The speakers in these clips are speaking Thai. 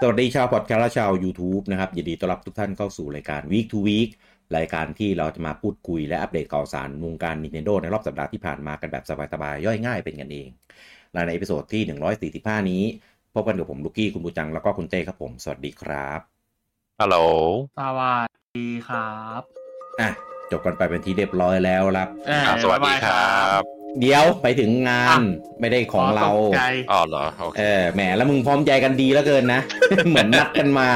สวัสดีชาวพอดแคสต์และชาว YouTube นะครับยินดีต้อนรับทุกท่านเข้าสู่รายการ Week to Week รายการที่เราจะมาพูดคุยและอัปเดตข่าวสารวงการ Nintendo ในรอบสัปดาห์ที่ผ่านมากันแบบสบายๆย่อยง่ายเป็นกันเอง และใน episode ที่ 145 นี้ พบกันกับผมลูกี้คุณบูจังแล้วก็คุณเต้ครับผม สวัสดีครับฮัลโหลสวัสดีครับอะจบกันไปเป็นที่เรียบร้อยแล้วครับเอ่ออ่าสวัสดีบ๊ายบายรับ เดี๋ยวไปถึงงานไม่ได้ของเราตกใจอ๋อเหรอโอเคเออแหมแล้วมึงพร้อมใจกันดีแล้วเกินนะ เหมือนนัดกันมา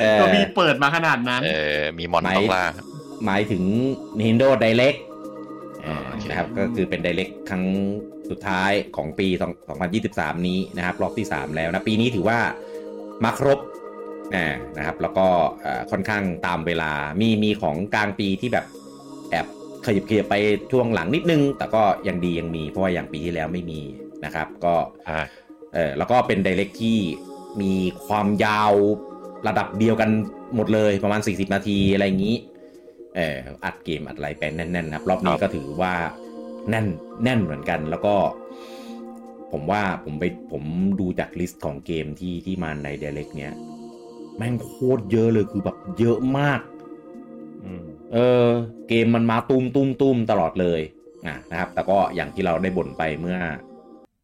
เออก็มีเปิดมาขนาดนั้น เออมีมอนไหมต้องล่าหมายถึง Nintendo Direct อ่าโอเคนะครับก็คือเป็น Direct ครั้งสุดท้ายของปี 2023 นี้นะครับรอบที่ 3 แล้วนะ ปีนี้ถือว่ามาครบอ่านะครับ แล้วก็เอ่อค่อนข้างตามเวลามีมีของกลางปีที่แบบแอบ ขยับขยับไปช่วงหลังนิดนึง แต่ก็ยังดียังมี เพราะว่าอย่างปีที่แล้วไม่มีนะครับ ก็ใช่เออแล้วก็เป็น Direct ที่มีความยาวระดับเดียวกันหมดเลยประมาณ 40 นาทีอะไรอย่างนี้เอออัดเกมอัดอะไรไปแน่นๆนะครับ รอบนี้ก็ถือว่าแน่นแน่นเหมือนกัน แล้วก็ ผมว่าผมไปผมดูจากลิสต์ของเกมที่ที่มาใน Direct เนี้ยแม่งโคตรเยอะเลยคือแบบเยอะมากอืม เออเกมมันมาตุ้มตุ้มตุ้มตลอดเลยอะนะครับ แต่ก็อย่างที่เราได้บ่นไปเมื่อ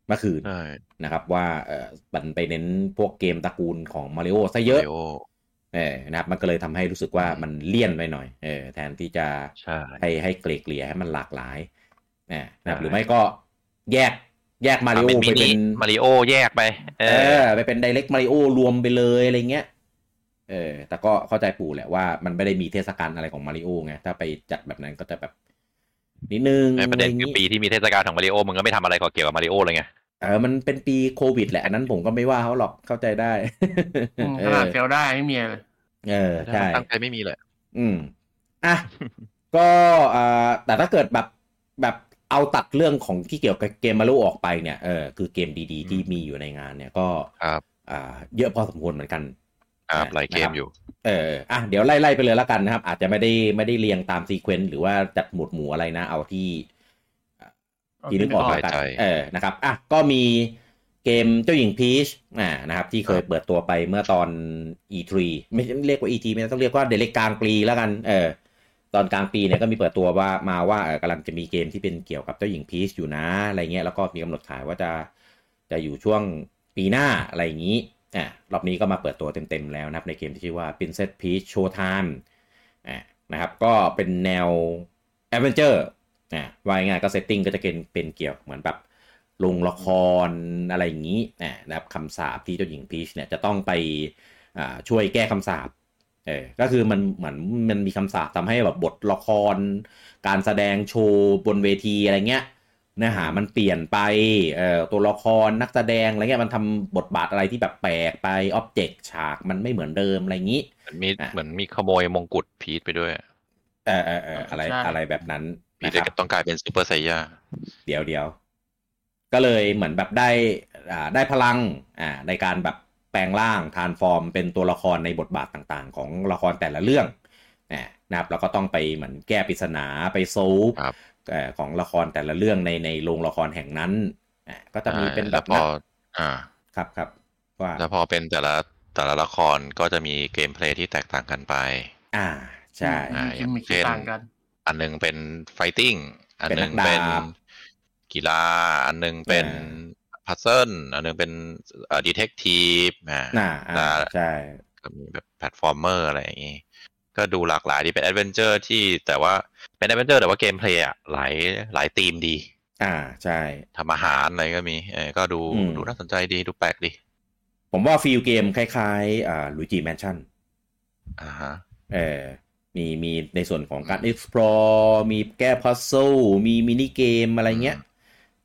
เมื่อคืนใช่นะครับว่าเออมันไปเน้นพวกเกมตระกูลของมาริโอซะเยอะเดี๋ยวเออนะครับ มันก็เลยทำให้รู้สึกว่ามันเลี่ยนไปหน่อยเออแทนที่จะใช่ให้ให้เกลี่ยเกลี่ยให้มันหลากหลายนะนะครับใช่หรือไม่ก็แยกแยกมาริโอเป็นไปมิเป็นินมาริโอแยกไป เอเอออไปเป็นไดเ c กมาริโอรวมไปเลยอะไรเงี้ย เออ แต่ก็เข้าใจปู่แหละว่ามันไม่ได้มีเทศกาลอะไรของมาริโอไง ถ้าไปจัดแบบนั้นก็จะแบบ นิดนึงไอ้ประเด็นอไอย่างคืองี้ปีที่มีเทศกาลของมาริโอมึงก็ไม่ทำอะไรเกี่ยวกับมาริโอเลยไงเออมันเป็นปีโควิดแหละ อันนั้นผมก็ไม่ว่าเขาหรอกเข้าใจได้อืมเอขนาดอเซลได้ไม่มีเลยเออใช่ตั้งใจไม่มีเลย อืมอะก็อ่าแต่ถ้าเกิดแบบแบบเอาตัดเรื่องของที่เกี่ยวกับเกมมารุออกไปเนี่ยเออคือเกมดีๆ ที่มีอยู่ในงานเนี่ยก็ครับอ่า เยอะพอสมควรเหมือนกัน ครับอะหลายเกนะครัมบอยู่ เอออะเดี๋ยวไล่ๆไปเลยแล้วกันนะครับ อาจจะไม่ได้ไม่ได้เรียงตามซีเควนต์หรือว่าจัดหมวดหมู่อะไรนะ เอาที่ที่นึกออกเอาแล้วกันใจเออนะครับอะก็มีเกมเจ้าหญิงพีชอ่านะครับ ที่เคยเปิดตัวไปเมื่อตอน E3 ไม่ใช่เรียกว่า E3 ไม่ต้องเรียกว่าเดลิกลางปีแล้วกัน เออ ตอนกลางปีเนี่ยก็มีเปิดตัวว่ามาว่าเออกำลังจะมีเกมที่เป็นเกี่ยวกับเจ้าหญิงพีชอยู่นะ อะไรเงี้ยแล้วก็มีกำหนดขายว่าจะจะอยู่ช่วงปีหน้าอะไรอย่างนี้ อ่ารอบนี้ก็มาเปิดตัวเต็มๆแล้วนะครับในเกมที่ชื่อว่า Princess Peach Showtime อ่านะครับก็เป็นแนว Adventure อ่าว่าง่ายก็เซตติ้งก็จะเป็นเป็นเกี่ยวเหมือนแบบลงละครอะไรอย่างนี้อ่านะครับคำสาปที่เจ้าหญิงพีชเนี่ยจะต้องไปอ่าช่วยแก้คำสาปเออก็คือมันเหมือนมันมีคำสาปทำให้แบบบทละคร การแสดงโชว์บนเวทีอะไรเงี้ย เนื้อหามันเปลี่ยนไปเอ่อตัวละครนักแสดงอะไรเงี้ยมันทำบทบาทอะไรที่แบบแปลกไปอ็อบเจกต์ฉากมันไม่เหมือนเดิมอะไรอย่างนี้เหมือนมีอะเหมือนมีขโมยมงกุฎพีทไปด้วยเออเออเอออะไรใช่อะไรแบบนั้นพีทนะครับก็ต้องกลายเป็นซูเปอร์ไซย่าเดี๋ยวเดี๋ยวก็เลยเหมือนแบบได้อ่าได้พลังอ่าในการแบบแปลงร่าง transform เป็นตัวละครในบทบาทต่างๆ ของละครแต่ละเรื่องอ่านะครับแล้วก็ต้องไปเหมือนแก้ปริศนาไป solve ครับเอ่อ ของละครแต่ละเรื่องในในโรงละครแห่งนั้นอ่าก็จะมีเป็นแบแล้บวพอนักอ่าครับครับว่าแล้วพอเป็นแต่ละแต่ละละครก็จะมี gameplay ที่แตกต่างกันไป อ่าใช่อ่ามีกิมมิคที่ต่างกันอันหนึงเป็น fightingอันหนึงเป็นนักดาบเป็นกีฬา อันหนึงเป็นอ่ puzzle อันหนึงเป็นเอ่อ detective อ่าน่าอ่าใช่ก็มีแบบ platformer อะไรอย่างงี้ ก็ดูหลากหลายดีเป็น adventure ที่แต่ว่า เป็น adventure แต่ว่า gameplay อะหลายหลายธีมดี อ่าใช่ทำอาหารอะไรก็มีเออก็ดูอืมดูน่าสนใจดีดูแปลกดี ผมว่า feel เกมคล้ายๆอ่า Luigi Mansion อ่าฮะเออมีมีในส่วนของการ explore มีแก้ puzzle มี mini game อะไรเงี้ย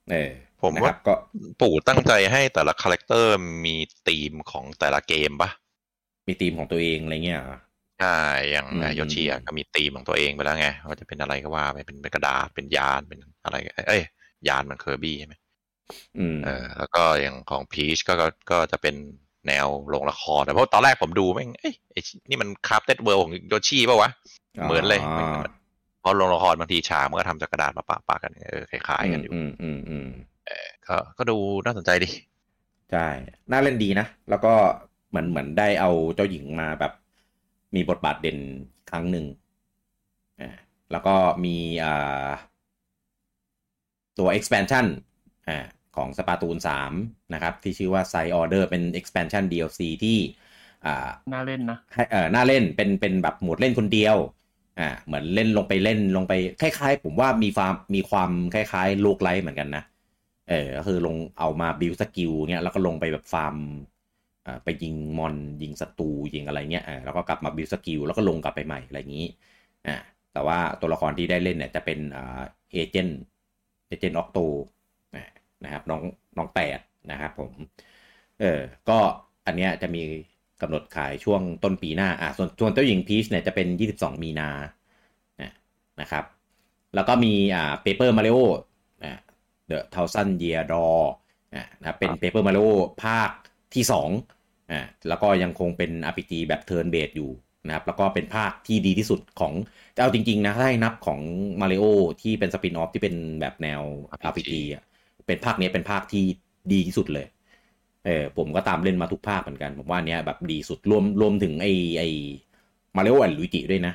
เออนะคว่าก็ปู่ตั้งใจให้แต่ละ character มีธีมของแต่ละเกมปะมีทีมของตัวเองอะไรเงี้ยเหรอ ใช่อย่างอืมโยชิอะก็มีธีมของตัวเองไปแล้วไงว่าจะเป็นอะไรก็ว่าไปเป็นเป็นกระดาษเป็นยานเป็นอะไรก็เอ้ยยานมันเคอร์บี้ใช่ไหมอืมเออ แล้วก็อย่างของพีชก็ก็ก็จะเป็นแนวโรงละครแต่เพราะตอนแรกผมดูแม่งเอ้ยไอ้นี่มัน Crafted World ของโยชิป่าวะ เหมือนเลยอ่าเพราะโรงละครบางทีฉากมันก็ทำจากกระดาษมาปะปะกันเออคล้ายๆกันอยู่อืมอืมอืมก็ก็ดูน่าสนใจดีใช่น่าเล่นดีนะ แล้วก็เหมือนเหมือนได้เอาเจ้าหญิงมาแบบ มีบทบาทเด่นครั้งหนึ่งอ่าแล้วก็มีอ่าตัว expansion อ่าของ Splatoon 3นะครับ ที่ชื่อว่า Side Order เป็น expansion DLC ที่อ่าน่าเล่นนะให้เออน่าเล่นเป็นเป็นแบบโหมดเล่นคนเดียว อ่า เหมือนเล่นลงไปเล่นลงไปคล้ายๆ ผมว่ามีความมีความคล้ายๆ roguelite เหมือนกันนะ เออก็คือลงเอามา build skill เงี้ยแล้วก็ลงไปแบบฟาร์มอ่า ไปยิงมอนยิงศัตรูยิงอะไรเงี้ยเออแล้วก็กลับมา build skill แล้วก็ลงกลับไปใหม่อะไรอย่างนี้อ่าแต่ว่าตัวละครที่ได้เล่นเนี่ยจะเป็นagent Agent Octo นะครับน้องน้องแปดนะครับผมเออก็อันเนี้ยจะมีกำหนดขายช่วงต้นปีหน้าอะส่วนส่วนเจ้าหญิงพีชเนี่ยจะเป็น 22 มีนานะครับ แล้วก็มีอ่า Paper Mario The Thousand-Year Door่านะครับเป็น Paper Mario ภาคที่ 2 อ่าแล้วก็ยังคงเป็น RPG แบบ turn-based อยู่นะครับแล้วก็เป็นภาคที่ดีที่สุดของจะเอาจริง ๆ นะ ถ้าให้นับของมาริโอที่เป็น spin-off ที่เป็นแบบแนว RPG อะเป็นภาคนี้เป็นภาคที่ดีที่สุดเลย เออผมก็ตามเล่นมาทุกภาคเหมือนกัน ผมว่าเนี้ยแบบดีสุดรวมรวมถึงไอไอ Mario & Luigi ด้วยนะ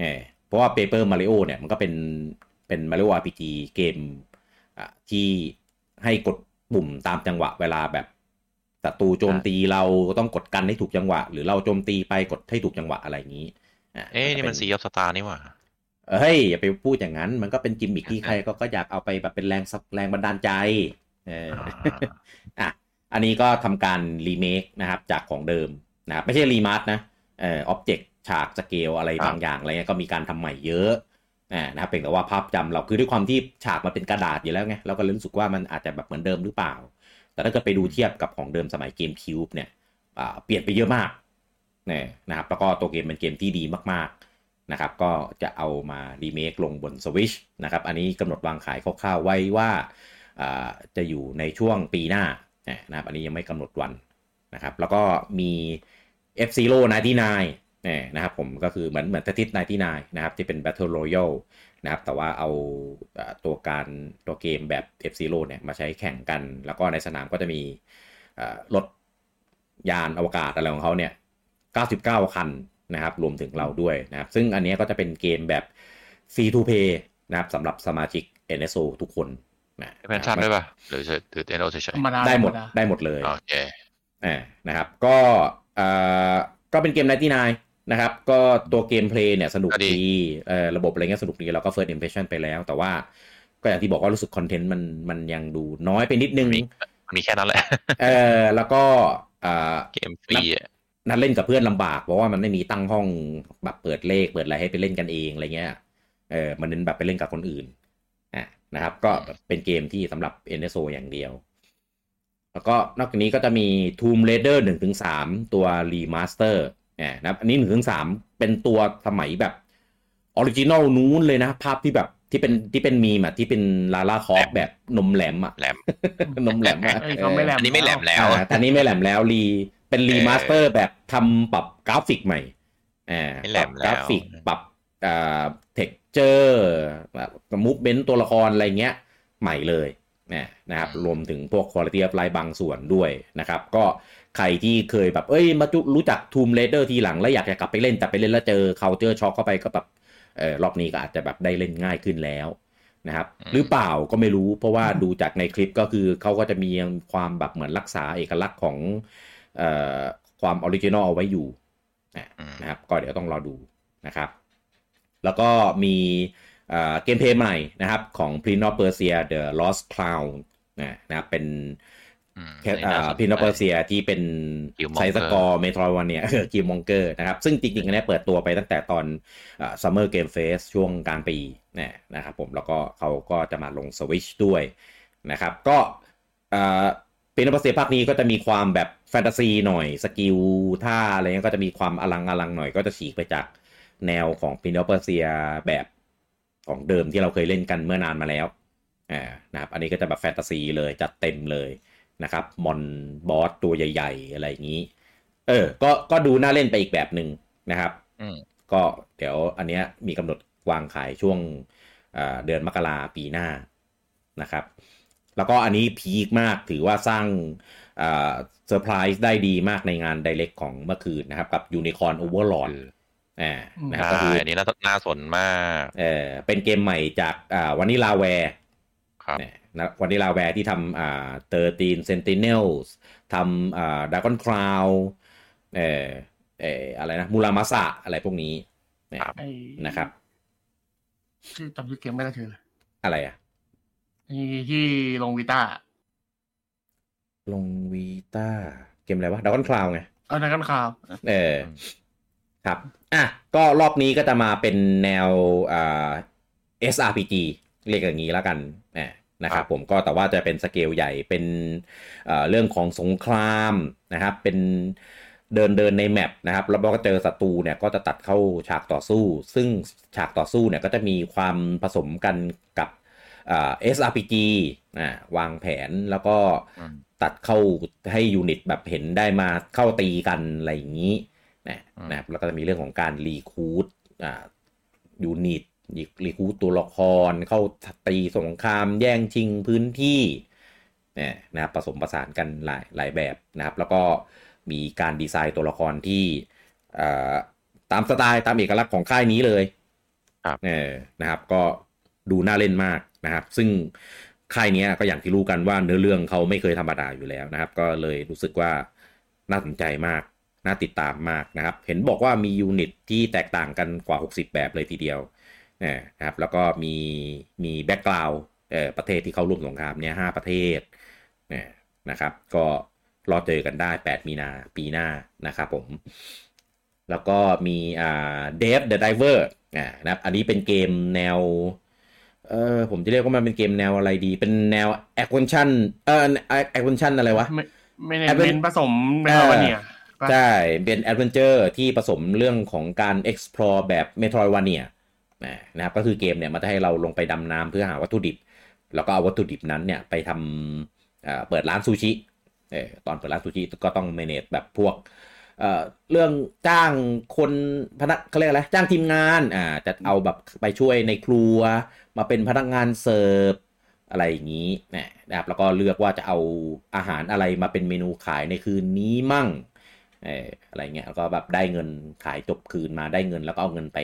เออเพราะว่า Paper Mario เนี่ยมันก็เป็นเป็น Mario RPG เกมอะที่ให้กดปุ่มตามจังหวะเวลาแบบ ศัตรูโจมตีเราก็ต้องกดกันให้ถูกจังหวะ หรือเราโจมตีไปกดให้ถูกจังหวะอะไรอย่างนี้ะเอ๊ะนี่มันก็ Sea of Stars นี่หว่าเฮ้ยอย่าไปพูดอย่างนั้น มันก็เป็นกิมมิคที่ใครก็ก็อยากเอาไปแบบเป็นแรงสับแรงบันดาลใจเอออะอันนี้ก็ทำการรีเมคนะครับจากของเดิมนะครับไม่ใช่ remaster นะเอ่อ object ฉากสเกลอะไรครับบางอย่างอะไรเงี้ยก็มีการทำใหม่เยอะอ่านะครับเป็นแต่ว่าภาพจำเราคือด้วยความที่ฉากมันเป็นกระดาษอยู่แล้วไงเราก็เลยรู้สึกว่ามันอาจจะแบบเหมือนเดิมหรือเปล่า แต่ถ้าเกิดไปดูเทียบกับของเดิมสมัย GameCube เนี่ยเปลี่ยนไปเยอะมากนี่นะครับแล้วก็ตัวเกมเป็นเกมที่ดีมากๆนะครับก็จะเอามารีเมคลงบน Switch นะครับอันนี้กำหนดวางขายคร่าวๆไว้ว่าจะอยู่ในช่วงปีหน้านะครับอันนี้ยังไม่กำหนดวันนะครับแล้วก็มี F Zero 99นี่ยนะครับผมก็คือเหมือนเหมือนทติส99นะครับที่เป็น Battle Royale นะครับ แต่ว่าเอาอ่าตัวการตัวเกมแบบ F Zero เนี่ยมาใช้แข่งกัน แล้วก็ในสนามก็จะมีอ่ารถยานอวกาศอะไรของเขาเนี่ย 99 คันนะครับ รวมถึงเราด้วยนะครับ ซึ่งอันเนี้ยก็จะเป็นเกมแบบ free to play นะครับสำหรับสมาชิก NSO ทุกคนนะ expansion ด้วยป่ะหรือหรือ NSO เฉยธรรมดาได้หมดธรรมดาได้หมดเลยๆโอเคอ่านะครับ ก็เอ่อก็เป็นเกม99นะครับ ก็ตัว gameplay เนี่ยสนุกก็ดีดีเอ่อระบบอะไรเงี้ยสนุกดีเราก็ first impression ไปแล้ว แต่ว่าก็อย่างที่บอกว่ารู้สึกคอนเทนต์มันมันยังดูน้อยไปนิดนึงมีมันมีแค่นั้นแหละเออแล้วก็อ่าเกมฟรีอะนัดเล่นกับเพื่อนลำบากเพราะว่ามันไม่มีตั้งห้องแบบเปิดเลขเปิดอะไรให้ไปเล่นกันเองอะไรเงี้ยเออมันเน้นแบบไปเล่นกับคนอื่นอะนะครับ ก็เป็นเกมที่สำหรับ NSO อย่างเดียว แล้วก็นอกจากนี้ก็จะมี Tomb Raider 1ถึง3ตัว Remaster เนี่ยนะครับอันนี้1ถึง3เป็นตัวสมัยแบบ original นู้นเลยนะ ภาพที่แบบที่เป็นที่เป็นมีมอะที่เป็น Lara Croft แบบนมแหลมอะแหลมนมแหลมอะเอ้ยเขาไม่แหลมอันนี้ไม่แหลมแล้วอ่าแต่อันนี้ไม่แหลมแล้วรีเป็น remaster แบบทำปรับกราฟิกใหม่อ่าไม่แหลมปรับกราฟิกแล้วปรับอ่า texture movement ตัวละครอะไรเงี้ยใหม่เลยนะนะครับรวมถึงพวก quality of life บางส่วนด้วยนะครับ ก็ ใครที่เคยแบบ เอ้ย มาจุรู้จักทูมเ a เดอร์ทีหลังแล้วอยากจะกลับไปเล่นแต่ไปเล่นแล้วเจอ culture shock เข้าไปก็แบบเออรอบนี้ก็อาจจะแบบได้เล่นง่ายขึ้นแล้วนะครับ หรือเปล่าก็ไม่รู้ เพราะว่าดูจากในคลิปก็คือเขาก็จะมีความแบบเหมือนรักษาเอกลักษณ์ของเอ่อความ original เอาไว้อยู่นะอืมนะครับ ก็เดี๋ยวต้องรอดูนะครับ แล้วก็มีเอ่อ gameplay ใหม่นะครับของ Prince of Persia The Lost Crown นะนะครับเป็น อืมแค่น่าสนใจ Prince of Persia ที่เป็น Killmonger side-scroll Metroidvania Killmonger นะครับ ซึ่งจริงๆอันเนี้ยเปิดตัวไปตั้งแต่ตอน Summer Game Fest ช่วงกลางปีนะนะครับผมแล้วก็เขาก็จะมาลงสวิชด้วยนะครับ ก็ Prince of Persia ภาคนี้ก็จะมีความแบบแฟนตาซีหน่อย skill ท่าอะไรเงี้ยก็จะมีความอลังอลังหน่อยก็จะฉีกไปจากแนวของ Prince of Persia แบบของเดิมที่เราเคยเล่นกันเมื่อนานมาแล้วอ่านะครับอันนี้ก็จะแบบแฟนตาซีเลยจัดเต็มเลย นะครับมอน boss ตัวใหญ่ ๆ อะไรอย่างนี้ เออ ก็ก็ดูน่าเล่นไปอีกแบบหนึ่งนะครับอืมก็เดี๋ยวอันเนี้ยมีกำหนดวางขายช่วงเอ่อเดือนมกราปีหน้านะครับ แล้วก็อันนี้ peak มากถือว่าสร้างเซอร์ไพรส์ได้ดีมากในงาน d ดเ c กของเมื่อคืนนะครับ กับ Unicorn Overlord อ่านะครับก็ใช่คืออันนี้น่าน่าสนมากเออเป็นเกมใหม่จากอ่า Vanillaware ครับ นะ Vanillaware ที่ทำอ่า Thirteen Sentinels ทำอ่า Dragon's Crown เออเอออะไรนะ Muramasa อะไรพวกนี้เนี่ยครับไอ้นะครับชื่อจำชื่อเกมไม่ได้คืออะไรอะไรอะไอ้ที่ลง Vitaลง Vitaเกมอะไรวะดากอนคราวไงเอานักกันข่าวเออครับอะก็รอบนี้ก็จะมาเป็นแนวอ่า SRPG เรียกอย่างนี้แล้วกันอ่า นะครับผมก็แต่ว่าจะเป็นสเกลใหญ่เป็นเอ่อเรื่องของสงครามนะครับ เป็นเดินเดินในแมปนะครับแล้วก็เจอศัตรูเนี่ยก็จะตัดเข้าฉากต่อสู้ ซึ่งฉากต่อสู้เนี่ยก็จะมีความผสมกันกับอ่า SRPG อ่าวางแผนแล้วก็อืมตัดเข้าให้ unit แบบเห็นได้มาเข้าตีกันอะไรอย่างนี้นะอืมนะครับแล้วก็จะมีเรื่องของการ recruit อ่า unit recruit ตัวละคร เข้าตีสงคราม แย่งชิงพื้นที่เนี่ยนะครับผสมผสานกันหลายหลายแบบนะครับ แล้วก็มีการดีไซน์ตัวละครที่อ่าตามสไตล์ตามเอกลักษณ์ของค่ายนี้เลยครับเออนะครับ ก็ดูน่าเล่นมากนะครับ ซึ่งค่ายเนี้ยก็อย่างที่รู้กันว่าเนื้อเรื่องเขาไม่เคยธรรมดาอยู่แล้วนะครับ ก็เลยรู้สึกว่าน่าสนใจมากน่าติดตามมากนะครับ เห็นบอกว่ามี unit ที่แตกต่างกันกว่า 60 แบบเลยทีเดียวเออ นะครับแล้วก็มีมี background เอ่อประเทศที่เข้าร่วมสงครามเนี่ยห้าประเทศเนี่ยนะครับ ก็รอเจอกันได้ 8 มีนาปีหน้านะครับผมแล้วก็มีอ่า Dave the Diver อ่านะครับอันนี้เป็นเกมแนวเออผมจะเรียกว่ามันเป็นเกมแนวอะไรดี เป็นแนว action เออ action อะไรวะไม่ไม่เน้น adven เน้นผสม Metroidvaniaปะใช่ เป็น adventure ที่ผสมเรื่องของการ explore แบบ Metroidvania นะครับก็คือเกมเนี่ยมันจะให้เราลงไปดำน้ำเพื่อหาวัตถุดิบ แล้วก็เอาวัตถุดิบนั้นเนี่ยไปทำเเปิดร้านซูชิเออตอนเปิดร้านซูชิก็ต้อง manage แบบพวกเอ่อเรื่องจ้างคนพนักเขาเรียกอะไรจ้างทีมงานอ่าจะเอาแบบไปช่วยในครัว มาเป็นพนักงานเสิร์ฟอะไรอย่างนี้นะนะครับแล้วก็เลือกว่าจะเอาอาหารอะไรมาเป็นเมนูขายในคืนนี้มั่งเอออะไรเงี้ยแล้วก็แบบได้เงินขายจบคืนมาได้เงินแล้วก็เอาเงินไป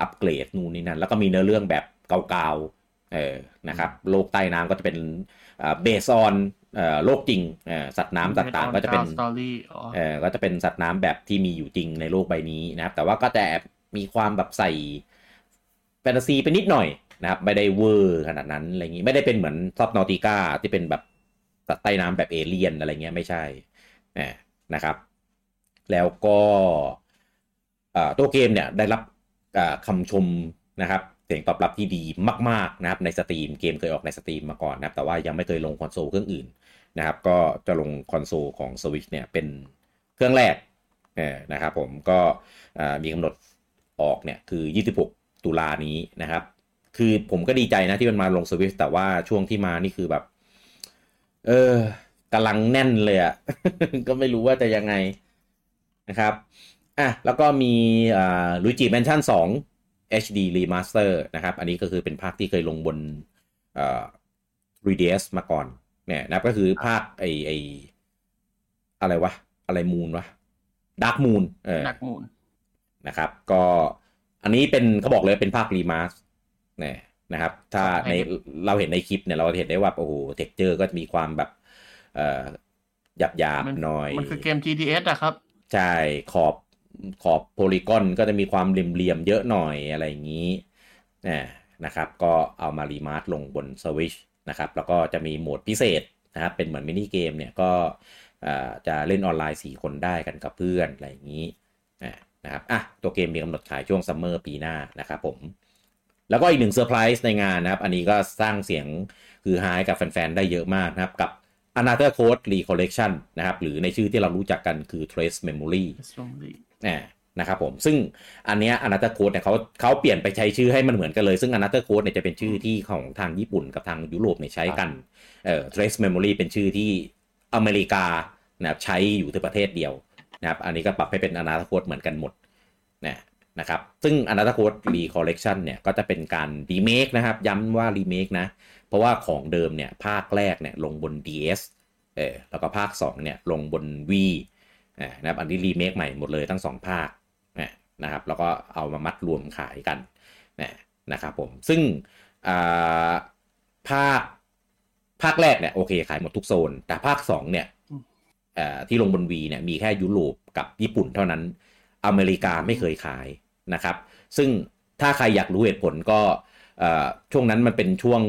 อัปเกรดนู่นนี่นั่น แล้วก็มีเนื้อเรื่องแบบเก่าๆเออนะครับโลกใต้น้ำก็จะเป็น based on โลกจริงเอ่อสัตว์น้ำต่างๆก็จะเป็นสตอรี่อ๋อเออก็จะเป็นสัตว์น้ำแบบที่มีอยู่จริงในโลกใบนี้นะครับ แต่ว่าก็จะแอบมีความแบบใส่แฟนตาซีไปนิดหน่อยนะครับไม่ได้เวอร์ขนาดนั้นอะไรอย่างนี้ไม่ได้เป็นเหมือน Subnautica ที่เป็นแบบสัตว์ใต้น้ำแบบเอเลี่ยนอะไรเงี้ยไม่ใช่เออนะครับ แล้วก็เอ่อตัวเกมเนี่ยได้รับเอ่อ คำชมนะครับเสียงตอบรับที่ดีมากๆนะครับใน Steam เกมเคยออกใน Steam มาก่อนนะครับแต่ว่ายังไม่เคยลงคอนโซลเครื่องอื่นนะครับก็จะลงคอนโซลของ Switch เนี่ยเป็นเครื่องแรกนะครับผมก็มีกำหนดออกเนี่ยคือ 26 ตุลานี้นะครับ คือผมก็ดีใจนะที่มันมาลง Switch แต่ว่าช่วงที่มานี่คือแบบ เออกำลังแน่นเลยอะก็ไม่รู้ว่าจะยังไงนะครับ อะแล้วก็มีอ่า Luigi's Mansion 2 HD Remaster นะครับ อันนี้ก็คือเป็นภาคที่เคยลงบนอ่า 3DS มาก่อน เนี่ยนะครับก็คือภาคไอไออะไรวะ อะไร Moon วะ Dark Moon เออ Dark Moon นะครับ ก็อันนี้เป็นเขาบอกเลยเป็นภาค remaster เนี่ยนะครับ ถ้าในเราเห็นในคลิปเนี่ยเราเห็นได้ว่า โอ้โห texture ก็จะมีความแบบเอ่อหยาบหยาบมันหน่อย มันคือเกม 3DS อะครับ ใช่ ขอบ ขอบ polygon ก็จะมีความเหลี่ยมๆเยอะหน่อยอะไรอย่างนี้นะครับ ก็เอามา remaster ลงบน Switch นะครับแล้วก็จะมีโหมดพิเศษนะครับเป็นเหมือนมินิเกมเนี่ยก็จะเล่นออนไลน์ 4 คนได้กันกับเพื่อนอะไรอย่างนี้นะครับอะตัวเกมมีกำหนดขายช่วงซัมเมอร์ปีหน้านะครับผมแล้วก็อีกหนึ่งเซอร์ไพรส์ในงานนะครับ อันนี้ก็สร้างเสียงคือฮาให้กับแฟน ๆ ได้เยอะมากนะครับ กับ Another Code Recollection นะครับ หรือในชื่อที่เรารู้จักกันคือ Trace Memory นะครับผมซึ่งอันเนี้ย Another Code เนี่ยเขาเขาเปลี่ยนไปใช้ชื่อให้มันเหมือนกันเลย ซึ่ง Another Code เนี่ยจะเป็นชื่อที่ของทางญี่ปุ่นกับทางยุโรปเนี่ยใช้กันเอ่อ Trace Memory เป็นชื่อที่อเมริกานะครับใช้อยู่ที่ประเทศเดียวนะครับอันนี้ก็ปรับให้เป็น Another Code เหมือนกันหมดนะนะครับซึ่ง Another Code Recollection เนี่ยก็จะเป็นการรีเมคนะครับย้ำว่ารีเมคนะเพราะว่าของเดิมเนี่ยภาคแรกเนี่ยลงบน DS เออแล้วก็ภาค2เนี่ยลงบน V อ่า นะครับอันนี้รีเมคใหม่หมดเลยทั้ง 2 ภาคนะนะครับแล้วก็เอามามัดรวมขายกันนะนะครับผมซึ่งอ่าภาคภาคแรกเนี่ยโอเคขายหมดทุกโซน แต่ภาค 2 เนี่ยอืมเอ่อที่ลงบน V เนี่ยมีแค่ยุโรปกับญี่ปุ่นเท่านั้น อเมริกาไม่เคยขายนะครับ ซึ่งถ้าใครอยากรู้เหตุผลก็เอ่อช่วงนั้นมันเป็นช่วง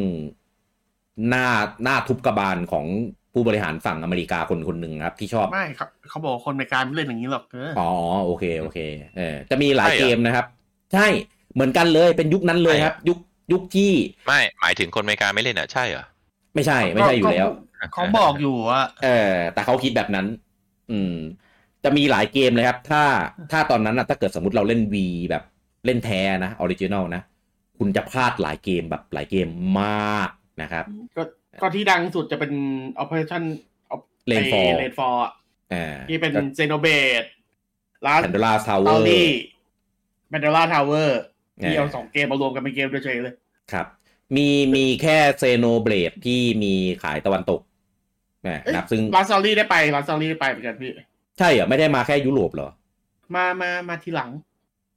หน้าหน้าทุบกระบาลของ ผู้บริหารฝั่งอเมริกาคนคนหนึ่งครับ ที่ชอบไม่ครับเขาบอกว่าคนอเมริกาไม่เล่นอย่างนี้หรอกเอออ๋อโอเคโอเคเออจะมีหลายใช่เหรอเกมนะครับ ใช่เหมือนกันเลยเป็นยุคนั้นเลยครับ ยุคยุคที่ไม่หมายถึงคนอเมริกาไม่เล่นอะใช่เหรอไม่ใช่ไม่ใช่อยู่แล้วเขาบอกอยู่ว่าเออ แต่เขาคิดแบบนั้น อืม จะมีหลายเกมเลยครับ ถ้าถ้าตอนนั้นนะถ้าเกิดสมมติเราเล่น V แบบเล่นแท้นะ original นะ คุณจะพลาดหลายเกมแบบหลายเกมมากนะครับ ก็ ก็ที่ดังสุดจะเป็น Operation Rainfall Rainfallอ่าที่เป็น Xenobladeสแพนด r าทาวเวตออร์รี่ Pandora's Tower เออที่เอาสองเกมมารวมกันเป็นเกมเดียวเฉยเลย ครับ มีมีแค่ Xenoblade ที่มีขายตะวันตกนะครับซึ่ง Last Story ได้ไป Last Story ได้ไปเหมือนกันพี่ ใช่เหรอ ไม่ได้มาแค่ยุโรปเหรอ มามามาทีหลัง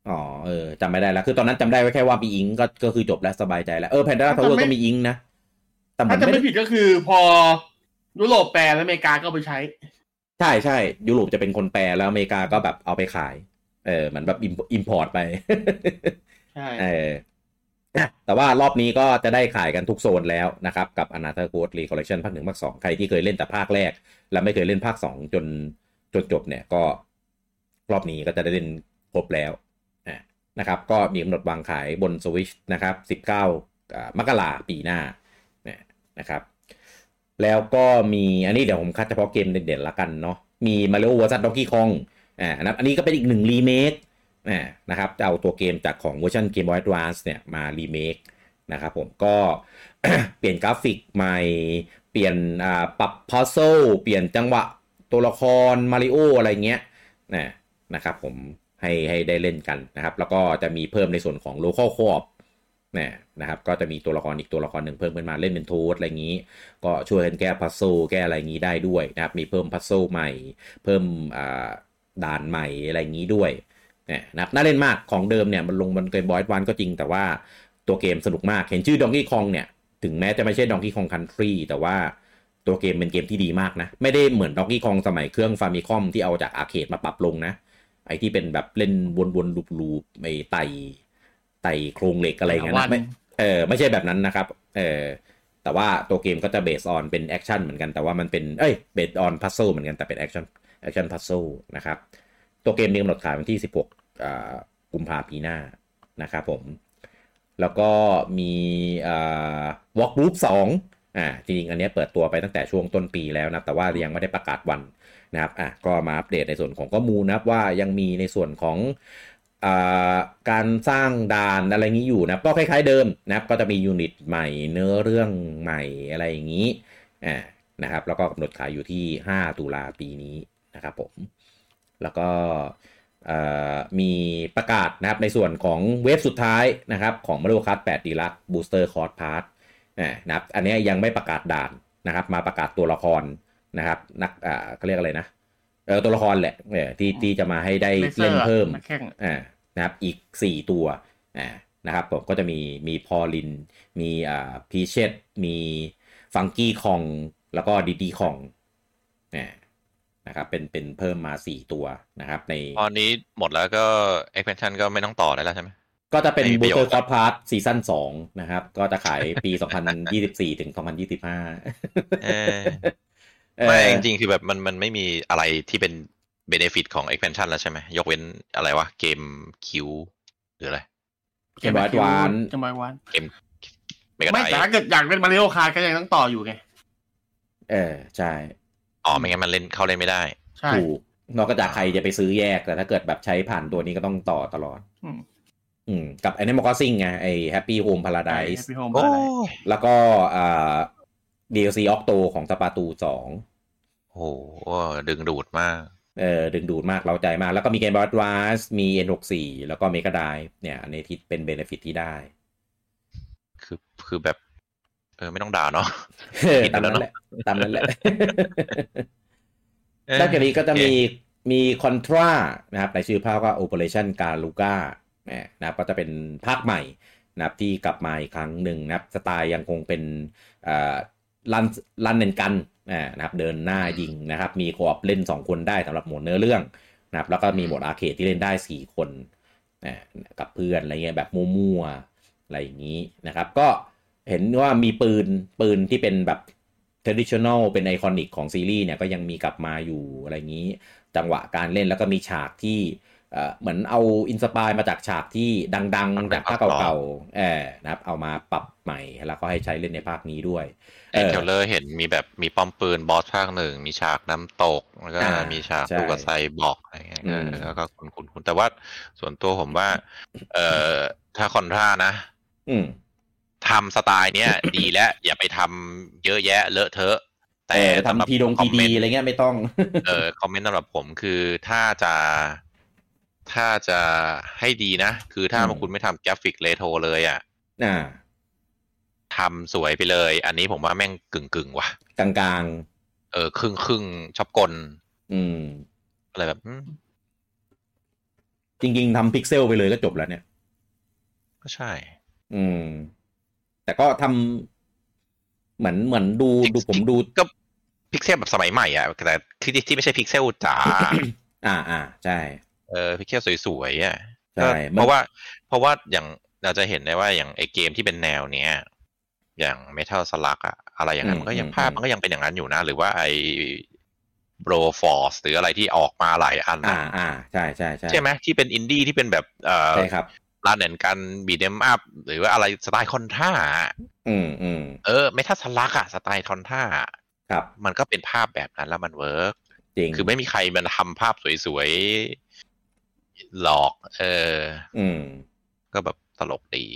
อ๋อ เออจำไม่ได้แล้ว คือตอนนั้นจำได้ไว้แค่ว่ามี Eng ก็ก็คือจบแล้วสบายใจแล้ว เออ Pandora's Tower ถ้าจำไม่ก็มี Eng นะ แต่เหมือนจะไม่ไม่ได้ ถ้าผิดก็คือพอยุโรปแปลแล้วอเมริกาก็เอาไปใช้ ใช่ใช่ยุโรปจะเป็นคนแปลแล้วอเมริกาก็แบบเอาไปขาย เออเหมือนแบบ import ไปใช่เอออะแต่ว่ารอบนี้ก็จะได้ขายกันทุกโซนแล้วนะครับ กับ a n a t h a Code Recollection ภาคหนึ่งภาคสองใครที่เคยเล่นแต่ภาคแรก และไม่เคยเล่นภาคสองจนจนจบเนี่ยก็รอบนี้ก็จะได้เล่นครบแล้วอะนะครับ ก็มีกำหนดวางขายบน Switch นะครับ 19อ่ามกราปีหน้าเนะครับ แล้วก็มีอันนี้เดี๋ยวผมคัดเฉพาะเกมเด่นๆละกันเนาะมี Mario vs Donkey Kong อ่านะอันนี้ก็เป็นอีกหนึ่งรีเมคอ่านะครับจะเอาตัวเกมจากของเวอร์ชัน Game Boy Advance เนี่ยมารีเมคนะครับผมก็เปลี่ยนกราฟิกใหม่ เปลี่ยนอ่าปรับพัซ z ซเปลี่ยนจังหวะตัวละครมาริโออะไรเงี้ยนะนะครับผมให้ให้ได้เล่นกันนะครับ แล้วก็จะมีเพิ่มในส่วนของ local co-op นะนะครับก็จะมีตัวละครอีกตัวละครหนึ่งเพิ่มขึ้นมาเล่นเป็น Toad อะไรอย่างนี้ ก็ช่วยกันแก้พัซ z ซแก้อะไรอย่างนี้ได้ด้วยนะครับมีเพิ่มพัซ z ซใหม่ เพิ่มด่านใหม่อะไรอย่างนี้ด้วยเนี่ยนะครับน่าเล่นมากของเดิมเนี่ยมันลงบน Game Boy Advance ก็จริงแต่ว่าตัวเกมสนุกมาก เห็นชื่อ Donkey Kong เนี่ยถึงแม้จะไม่ใช่ Donkey Kong Country แต่ว่าตัวเกมเป็นเกมที่ดีมากนะ ไม่ได้เหมือน Donkey Kong สมัยเครื่อง Famicom ที่เอาจาก arcade มาปรับลงนะ ไอที่เป็นแบบเล่นวนๆ loop ๆไอไต่ ไต่โครงเหล็กอะไรอย่างเงี้ยวนนะไม่เออไม่ใช่แบบนั้นนะครับเออแต่ว่าตัวเกมก็จะ based on เป็นแอคชั่นเหมือนกันแต่ว่ามันเป็นเอ้ยเบสออนพัซ z ซ e เหมือนกันแต่เป็นแอคชั่นแอคชั่นพัซ z ซ e นะครับ ตัวเกมมีกำหนดขายวันที่ 16อ่ากุมภาพันธ์ปีหน้านะครับผมแล้วก็มีอ่า Walk Group 2อ่าจริงๆอันเนี้ยเปิดตัวไปตั้งแต่ช่วงต้นปีแล้วนะแต่ว่ายังไม่ได้ประกาศวันนะครับอะก็มาอัปเดตในส่วนของข้อมูลนะครับว่ายังมีในส่วนของอ่า การสร้างด่านอะไรงี้อยู่นะก็คล้ายๆเดิมนะครับก็จะมียูนิตใหม่เนื้อเรื่องใหม่อะไรอย่างนี้อ่านะครับแล้วก็กำหนดขายอยู่ที่ 5 ตุลาปีนี้นะครับผมแล้วก็เอ่อมีประกาศนะครับในส่วนของเวฟสุดท้ายนะครับของ Mario Kart 8 Deluxe Booster Course Pass นะครับอันนี้ยังไม่ประกาศด่านนะครับมาประกาศตัวละครนะครับนักอ่าเขาเรียกอะไรนะเออตัวละครแหละเออที่ที่จะมาให้ได้เลเซอเล่นร์เพิ่มนักแข่งอ่า นะครับอีก 4 ตัวอ่านะครับผมก็จะมีมี Pauline มีอ่า Peachette มี Funky Kong แล้วก็ Diddy Kong นะครับเป็นเป็นเพิ่มมา 4 ตัวนะครับ ในตอนนี้หมดแล้วก็ expansion ก็ไม่ต้องต่อได้แล้วใช่ไหมก็จะเป็นไม่มีบูประเตโยอชน์ร์คอร์สพาร์ทซีซั่น2นะครับ ก็จะขายปี 2024 ถึง 2025เออเออไม่จริงๆ คือแบบมันมันไม่มีอะไรที่เป็น benefit ของ expansion แล้วใช่ไหม ยกเว้นอะไรวะ GameCube หรืออะไร Game Boy Advance Game Boy Advance ไม่ก็ไม่ได้แต่ถ้าเกิดอยากเล่น Mario Kart ก็ยังต้องต่ออยู่ไง เออ ใช่ อ๋อ ไม่งั้นมันเล่นเข้าเล่นไม่ได้ใช่ถูก นอกจากใครจะไปซื้อแยก แต่ถ้าเกิดแบบใช้ผ่านตัวนี้ก็ต้องต่อตลอด อืมอืมกับ Animal Crossing ไง ไอ้ Happy Home Paradise พี่โฮมโอ้อะไรแล้วก็อ่า DLC Octo ของสปาตู2โหดึงดูดมาก เออดึงดูดมากเราใจมาก แล้วก็มีเกมบอสวาสมี N64 แล้วก็เมก a ไดเนี่ยอันนี้ที่เป็นเบนฟิตที่ได้ คือคือแบบ เออไม่ต้องด่าเนาะเออผิดไปตามแล้วนั้นเนอะแหละตามนั้นแหละเออนอกจากนี้ก็จะมีโอเคมีคอนทรานะครับในชื่อภาคว่า Operation Galuga นะครับก็จะเป็นภาคใหม่นะครับที่กลับมาอีกครั้งหนึ่งนะครับสไตล์ยังคงเป็น run run and gun นะครับเดินหน้ายิงนะครับมี co-op เล่น 2 คนได้สำหรับโหมดเนื้อเรื่องนะครับแล้วก็มีโหมด arcade ที่เล่นได้ 4 คนนะกับเพื่อนอะไรเงี้ยแบบมั่วๆอะไรอย่างนี้นะครับ ก็เห็นว่ามีปืนปืนที่เป็นแบบ traditional เป็น iconic ของซีรีส์เนี่ยก็ยังมีกลับมาอยู่อะไรอย่างนี้ จังหวะการเล่นแล้วก็มีฉากที่ เอ่อเหมือนเอาอินสปายมาจากฉากที่ดังๆจากภาคเก่าๆเออนะครับ เอามาปรับใหม่แล้วก็ให้ใช้เล่นในภาคนี้ด้วยในเทรลเลอร์เห็นมีแบบมีป้อมปืนบอสภาคหนึ่ง มีฉากน้ำตก แล้วก็อ่ามีฉากใช่ลูกกระไซบอกอะไรเงี้ยอืมเออแล้วก็คุณคุณคุณแต่ว่าส่วนตัวผมว่า เอ่อถ้าคอนทรานะ อืมทำสไตล์เนี้ยดีแล้ว อย่าไปทำเยอะแยะเลอะเทอะแต่แต่สำหรับทำทีดงคอทีมเมดีนต์อะไรเงี้ยไม่ต้อง เออคอมเมนต์สำหรับผมคือถ้าจะ ถ้าจะให้ดีนะ คือถ้าอืมคุณไม่ทำกราฟิกเรโทรเลยอะอ่าทำสวยไปเลย อันนี้ผมว่าแม่งกึ่งกึ่งๆว่ะกลางเออ ครึ่งครึ่งๆชอบกลๆอืม อะไรแบบอืมจริง ๆทำพิกเซลไปเลยก็จบแล้วเนี่ย ก็ใช่ อืม แต่ก็ทำเหมือนเหมือนดูดูผมดูก็พิกเซลแบบสมัยใหม่อะแต่ที่ที่ไม่ใช่พิกเซลจ๋า อ่าอ่าใช่ เออพิกเซลสวยๆอะใช่ก็มันเพราะว่า เพราะว่าอย่างเราจะเห็นได้ว่าอย่างไอเกมที่เป็นแนวเนี้ยอย่าง Metal Slug อะอะไรอย่างนั้นมันก็ยังภาพมันก็ยังเป็นอย่างนั้นอยู่นะ หรือว่าไอ Bro Force หรืออะไรที่ออกมาหลายอันอ่าอะอ่าใช่ใช่ใช่ใช่ไหมที่เป็นอินดี้ที่เป็นแบบเอ่อใช่ครับร้านเหมือนกัน beat 'em upหรือว่าอะไรสไตล์ Contra อืมอืมเออ Metal Slug อะสไตล์ Contra ครับ มันก็เป็นภาพแบบนั้นแล้วมัน work จริงคือไม่มีใครมันทำภาพสวยๆ หรอก เออ อืม ก็แบบตลกดี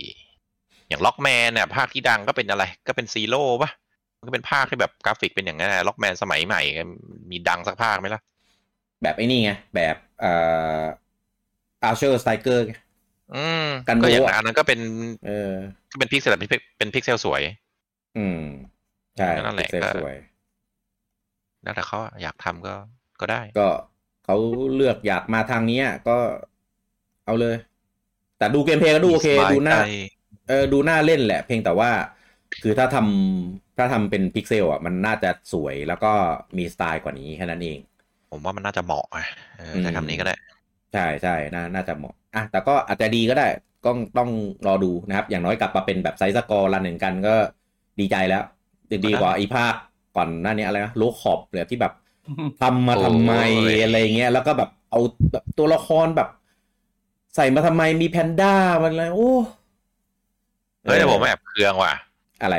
อย่าง Rockman เนี่ยภาคที่ดังก็เป็นอะไร ก็เป็น Zero ปะมันก็เป็นภาคที่แบบกราฟิกเป็นอย่างนั้น Rockman สมัยใหม่ มีดังสักภาคไหมล่ะ แบบไอ้นี่ไง แบบเอ่Azure Strikerอืมกันก็อย่างโดะอันนั้นก็เป็น เออก็เป็นพิกเซลเป็นพิกเป็นพิกเซลสวย อืม ใช่นั่นแหละพิกเซลก็สวยแล้วแต่เขาอะอยากทำก็ก็ได้ ก็ เขาเลือกอยากมาทางเนี้ยก็เอาเลย แต่ดู gameplay ก็ดูโอเคสบายดูหน้าใจเออ ดูน่าเล่นแหละ เพียงแต่ว่า คือถ้าทำถ้าทำเป็นพิกเซลอะ มันน่าจะสวยแล้วก็มีสไตล์กว่านี้แค่นั้นเอง ผมว่ามันน่าจะเหมาะอะเออใช้อืมคำนี้ก็ได้ ใช่ใช่น่าน่าจะเหมาะอะแต่ก็อาจจะดีก็ได้ก็ต้องรอดูนะครับ อย่างน้อยกลับมาเป็นแบบ side scroll run and gun ก็ดีใจแล้วดีดีกว่าอีภาคก่อนหน้านี้อะไรนะ Rogue Corps เลยที่แบบ ทำมาทำไมโอ้ยอะไรเงี้ยแล้วก็แบบเอาแบบตัวละครแบบ ใส่มาทำไมมีแพนด้ามันอะไรโอ้เฮ้ยแต่ผมแอบเคืองว่ะ อะไร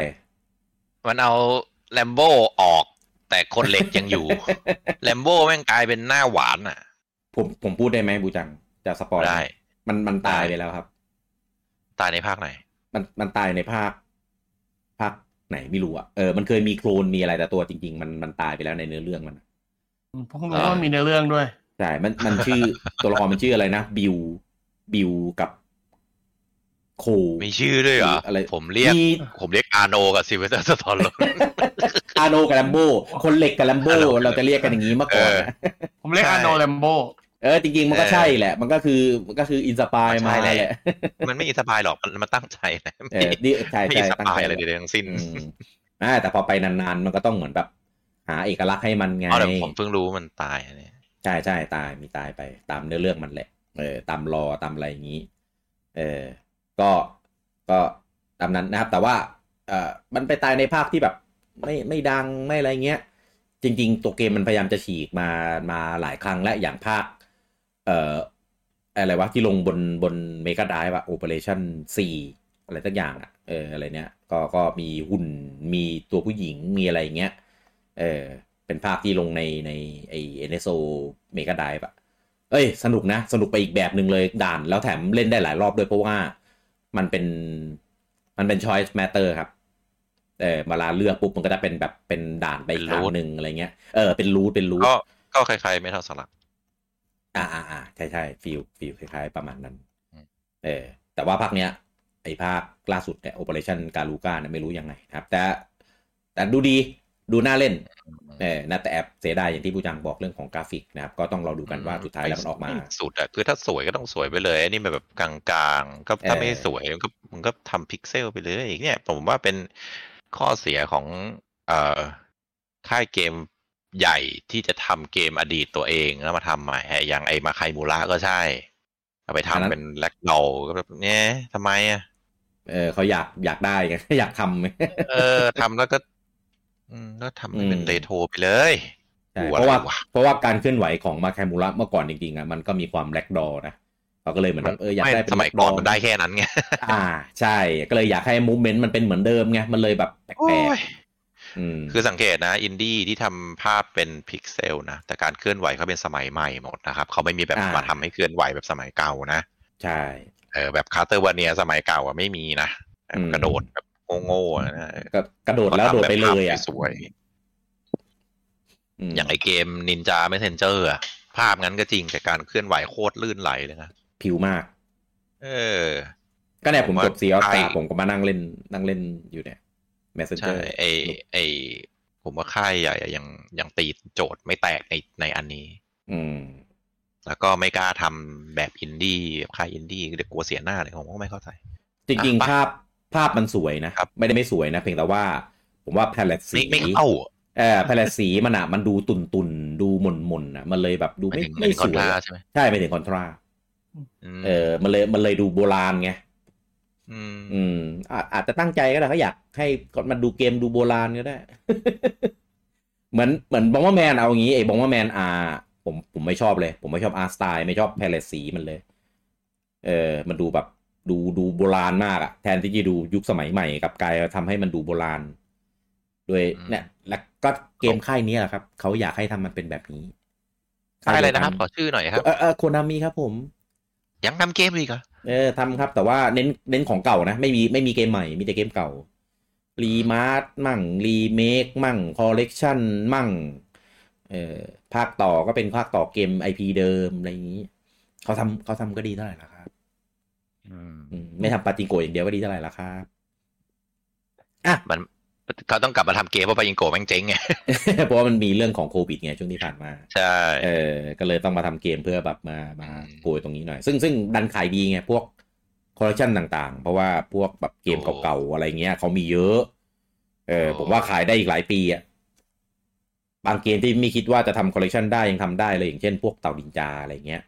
มันเอาแลมโบออก แต่คนเหล็กยังอยู่แลมโบแม่งกลายเป็นหน้าหวานอะ ผมผมพูดได้ไหมบูจังจะสปอยล์ได้ มันมันตายได้ไปแล้วครับ ตายในภาคไหน มันมันตายในภาค ภาคไหนไม่รู้อะเออมันเคยมีโคลนมีอะไรแต่ตัวจริง ๆ มันมันตายไปแล้วในเนื้อเรื่องมัน ผมเพิ่งรู้ว่ามันมีในเรื่องด้วยใช่มันมันชื่อตัวละครมันชื่ออะไรนะบิวบิวกับโคมีชื่อด้วยเหรออะไรผมเรียกมีผมเรียกอาโนกับซิเวเตอร์สตอลอาโนกับแลมโบคนเหล็กกับแลมโบอาโนเราจะเรียกกันอย่างนี้เมื่อก่อนนะผมเรียกใช่อาโนแลมโบเออจริงๆมันก็เออใช่แหละ มันก็คือมันก็คืออินสปายใช่มาแหละแหละมันไม่อินสปายหรอกมันมันตั้งใจนะเออนี่ใช่ไม่ใช่อินสตั้งปายใจอะไรใดๆทั้งสิ้นอืมอ่าแต่พอไปนานๆ มันก็ต้องเหมือนแบบ หาเอกลักษณ์ให้มันไงอ๋อแต่ผมเพิ่งรู้มันตายอันนี้ใช่ใช่ตายมีตายไปตามเนื้อเรื่องมันแหละเออตามรอตามอะไรอย่างนี้ เออก็ก็ตามนั้นนะครับ แต่ว่าเออมันไปตายในภาคที่แบบไม่ไม่ดังไม่อะไรเงี้ย จริง ๆ ตัวเกมมันพยายามจะฉีกมามาหลายครั้งและอย่างภาค เอ่ออะไรวะที่ลงบนบนเมกาไดฟ์อะโอเปอเรชั่นสี่อะไรสักอย่างอะเอออะไรเนี้ยก็ก็มีหุ่นมีตัวผู้หญิงมีอะไรอย่างเงี้ย เออเป็นภาคที่ลงในในไอเอ็นเอสโอ Mega Drive อะเอ้ย สนุกนะ สนุกไปอีกแบบหนึ่งเลยด่านแล้วแถมเล่นได้หลายรอบด้วยเพราะว่ามันเป็นมันเป็น choice matter ครับเออเวลาเลือกปุ๊บมันก็จะเป็นแบบเป็นด่านไปอีกทางหนึ่งอะไรเงี้ยเออเป็น route เป็น route ก็ก็คล้ายๆ Metal Slug อ่าอ่าอ่าใช่ใช่ feel feel คล้ายๆประมาณนั้นอืมเออ แต่ว่าภาคเนี้ย ไอ้ภาคล่าสุดเนี่ย Operation Garuga เนี่ยไม่รู้ยังไงนะครับ แต่แต่ดูดี ดูน่าเล่นเออนะแต่แอบเสียดายอย่างที่ผู้จังบอกเรื่องของกราฟิกนะครับ ก็ต้องรอดูกันว่าสุดท้ายแล้วมันออกมา สุดอะคือถ้าสวยก็ต้องสวยไปเลย อันนี้มันแบบกลางๆ ก็ถ้าเออไม่สวยมันก็มันก็ทำพิกเซลไปเลยเนี่ย ผมว่าเป็นข้อเสียของเอ่อค่ายเกมใหญ่ที่จะทำเกมอดีตตัวเองแล้วมาทำใหม่อย่างไอ้มาไคมูระก็ใช่ เอาไปทำอันนั้นเป็น ragdoll ก็แบบเนี่ยทำไมอะเออเขาอยากอยากได้ไงอยากทำเออทำแล้วก็ อืมก็ทำให้เป็นอืมเรโทรไปเลยใช่ดูเพอะไรราะว่าวะเพราะว่าการเคลื่อนไหวของมาแคมูระเมื่อก่อนจริงๆอะมันก็มีความแลกดอนะเขาก็เลยเหมือนแบบเอออยากไม่ได้เป็นสมัยก่อน backdoor มันได้แค่นั้นไงอ่า ใช่ก็เลยอยากให้มูเมนต์มันเป็นเหมือนเดิมไงมันเลยแบบแปโอ้ลกยๆอืมคือสังเกตนะอินดี้ที่ทำภาพเป็นพิกเซลนะแต่การเคลื่อนไหวเขาเป็นสมัยใหม่หมดนะครับเขาไม่มีแบบอ่ามมาทำให้เคลื่อนไหวแบบสมัยเก่านะ ใช่เออแบบ Castlevania สมัยเก่าอะไม่มีนะแบบอืมกระโดดแบบ โง่ๆนะก็กระโดดแล้วโดดไปเลยอะขาทำแบบภาพสวยๆอย่างไอเกมนินจา Messenger อะภาพงั้นก็จริงแต่การเคลื่อนไหวโคตรลื่นไหลเลยนะพลิ้วมาก เออ ก็เนี่ยผมผมว่าจบซีออสใช่ตาผมก็มานั่งเล่นนั่งเล่นอยู่เนี่ย Messenger ใช่ไอไอผมว่าค่ายใหญ่อะยังยังตีโจทย์ไม่แตกในในอันนี้ อืม แล้วก็ไม่กล้าทำแบบอินดี้แบบค่ายอินดี้เดี๋ยวกลัวเสียหน้าเลยผมก็ไม่เข้าใจ จริงอะๆภาพ ภาพมันสวยนะครับไม่ได้ไม่สวยนะเพียงแต่ว่า ผมว่าแพลตสีไม่ไม่เข้าอะเออแพลตสีมันอะมันดูตุนตุนๆดูหม่นหม่นๆอะมันเลยแบบดูไม่ไม่ถึงไม่ไม่สคอนวยทราอะใช่ไหมใช่ไม่ถึงคอนทรามเออมันเลยมันเลยดูโบราณไงอืมอืมอาอาจจะตั้งใจก็ได้เขาอยากให้มันดูเกมดูโบราณก็ได้ เหมือนเหมือนบองว่าแมนเอาอย่างงี้ไอ้บองว่าแมนอาผมผมไม่ชอบเลย ผมไม่ชอบอาร์สไตล์ไม่ชอบแพลตสีมันเลย เออ มันดูแบบ ดูดูโบราณมากอะแทนที่จะดูยุคสมัยใหม่กลับกลายทำให้มันดูโบราณด้วยเนี่ยแล้วก็เกมค่ายนี้แหละครับ เขาอยากให้ทำมันเป็นแบบนี้ค่ายอะไรนะครับ ขอชื่อหน่อยครับ เออเออโคนามิครับผม ยังทำเกมอีกเหรอเออทำครับ แต่ว่าเน้นเน้นของเก่านะ ไม่มีไม่มีเกมใหม่ มีแต่เกมเก่า remaster มั่ง รีเมค มั่ง คอลเลกชันมั่ง เอ่อภาคต่อก็เป็นภาคต่อเกม IP เดิม อะไรอย่างนี้ เขาทำเขาทำก็ดีเท่าไหร่ละครับอืม ไม่ทำปาจิงโกะอย่างเดียวก็ดีเท่าไหร่ละครับมันเขาต้องกลับมาทำเกมเพราะไปยิงโกะแม่งเจ๊งไงเพราะว่ามันมีเรื่องของโควิดไงช่วงที่ผ่านมา ใช่เออก็เลยต้องมาทำเกมเพื่อแบบมามาอืมโกยตรงนี้หน่อย ซึ่งซึ่งดันขายดีไงพวกคอลเลคชันต่างๆ เพราะว่าพวกแบบเกมเก่าๆอะไรเงี้ยเขามีเยอะ เออผมว่าขายได้อีกหลายปีอะบางเกมที่ไม่คิดว่าจะทำคอลเลคชันได้ยังทำได้เลยอย่างเช่นพวกเต่านินจาอะไรเงี้ย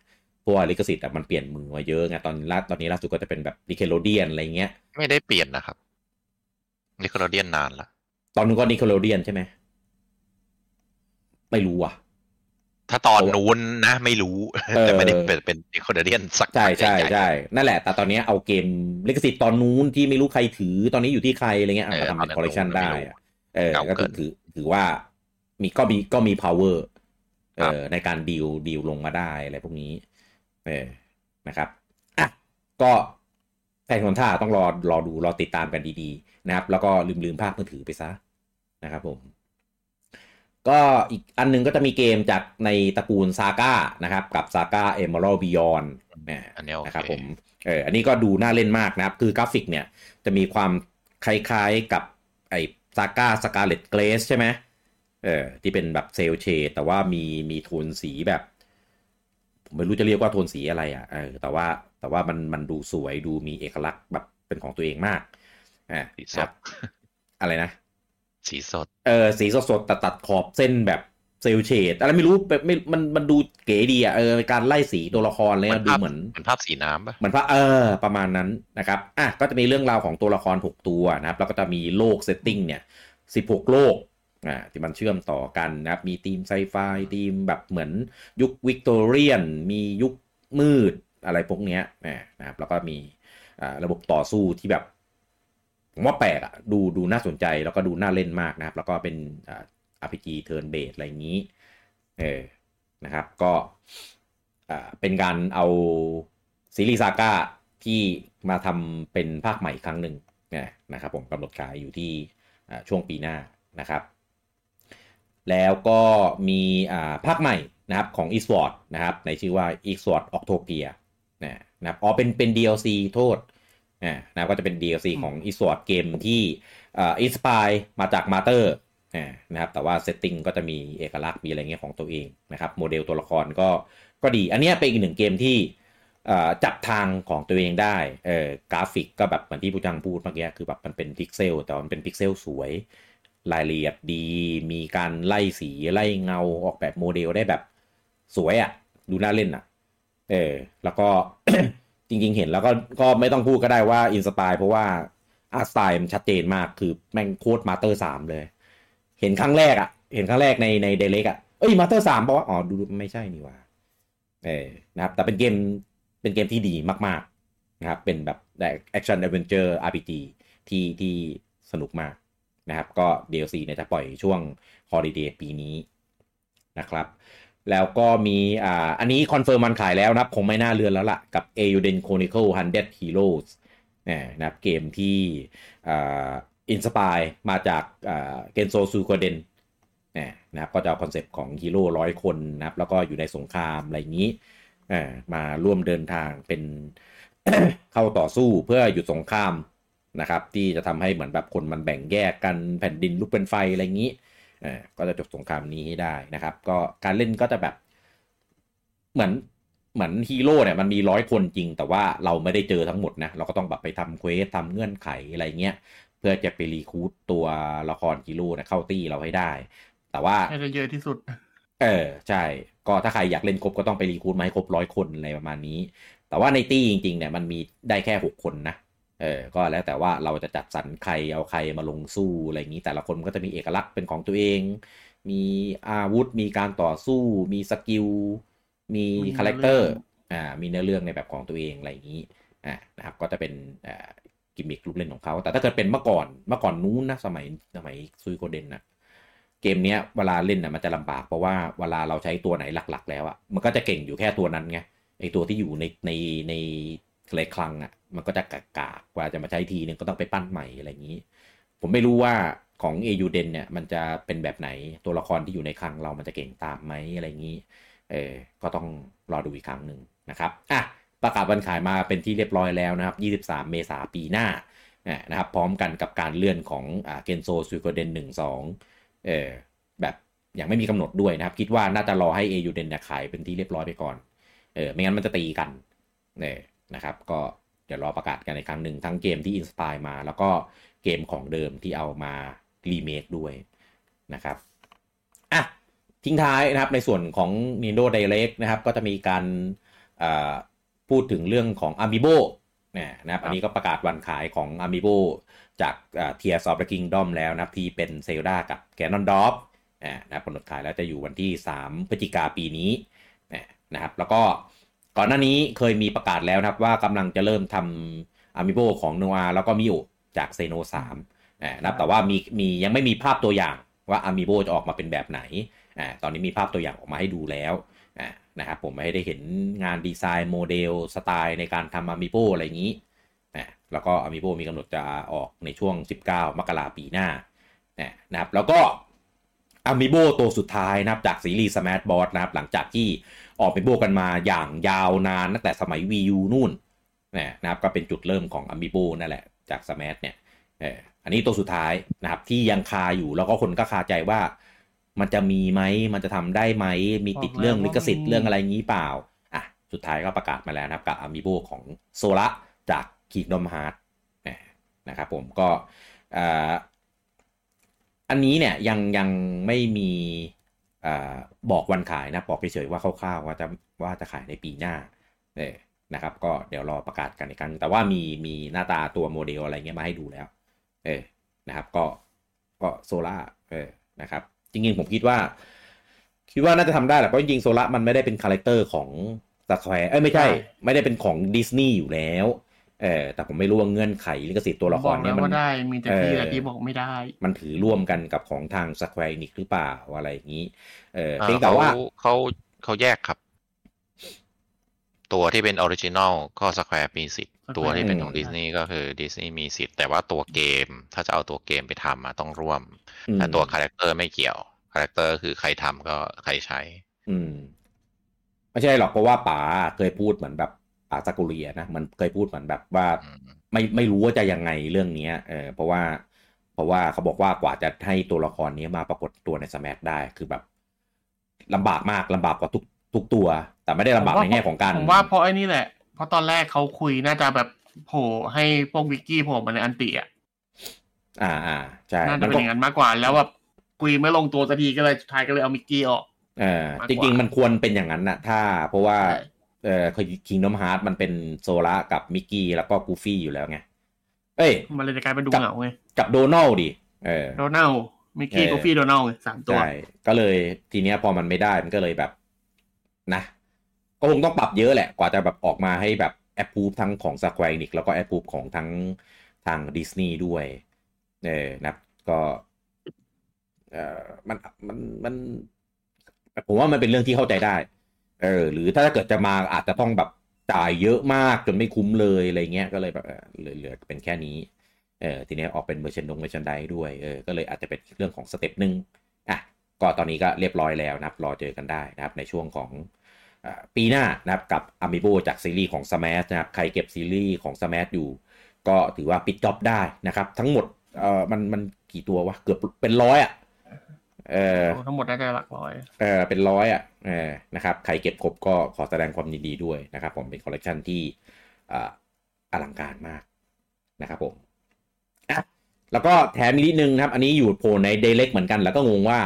พวกลิขสิทธิ์อะมันเปลี่ยนมือมาเยอะไงตอนล่าตอนนี้ล่าสุดก็จะเป็นแบบ Nickelodeon อะไรเงี้ย ไม่ได้เปลี่ยนนะครับ Nickelodeon นานละตอนนู้นก็ Nickelodeon ใช่ไหมไม่รู้อะ ถ้าตอนนู้นนะไม่รู้เออแต่ไม่ได้เป็นเป็นนิโคลเดียนสักใช่ใช่หญ่ๆใช่นั่นแหละ แต่ตอนนี้เอาเกมลิขสิทธิ์ตอนนู้นที่ไม่รู้ใครถือตอนนี้อยู่ที่ใครอะไรเงี้ยอะเออก็ทำเป็นตอนนั้นคอลเลคชันไม่รู้ได้อะเออเก่าก็เกิถือนถือถือว่ามีก็มีก็มี power เอครับอในการดีลดีลลงมาได้อะไรพวกนี้ เออนะครับอะก็แฟนคนท่าต้องรอรอดูรอติดตามกันดีๆนะครับ แล้วก็ลืมลืมภาคมือถือไปซะนะครับผมก็อีกอันหนึงก็จะมีเกมจากในตระกูล SaGa นะครับ กับซาก้าเอม r ร l บิยอนอันนี้โอเคนะครับผมเอออันนี้ก็ดูน่าเล่นมากนะครับ คือกราฟิกเนี่ยจะมีความคล้ายๆกับไอ้ SaGa Scarlet Grace ใช่ไหมเออที่เป็นแบบ cel shade แต่ว่ามีมีโทนสีแบบผม ไม่รู้จะเรียกว่าโทนสีอะไรอะเออแต่ว่าแต่ว่ามันมันดูสวยดูมีเอกลักษณ์แบบเป็นของตัวเองมากอ่าสีสครัดบอะไรนะ สีสด เออสีสดๆตัดตัดขอบเส้นแบบ cel shade อะไรไม่รู้แบบไม่มันมันดูเก๋ดีอะเออการไล่สีตัวละครอะไรเลยดูเหมือนเหมือนภาพสีน้ำปะเหมือนพระเออประมาณนั้นนะครับอะก็จะมีเรื่องราวของตัวละคร 6 ตัวนะครับ แล้วก็จะมีโลก setting เนี่ย 16 โลก อ่าที่มันเชื่อมต่อกันนะครับ มีทีมไซไฟทีมแบบเหมือนยุควิกตอเรียน มียุคมืดอะไรพวกเนี้ยนะครับ แล้วก็มีอ่าระบบต่อสู้ที่แบบผมว่าแปลกอะดูดูน่าสนใจแล้วก็ดูน่าเล่นมากนะครับ แล้วก็เป็นอ่า RPG turn based อะไรอย่างนี้เออนะครับ ก็อ่าเป็นการเอาซีรีส์ซาก้าที่มาทำเป็นภาคใหม่อีกครั้งหนึ่งนะนะครับผมกำหนดขายอยู่ที่อ่าช่วงปีหน้านะครับ แล้วก็มีอ่าภาคใหม่นะครับของ Eastward นะครับในชื่อว่า Eastward Octopia นะครับอ๋อเป็นเป็น DLC โทษนะครับก็จะเป็น DLC ของ e s w o r d เกมที่อินสปายมาจากมาเตอร์นะครับแต่ว่า setting ก็จะมีเอกลักษณ์มีอะไรเงี้ยของตัวเองนะครับโมเดลตัวละครก็ก็ดี อันนี้เป็นอีกหนึ่งเกมที่จับทางของตัวเองได้เออกราฟิกก็แบบเหมือนที่ผู้จังพูดเมื่อกี้คือแบบมันเป็นพิกเซลแต่มันเป็นพิกเซลสวย รายละเอียดดี มีการไล่สีไล่เงาออกแบบโมเดลได้แบบสวยอะ่ะ ดูน่าเล่นอะ่ะ เออ แล้วก็จริง ๆ เห็นแล้วก็ก็ไม่ต้องพูดก็ได้ว่า inspire เพราะว่า art style มันชัดเจนมากคือแม่งโคตร Mother สามเลย เห็นครั้งแรกอะ่ะ เห็นครั้งแรกในใน Direct อะเอ้ย Mother สามเพราะว่าอ๋อดูไม่ใช่นี่ว่าเออนะครับ แต่เป็นเกมเป็นเกมที่ดีมาก ๆ นะครับ เป็นแบบaction adventure RPG ที่ที่สนุกมาก นะครับ ก็ DLC เนี่ยจะปล่อยช่วง Holiday ปีนี้นะครับ แล้วก็มีอ่าอันนี้ confirm มันขายแล้วนะครับ คงไม่น่าเลื่อนแล้วละ่ะ กับ Eiyuden Chronicle 100 Heroes นะครับเกมที่อ่า inspire มาจาก Genso Suikoden นะครับก็จะเอา concept ของฮีโร่ร้อยคนนะครับ แล้วก็อยู่ในสงครามอะไรอย่างนี้มาร่วมเดินทางเป็นเข้าต่อสู้เพื่อหยุดสงคราม นะครับที่จะทำให้เหมือนแบบคนมันแบ่งแยกกันแผ่นดินลุกเป็นไฟอะไรอย่างนี้ก็จะจบสงครามนี้ให้ได้นะครับ ก็การเล่นก็จะแบบเหมือนเหมือนฮีโร่เนี่ยมันมีร้อยคนจริง แต่ว่าเราไม่ได้เจอทั้งหมดนะเราก็ต้องแบบไปทำ quest ทำเงื่อนไขอะไรเงี้ยเพื่อจะไป recruit ตัวละครฮีโร่นี่ยเข้าตี้เราให้ได้ แต่ว่าให้เยอะที่สุด เออใช่ ก็ถ้าใครอยากเล่นครบก็ต้องไป recruit มาให้ครบร้อยคนอะไรประมาณนี้ แต่ว่าในตี้จริงๆเนี่ยมันมีได้แค่หกคนนะ เออก็แล้วแต่ว่าเราจะจัดสรรใครเอาใครมาลงสู้อะไรอย่างนี้ แต่ละคนก็จะมีเอกลักษณ์เป็นของตัวเอง มีอาวุธ มีการต่อสู้ มี skill มี character อ่ามีเนื้อเรื่องในแบบของตัวเองอะไรอย่างนี้อ่านะครับก็จะเป็นอ่ากิมมิคลูกเล่นของเขา แต่ถ้าเกิดเป็นเมื่อก่อนเมื่อก่อนนู้นนะสมัยสมัยซุยโกเดนนะเกมเนี้ยเวลาเล่นนะมันจะลำบากเพราะว่าเวลาเราใช้ตัวไหนหลัก ๆ แล้วอะมันก็จะเก่งอยู่แค่ตัวนั้นไงไอตัวที่อยู่ในในในเลยคลังอะ่ะ มันก็จะกากากว่าจะมาใช้ทีนึงก็ต้องไปปั้นใหม่อะไรอย่างนี้ ผมไม่รู้ว่าของเอยูเดนเนี่ยมันจะเป็นแบบไหนตัวละครที่อยู่ในคลังเรามันจะเก่งตามไหมอะไรอย่างนี้เออก็ต้องรอดูอีกครั้งหนึ่งนะครับอะประกาศวันขายมาเป็นที่เรียบร้อยแล้วนะครับ 23 เมษาปีหน้านะครับพร้อมกันกับการเลื่อนของอ่า Genso Suikoden หนึ่งสองเออแบบยังไม่มีกำหนดด้วยนะครับ คิดว่าน่าจะรอให้ Eiyuden ขายเป็นที่เรียบร้อยไปก่อนเออไม่งั้นมันจะตีกันเนี่ยนะครับ ก็ เดี๋ยวรอประกาศกันอีกครั้งหนึ่งทั้งเกมที่ inspire มา แล้วก็เกมของเดิมที่เอามารีเมคด้วยนะครับอะทิ้งท้ายนะครับในส่วนของ Nintendo Direct นะครับ ก็จะมีการพูดถึงเรื่องของ Amiibo นะครับ อันนี้ก็ประกาศวันขายของ Amiibo จาก Tears of the Kingdom แล้วนะครับที่เป็นเซลดากับ Ganon d o p นะครับกำหนดขายแล้วจะอยู่วันที่ 3 พฤศจิกาปีนี้นะครับ แล้วก็ ก่อนหน้านี้เคยมีประกาศแล้วนะครับ ว่ากำลังจะเริ่มทำอามิโบของโนอาแล้วก็มิโอจากเซโนสามนะครับแต่ว่ามีมียังไม่มีภาพตัวอย่างว่าอามิโบจะออกมาเป็นแบบไหนอ่าตอนนี้มีภาพตัวอย่างออกมาให้ดูแล้วอ่านะครับผมไม่ได้เห็นงานดีไซน์โมเดลสไตล์ในการทำ amiibo อะไรอย่างนี้นะแล้วก็ amiibo มีกำหนดจะออกในช่วง 19 มกราปีหน้านะครับแล้วก็ amiibo ตัวสุดท้ายนะครับจากซีรีส์สมาร์ทบอ s นะครับหลังจากที่ ออกไปโบกันมาอย่างยาวนานตั้งแต่สมัย Wii U นู่นนะครับก็เป็นจุดเริ่มของ amiibo นั่นแหละจาก Smash เนี่ยอันนี้ตัวสุดท้ายนะครับที่ยังคาอยู่แล้วก็คนก็คาใจว่า มันจะมีไหมมันจะทำได้ไหมมีติดเรื่องลิขสิทธิ์เรื่องอะไรงี้เปล่าอะสุดท้ายก็ประกาศมาแล้วนะครับกับ amiibo ของ Sora จาก Kingdom Hearts นะครับผมก็อันนี้เนี่ยยังยังไม่มี อบอกวันขายนะบอกเฉยๆว่าคร่าวๆว่าจะว่าจะขายในปีหน้าเออนะครับก็เดี๋ยวรอประกาศกันอีกครั้งแต่ว่ามีมีหน้าตาตัวโมเดลอะไรเงี้ยมาให้ดูแล้ว เออนะครับ ก็ก็ Sora เออนะครับ จริงๆผมคิดว่า คิดว่าน่าจะทำได้แหละเพราะจริงๆโซล่ามันไม่ได้เป็น character ของ Square เอ้ยไม่ใช่ ไม่ได้เป็นของดิสนีย์อยู่แล้ว เออแต่ผมไม่รู้ว่าเงื่อนไขลิขสิทธิ์ตัวละครเนี่ยมันได้มีแต่ที่แต่ที่บอกไม่ได้ มันถือร่วมกันกับของทาง Square Enix หรือเปล่าอะไรอย่างนี้ เออเพียงแต่ว่าเขาเขาแยกครับ ตัวที่เป็น originalก็ Square มีสิทธิ์ตัวที่เป็นของดิสนีย์ก็คือดิสนีย์มีสิทธิ์แต่ว่าตัวเกม ถ้าจะเอาตัวเกมไปทำมาต้องร่วมแต่ตัว character ไม่เกี่ยว character คือใครทำก็ใครใช้ อืม ไม่ใช่หรอกเพราะว่าป๋าเคยพูดเหมือนแบบ ป๋าซากุเรียนะมันเคยพูดเหมือนแบบว่าอืมไม่ไม่รู้ว่าจะยังไงเรื่องเนี้ยเออเพราะว่าเพราะว่าเขาบอกว่ากว่าจะให้ตัวละครนี้มาปรากฏตัวใน Smash ได้คือแบบลำบากมากลำบากกว่าทุกทุกตัว แต่ไม่ได้ลำบากในแง่ของการผมว่าเพราะไอ้นี่แหละ เพราะตอนแรกเขาคุยน่าจะแบบโผล่ให้พวกวิกกี้โผล่มาในอันติอะอ่าอ่าใช่น่ามัจะนเป็นก็อย่างนั้นมากกว่าแล้วแบบคุยไม่ลงตัวสักทีก็เลยสุดท้ายก็เลยเอามิกกี้ออกเออมากกว่าจริง ๆ มันควรเป็นอย่างนั้นนะถ้าเพราะว่าใช่ เออคิงดอมฮาร์ดมันเป็นโซล่ากับมิกกี้แล้วก็กูฟี่อยู่แล้วไง เอ้ย มันเลยจะกลายเป็นดูกับเหงาไง กับโดนัลดิเออโดนัลมิกกี้เออกูฟี่โดนัลไงสามตัวใช่ก็เลยทีเนี้ยพอมันไม่ได้มันก็เลยแบบนะ ก็คงต้องปรับเยอะแหละ กว่าจะแบบออกมาให้แบบแอปพูฟทั้งของ Square Enix แล้วก็แอปพูฟของทั้งทางดิสนีย์ด้วย เออนะครับก็เออมันมันมัน ผมว่ามันเป็นเรื่องที่เข้าใจได้ เออหรือถ้าเกิดจะมาอาจจะต้องแบบจ่ายเยอะมากจนไม่คุ้มเลยอะไรเงี้ยก็เลยแบบเหลือเป็นแค่นี้เออทีนี้ออกเป็น merchandise merchandise ด้วยเออก็เลยอาจจะเป็นเรื่องของ step หนึ่งอะก็ตอนนี้ก็เรียบร้อยแล้วนะครับรอเจอกันได้นะครับในช่วงของปีหน้านะครับกับ amiibo จากซีรีส์ของ Smash นะครับใครเก็บซีรีส์ของ Smash อยู่ ก็ถือว่าปิด job ได้นะครับ ทั้งหมดเออมันมันกี่ตัววะเกือบเป็นร้อยอะ เออทั้งหมดน่าจะหลักร้อยเออเป็นร้อยอะเออนะครับใครเก็บครบก็ขอแสดงความยินดีด้วยนะครับผมเป็นคอลเลกชันที่อ่าอลังการมากนะครับผมอะแล้วก็แถมอีกนิดนึงนะครับ อันนี้อยู่โผล่ในเดเล็กเหมือนกัน แล้วก็งงว่า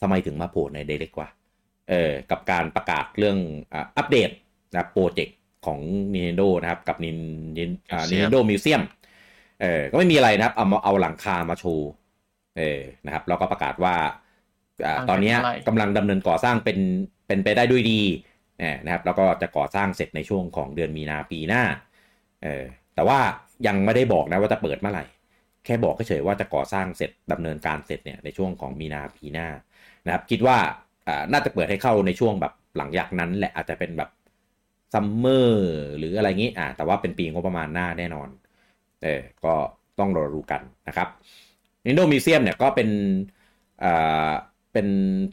ทำไมถึงมาโผล่ในเดเล็กวะเออกับการประกาศเรื่องอ่าอัปเดตนะครับโปรเจกต์ของ Nintendo นะครับ กับ Nin Nin อ่า Museum Nintendo Museum เออก็ไม่มีอะไรนะครับ เอามาเอาหลังคามาโชว์เออนะครับแล้วก็ประกาศว่าอ่า ตอนเนี้ยกำลังดำเนินก่อสร้างเป็นเป็นไปได้ด้วยดีเออนะครับแล้วก็จะก่อสร้างเสร็จในช่วงของเดือนมีนาปีหน้าเออแต่ว่ายังไม่ได้บอกนะว่าจะเปิดเมื่อไหร่ แค่บอกเฉยๆว่าจะก่อสร้างเสร็จดำเนินการเสร็จเนี่ยในช่วงของมีนาปีหน้านะครับคิดว่าอ่าน่าจะเปิดให้เข้าในช่วงแบบหลังจากนั้นแหละอาจจะเป็นแบบซัมเมอร์หรืออะไรงี้อ่าแต่ว่าเป็นปีงบประมาณหน้าแน่นอนเออก็ต้องรอดูกันนะครับ Nintendo Museum เนี่ยก็เป็นอ่า เป็น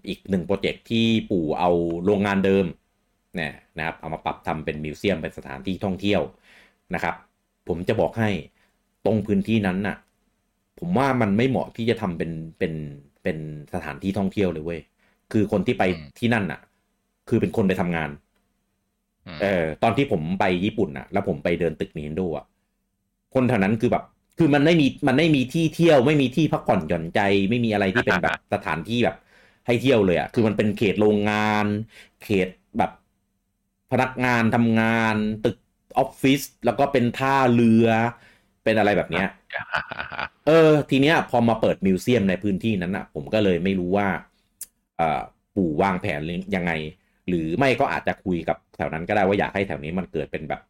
อีกหนึ่งโปรเจกต์ที่ปู่เอาโรงงานเดิมเนี่ยนะครับเอามาปรับทำเป็นมิวเซียมเป็นสถานที่ท่องเที่ยวนะครับ ผมจะบอกให้ตรงพื้นที่นั้นน่ะ ผมว่ามันไม่เหมาะที่จะทำเป็นเป็นเป็นสถานที่ท่องเที่ยวเลยเว้ยคือคนที่ไปอืมที่นั่นน่ะ คือเป็นคนไปทำงานอืมเออตอนที่ผมไปญี่ปุ่นน่ะ แล้วผมไปเดินตึก Nintendo อะคนแถวนั้นคือแบบ คือมันไม่มีมันไม่มีที่เที่ยว ไม่มีที่พักผ่อนหย่อนใจ ไม่มีอะไรที่เป็นแบบสถานที่แบบ ให้เที่ยวเลยอะคือมันเป็นเขตโรงงาน เขตแบบพนักงานทำงาน ตึกออฟฟิศแล้วก็เป็นท่าเรือ เป็นอะไรแบบเนี้ยเออ ทีเนี้ยพอมาเปิดมิวเซียมในพื้นที่นั้นอะ ผมก็เลยไม่รู้ว่าเอ่อปู่วางแผนยังไง หรือไม่ก็อาจจะคุยกับแถวนั้นก็ได้ว่าอยากให้แถวนี้มันเกิดเป็นแบบ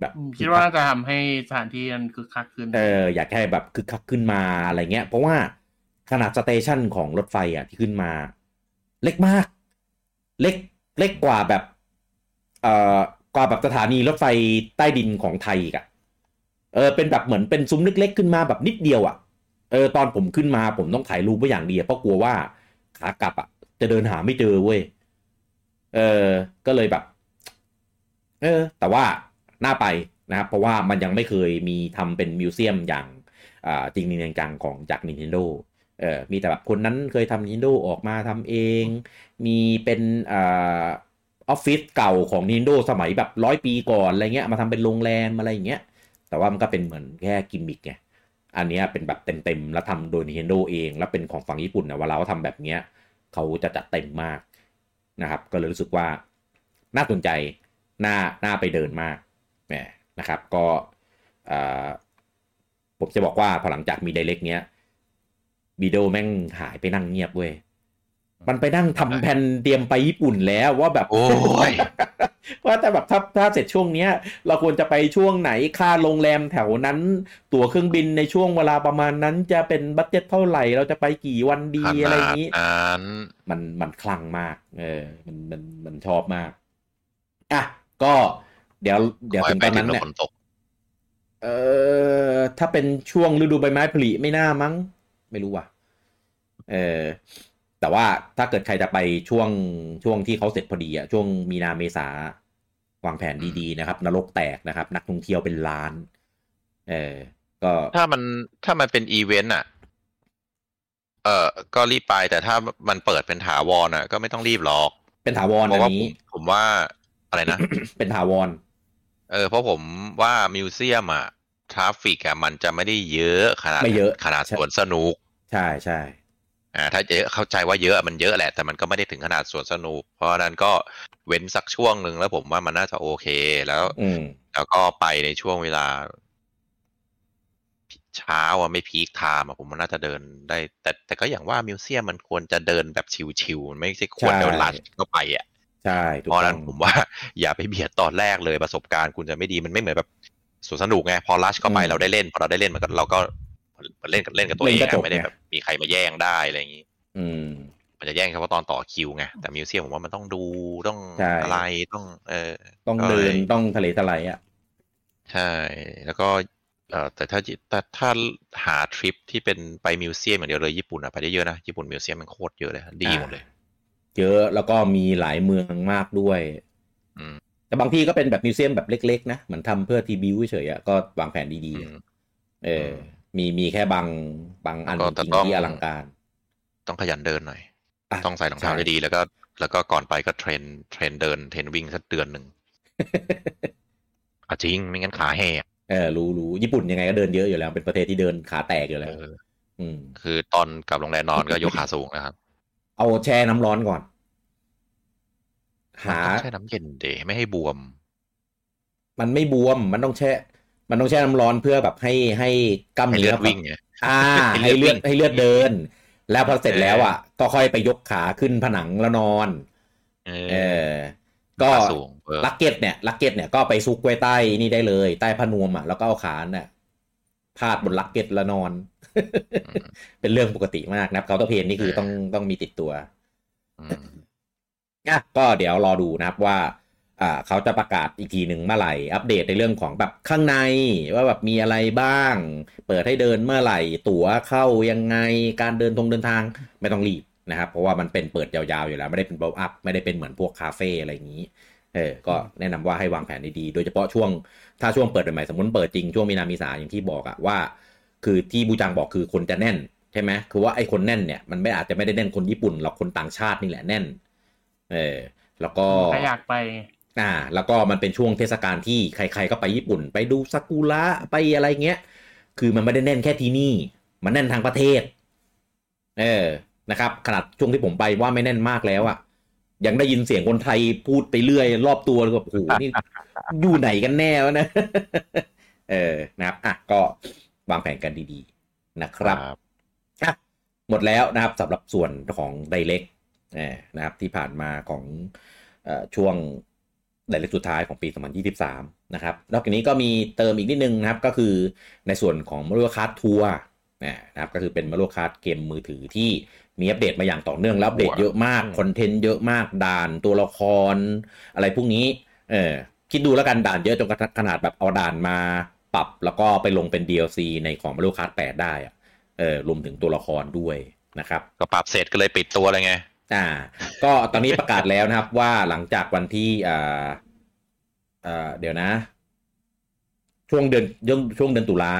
แบบอืมคิดว่าน่าจะทำให้สถานที่มันคึกคักขึ้น เอออยากให้แบบคึกคักขึ้นมาอะไรเงี้ย เพราะว่า ขนาดสเตชันของรถไฟอะที่ขึ้นมา เล็กมาก เล็กเล็กกว่าแบบ เอ่อกว่าแบบสถานีรถไฟใต้ดินของไทยอีกอะเออเป็นแบบเหมือนเป็นซุ้มเล็ก ๆ ขึ้นมาแบบนิดเดียวอะเออตอนผมขึ้นมาผมต้องถ่ายรูปไว้อย่างดีเพราะกลัวว่าขากลับอะจะเดินหาไม่เจอเว้ยเออก็เลยแบบ เออ แต่ว่าน่าไปนะครับเพราะว่ามันยังไม่เคยมีทำเป็นมิวเซียมอย่างอ่าจริงในจังของจาก Nintendo เออมีแต่แบบคนนั้นเคยทำ Nintendo ออกมาทำเอง มีเป็นออฟฟิศเก่าของ Nintendo สมัยแบบร้อยปีก่อนอะไรเงี้ยมาทำเป็นโรงแรมอะไรอย่างเงี้ย แต่ว่ามันก็เป็นเหมือนแค่กิมมิกไงอันนี้เป็นแบบเต็มๆ แล้วทำโดย Nintendo เอง แล้วเป็นของฝั่งญี่ปุ่นนะเวลาเขาทำแบบเนี้ยเขาจะจัดเต็มมากนะครับ ก็เลยรู้สึกว่าน่าสนใจน่าน่าไปเดินมากนะครับ ก็ผมจะบอกว่าพอหลังจากมีไดเ c กเนี้ย บีโดแม่งหายไปนั่งเงียบเว้ยมันไปนั่งทำแผนเตรียมไปญี่ปุ่นแล้วว่าแบบ โอ้ยว่าแต่แบบถ้าถ้าเสร็จช่วงเนี้ย เราควรจะไปช่วงไหนค่าโรงแรมแถวนั้น ตั๋วเครื่องบินในช่วงเวลาประมาณนั้นจะเป็นบัตเจ็ตเท่าไหร่ เราจะไปกี่วันดีขอะไรอนาดย่างนี้นั้นมันมันคลั่งมาก เออ มันมันมันชอบมาก อะ ก็เดี๋ยว เดี๋ยวขอถึให้งไปตอนถึนั้งนแล้วเนี่ยฝนตกเออถ้าเป็นช่วงฤดูใบไม้ผลิไม่น่ามั้ง ไม่รู้ว่ะเออแต่ว่าถ้าเกิดใครจะไปช่วงช่วงที่เขาเสร็จพอดีอะช่วงมีนาเมษาวางแผนดีๆนะครับ นรกแตกนะครับ นักท่องเที่ยวเป็นล้าน เออก็ถ้ามันถ้ามันเป็นอีเวนต์อะ เออก็รีบไปแต่ถ้ามันเปิดเป็นถาวรอะ ก็ไม่ต้องรีบหรอก เป็นถาวรอันนี้ เพอัราะว่าผมผมว่าอะไรนะ เป็นถาวร เออ เพราะผมว่า museum อะ traffic อะมันจะไม่ได้เยอะขนาดไม่เยอะขนาดใช่สวนสนุก ใช่ใช่อ่าถ้าเยอะเข้าใจว่าเยอะมันเยอะแหละ แต่มันก็ไม่ได้ถึงขนาดสวนสนุก เพราะฉะนั้นก็เว้นสักช่วงหนึ่งแล้วผมว่ามันน่าจะโอเคแล้ว อืมแล้วก็ไปในช่วงเวลาเช้าอะไม่ peak time อะผมมันน่าจะเดินได้ แต่แต่ก็อย่างว่า museum มันควรจะเดินแบบชิวๆไม่ใช่ควรเดิน rush เข้าไปอะใช่ถูกเพราะฉะนั้นผมว่าอย่าไปเบียดตอนแรกเลยประสบการณ์คุณจะไม่ดีมันไม่เหมือนแบบ สวนสนุกไงพอ rush เข้าไปเราได้เล่นพอเราได้เล่นมันก็เราก็เล่นกับเล่นกับตัวเองอะไม่ได้แบบมีใครมาแย่งได้อะไรอย่างนี้อืมมันจะแย่งเฉพาะตอนต่อคิวไงแต่ museum ผมว่ามันต้องดูต้องใช่อะไรต้อง เออต้องก็เดินเลยต้องทะเลทลายอะใช่ แล้วก็เอ่อแต่ถ้าแต่ถ้าหาทริปที่เป็นไป museum อย่างเดียวเลยญี่ปุ่นอะไปได้เยอะนะญี่ปุ่น museum มันโคตรเยอะเลยดีหมดเลย เยอะแล้วก็มีหลายเมืองมากด้วยอืม แต่บางที่ก็เป็นแบบ museum แบบเล็ก ๆ นะเหมือนทำเพื่อ tribute เฉยๆอะก็วางแผนดีอืมๆเออ มีมีแค่บางบางอันแล้วก็จริงแต่ต้องๆที่อลังการ ต้องขยันเดินหน่อยอะต้องใส่รองเท้าใช่ได้ดีแล้วก็แล้วก็ก่อนไปก็ train train เดิน train วิ่งสักเดือนหนึ่งอะจริงไม่งั้นขาแหกเออรู้รู้ญี่ปุ่นยังไงก็เดินเยอะอยู่แล้ว เป็นประเทศที่เดินขาแตกอยู่แล้ว เอออืม คือตอนกลับโรงแรมนอนก็ยกขาสูงนะครับ เอาแช่น้ำร้อนก่อน หามันต้องใช้น้ำเย็นเดไม่ให้บวม มันไม่บวมมันต้องแช่ มันต้องแช่น้ำร้อนเพื่อแบบให้ให้กล้ามเนื้อ ให้เลือดวิ่งไงอ่า ให้ให้เลืเลืออดดวิ่งให้เลือดเดิน แล้วพอเสร็จแล้วอะ ก็ค่อยไปยกขาขึ้นผนังแล้วนอนเออเออก็ขาสูงเออ luggage เนี่ย luggage เนี่ยก็ไปซุกไว้ใต้นี่ได้เลย ใต้ผ้านวมอะแล้วก็เอาขาเนี่ยพาดบน luggage แล้วนอน เป็นเรื่องปกติมากนะครับ Counterpain นี่คือต้องต้องมีติดตัว อะก็เดี๋ยวรอดูนะครับว่าอ่าเขาจะประกาศอีกทีหนึ่งเมื่อไหร่ อัปเดตในเรื่องของแบบข้างในว่าแบบมีอะไรบ้าง เปิดให้เดินเมื่อไหร่ ตั๋วเข้ายังไงการเดินทงเดินทางไม่ต้องรีบนะครับเพราะว่ามันเป็นเปิดยาวๆอยู่แล้ว ไม่ได้เป็นบลอัพไม่ได้เป็นเหมือนพวกคาเฟ่อะไรอย่างนี้เออก็แนะนำว่าให้วางแผนดีๆ โดยเฉพาะช่วงถ้าช่วงเปิดใหม่สมมติเปิดจริงช่วงมีนามีสาอย่างที่บอกอะว่า คือที่บูจังบอกคือคนจะแน่นใช่ไหมคือว่าไอ้คนแน่นเนี่ยมันไม่อาจจะไม่ได้แน่นคนญี่ปุ่นหรอกคนต่างชาตินี่แหละแน่น เออแล้วก็ก็อยากไปอ่าแล้วก็มันเป็นช่วงเทศกาลที่ใคร ๆ ก็ไปญี่ปุ่น ไปดูซากุระไปอะไรเงี้ย คือมันไม่ได้แน่นแค่ที่นี่ มันแน่นทางประเทศ เออนะครับ ขนาดช่วงที่ผมไปว่าไม่แน่นมากแล้วอะยังได้ยินเสียงคนไทยพูดไปเรื่อย รอบตัวเลยแบบโอ้โหนี่อยู่ไหนกันแน่วะนะ เออนะครับอะก็วางแผนกันดีๆนะครับอะหมดแล้วนะครับสำหรับส่วนของไดเ c ก นะครับที่ผ่านมาของเออช่วงไดเ c กสุดท้ายของปี 2023 นะครับ นอกจากนี้ก็มีเติมอีกนิดนึงนะครับ ก็คือในส่วนของ Mario Kart Tour นะครับก็คือเป็น Mario Kart เกมมือถือที่มีอัปเดตมาอย่างต่อเนื่องแล้วอัปเดตเยอะมาก content เยอะมาก ด่านตัวละคร อะไรพวกนี้ เออคิดดูแล้วกันด่านเยอะจนกระทั่งขนาดแบบเอาด่านมาปรับแล้วก็ไปลงเป็น DLC ในของ Mario Kart 8ได้อะเออรวมถึงตัวละครด้วยนะครับ ก็ปรับเสร็จก็เลยปิดตัวเลยไง อ่า ก็ตอนนี้ประกาศแล้วนะครับ ว่าหลังจากวันที่อ่าอ่าเดี๋ยวนะ ช่วงเดือนช่วงช่วงเดือนตุลา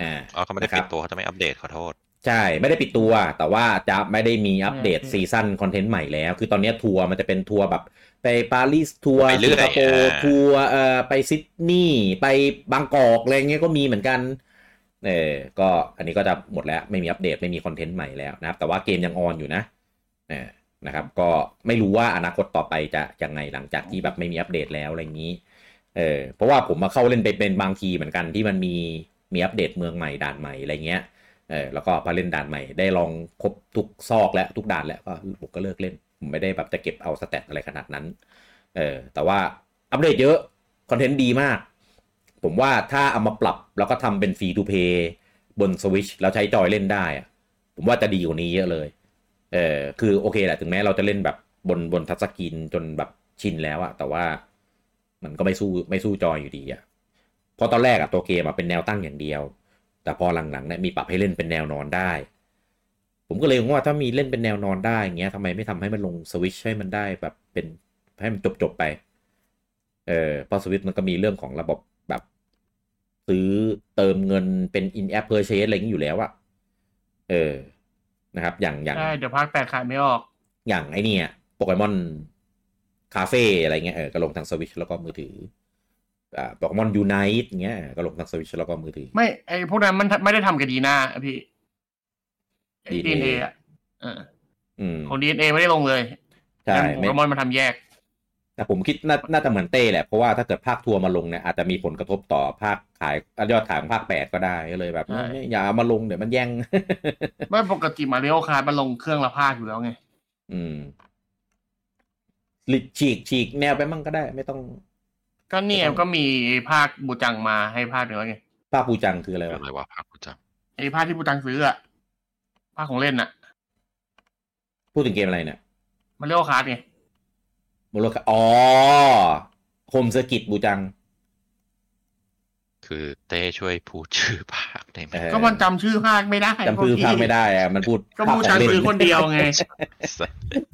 อ่าอ๋อเขาไม่ได้นะครับ เขาจะไม่อัปเดตขอโทษ ใช่ ไม่ได้ปิดตัว แต่ว่าจะไม่ได้มีอัปเดตอืม season content ใหม่แล้ว คือตอนนี้ทัวร์มันจะเป็นทัวร์แบบ ไปปารีสทัวร์ไปเรื่สิงคโปร์อ่าทัวร์เอ่อไปซิดนีย์ไปบางกอกอะไรเงี้ยก็มีเหมือนกันเออก็อันนี้ก็จะหมดแล้วไม่มีอัปเดตไม่มีคอนเทนต์ใหม่แล้วนะครับ แต่ว่าเกมยังออนอยู่นะเออ นะครับ ก็ไม่รู้ว่าอนาคตต่อไปจะยังไงหลังจากที่แบบไม่มีอัปเดตแล้วอะไรอย่างนี้ เออเพราะว่าผมมาเข้าเล่นไปเป็นบางทีเหมือนกันที่มันมีมีอัปเดตเมืองใหม่ด่านใหม่อะไรเงี้ยเออแล้วก็พอเล่นด่านใหม่ได้ลองครบทุกซอกและทุกด่านแล้วก็ผมก็เลิกเล่น ผมไม่ได้แบบจะเก็บเอาสแตทอะไรขนาดนั้นเออแต่ว่าอัปเดตเยอะ content ดีมาก ผมว่าถ้าเอามาปรับแล้วก็ทำเป็น free to play บนสวิชแล้วใช้จอยเล่นได้ ผมว่าจะดีกว่านี้เยอะเลย เออคือโอเคแหละถึงแม้เราจะเล่นแบบบนบน touch screen จนแบบชินแล้วอะแต่ว่ามันก็ไม่สู้ไม่สู้จอยอยู่ดีอะเพราะตอนแรกอะตัวเกมอะเป็นแนวตั้งอย่างเดียว แต่พอหลังๆเนี่ยมีปรับให้เล่นเป็นแนวนอนได้ ผมก็เลยงงว่าถ้ามีเล่นเป็นแนวนอนได้เงี้ยทำไมไม่ทำให้มันลงสวิชให้มันได้แบบเป็นให้มันจบจบๆไป เออเพราะสวิตมันก็มีเรื่องของระบบแบบซื้อเติมเงินเป็น in app purchase อะไรอย่างนี้อยู่แล้วอะเออ นะครับ อย่างอย่างใช่เดี๋ยวภาคแปดขายไม่ออก อย่างไอ้เนี่ยโปเกมอนคาเฟ่อะไรเงี้ยเออก็ลงทางสวิชแล้วก็มือถืออ่าโปเกมอนยูไนต์เงี้ยก็ลงทางสวิชแล้วก็มือถือ ไม่ไอพวกนั้นมันไม่ได้ทำกับดีน่าอะพี่ดี DNA เออะเอออืมของดีเอไม่ได้ลงเลยใช่งั้นโปไม่เกมอนมาทำแยก แต่ผมคิดน่าน่าจะเหมือนเต้แหละ เพราะว่าถ้าเกิดภาคทัวร์มาลงเนี่ยอาจจะมีผลกระทบต่อภาคขายยอดขายของภาคแปดก็ได้ก็เลยแบบใช่ไม่อย่าเอามาลงเดี๋ยวมันแย่ง ไม่ปกติมาริโอคาร์ดมันลงเครื่องละภาคอยู่แล้วไง อืมหรือฉีกฉีกแนวไปมั่งก็ได้ ไม่ต้อง ก็เนี่ยก็มีภาคบูจังมาให้ภาคหนึ่งแล้วไงภาคปูจังคืออะไรวะอะไรวะพักกูจไอภาคที่บูจังซื้ออะภาคของเล่นอะพูดถึงเกมอะไรเนี่ยมาริโอคาร์ดไง โมโลคาอ๋อโฮมเซอร์กิตบูจังำคือเต้ช่วยพูดชื่อภาคได้ไหมเออก็มันจำชื่อภาคไม่ได้จำพื้อพวภาคพี่ไม่ได้อะมันพูดก็ภาคบูขจัองงเล่นซื้อคนเดียวไง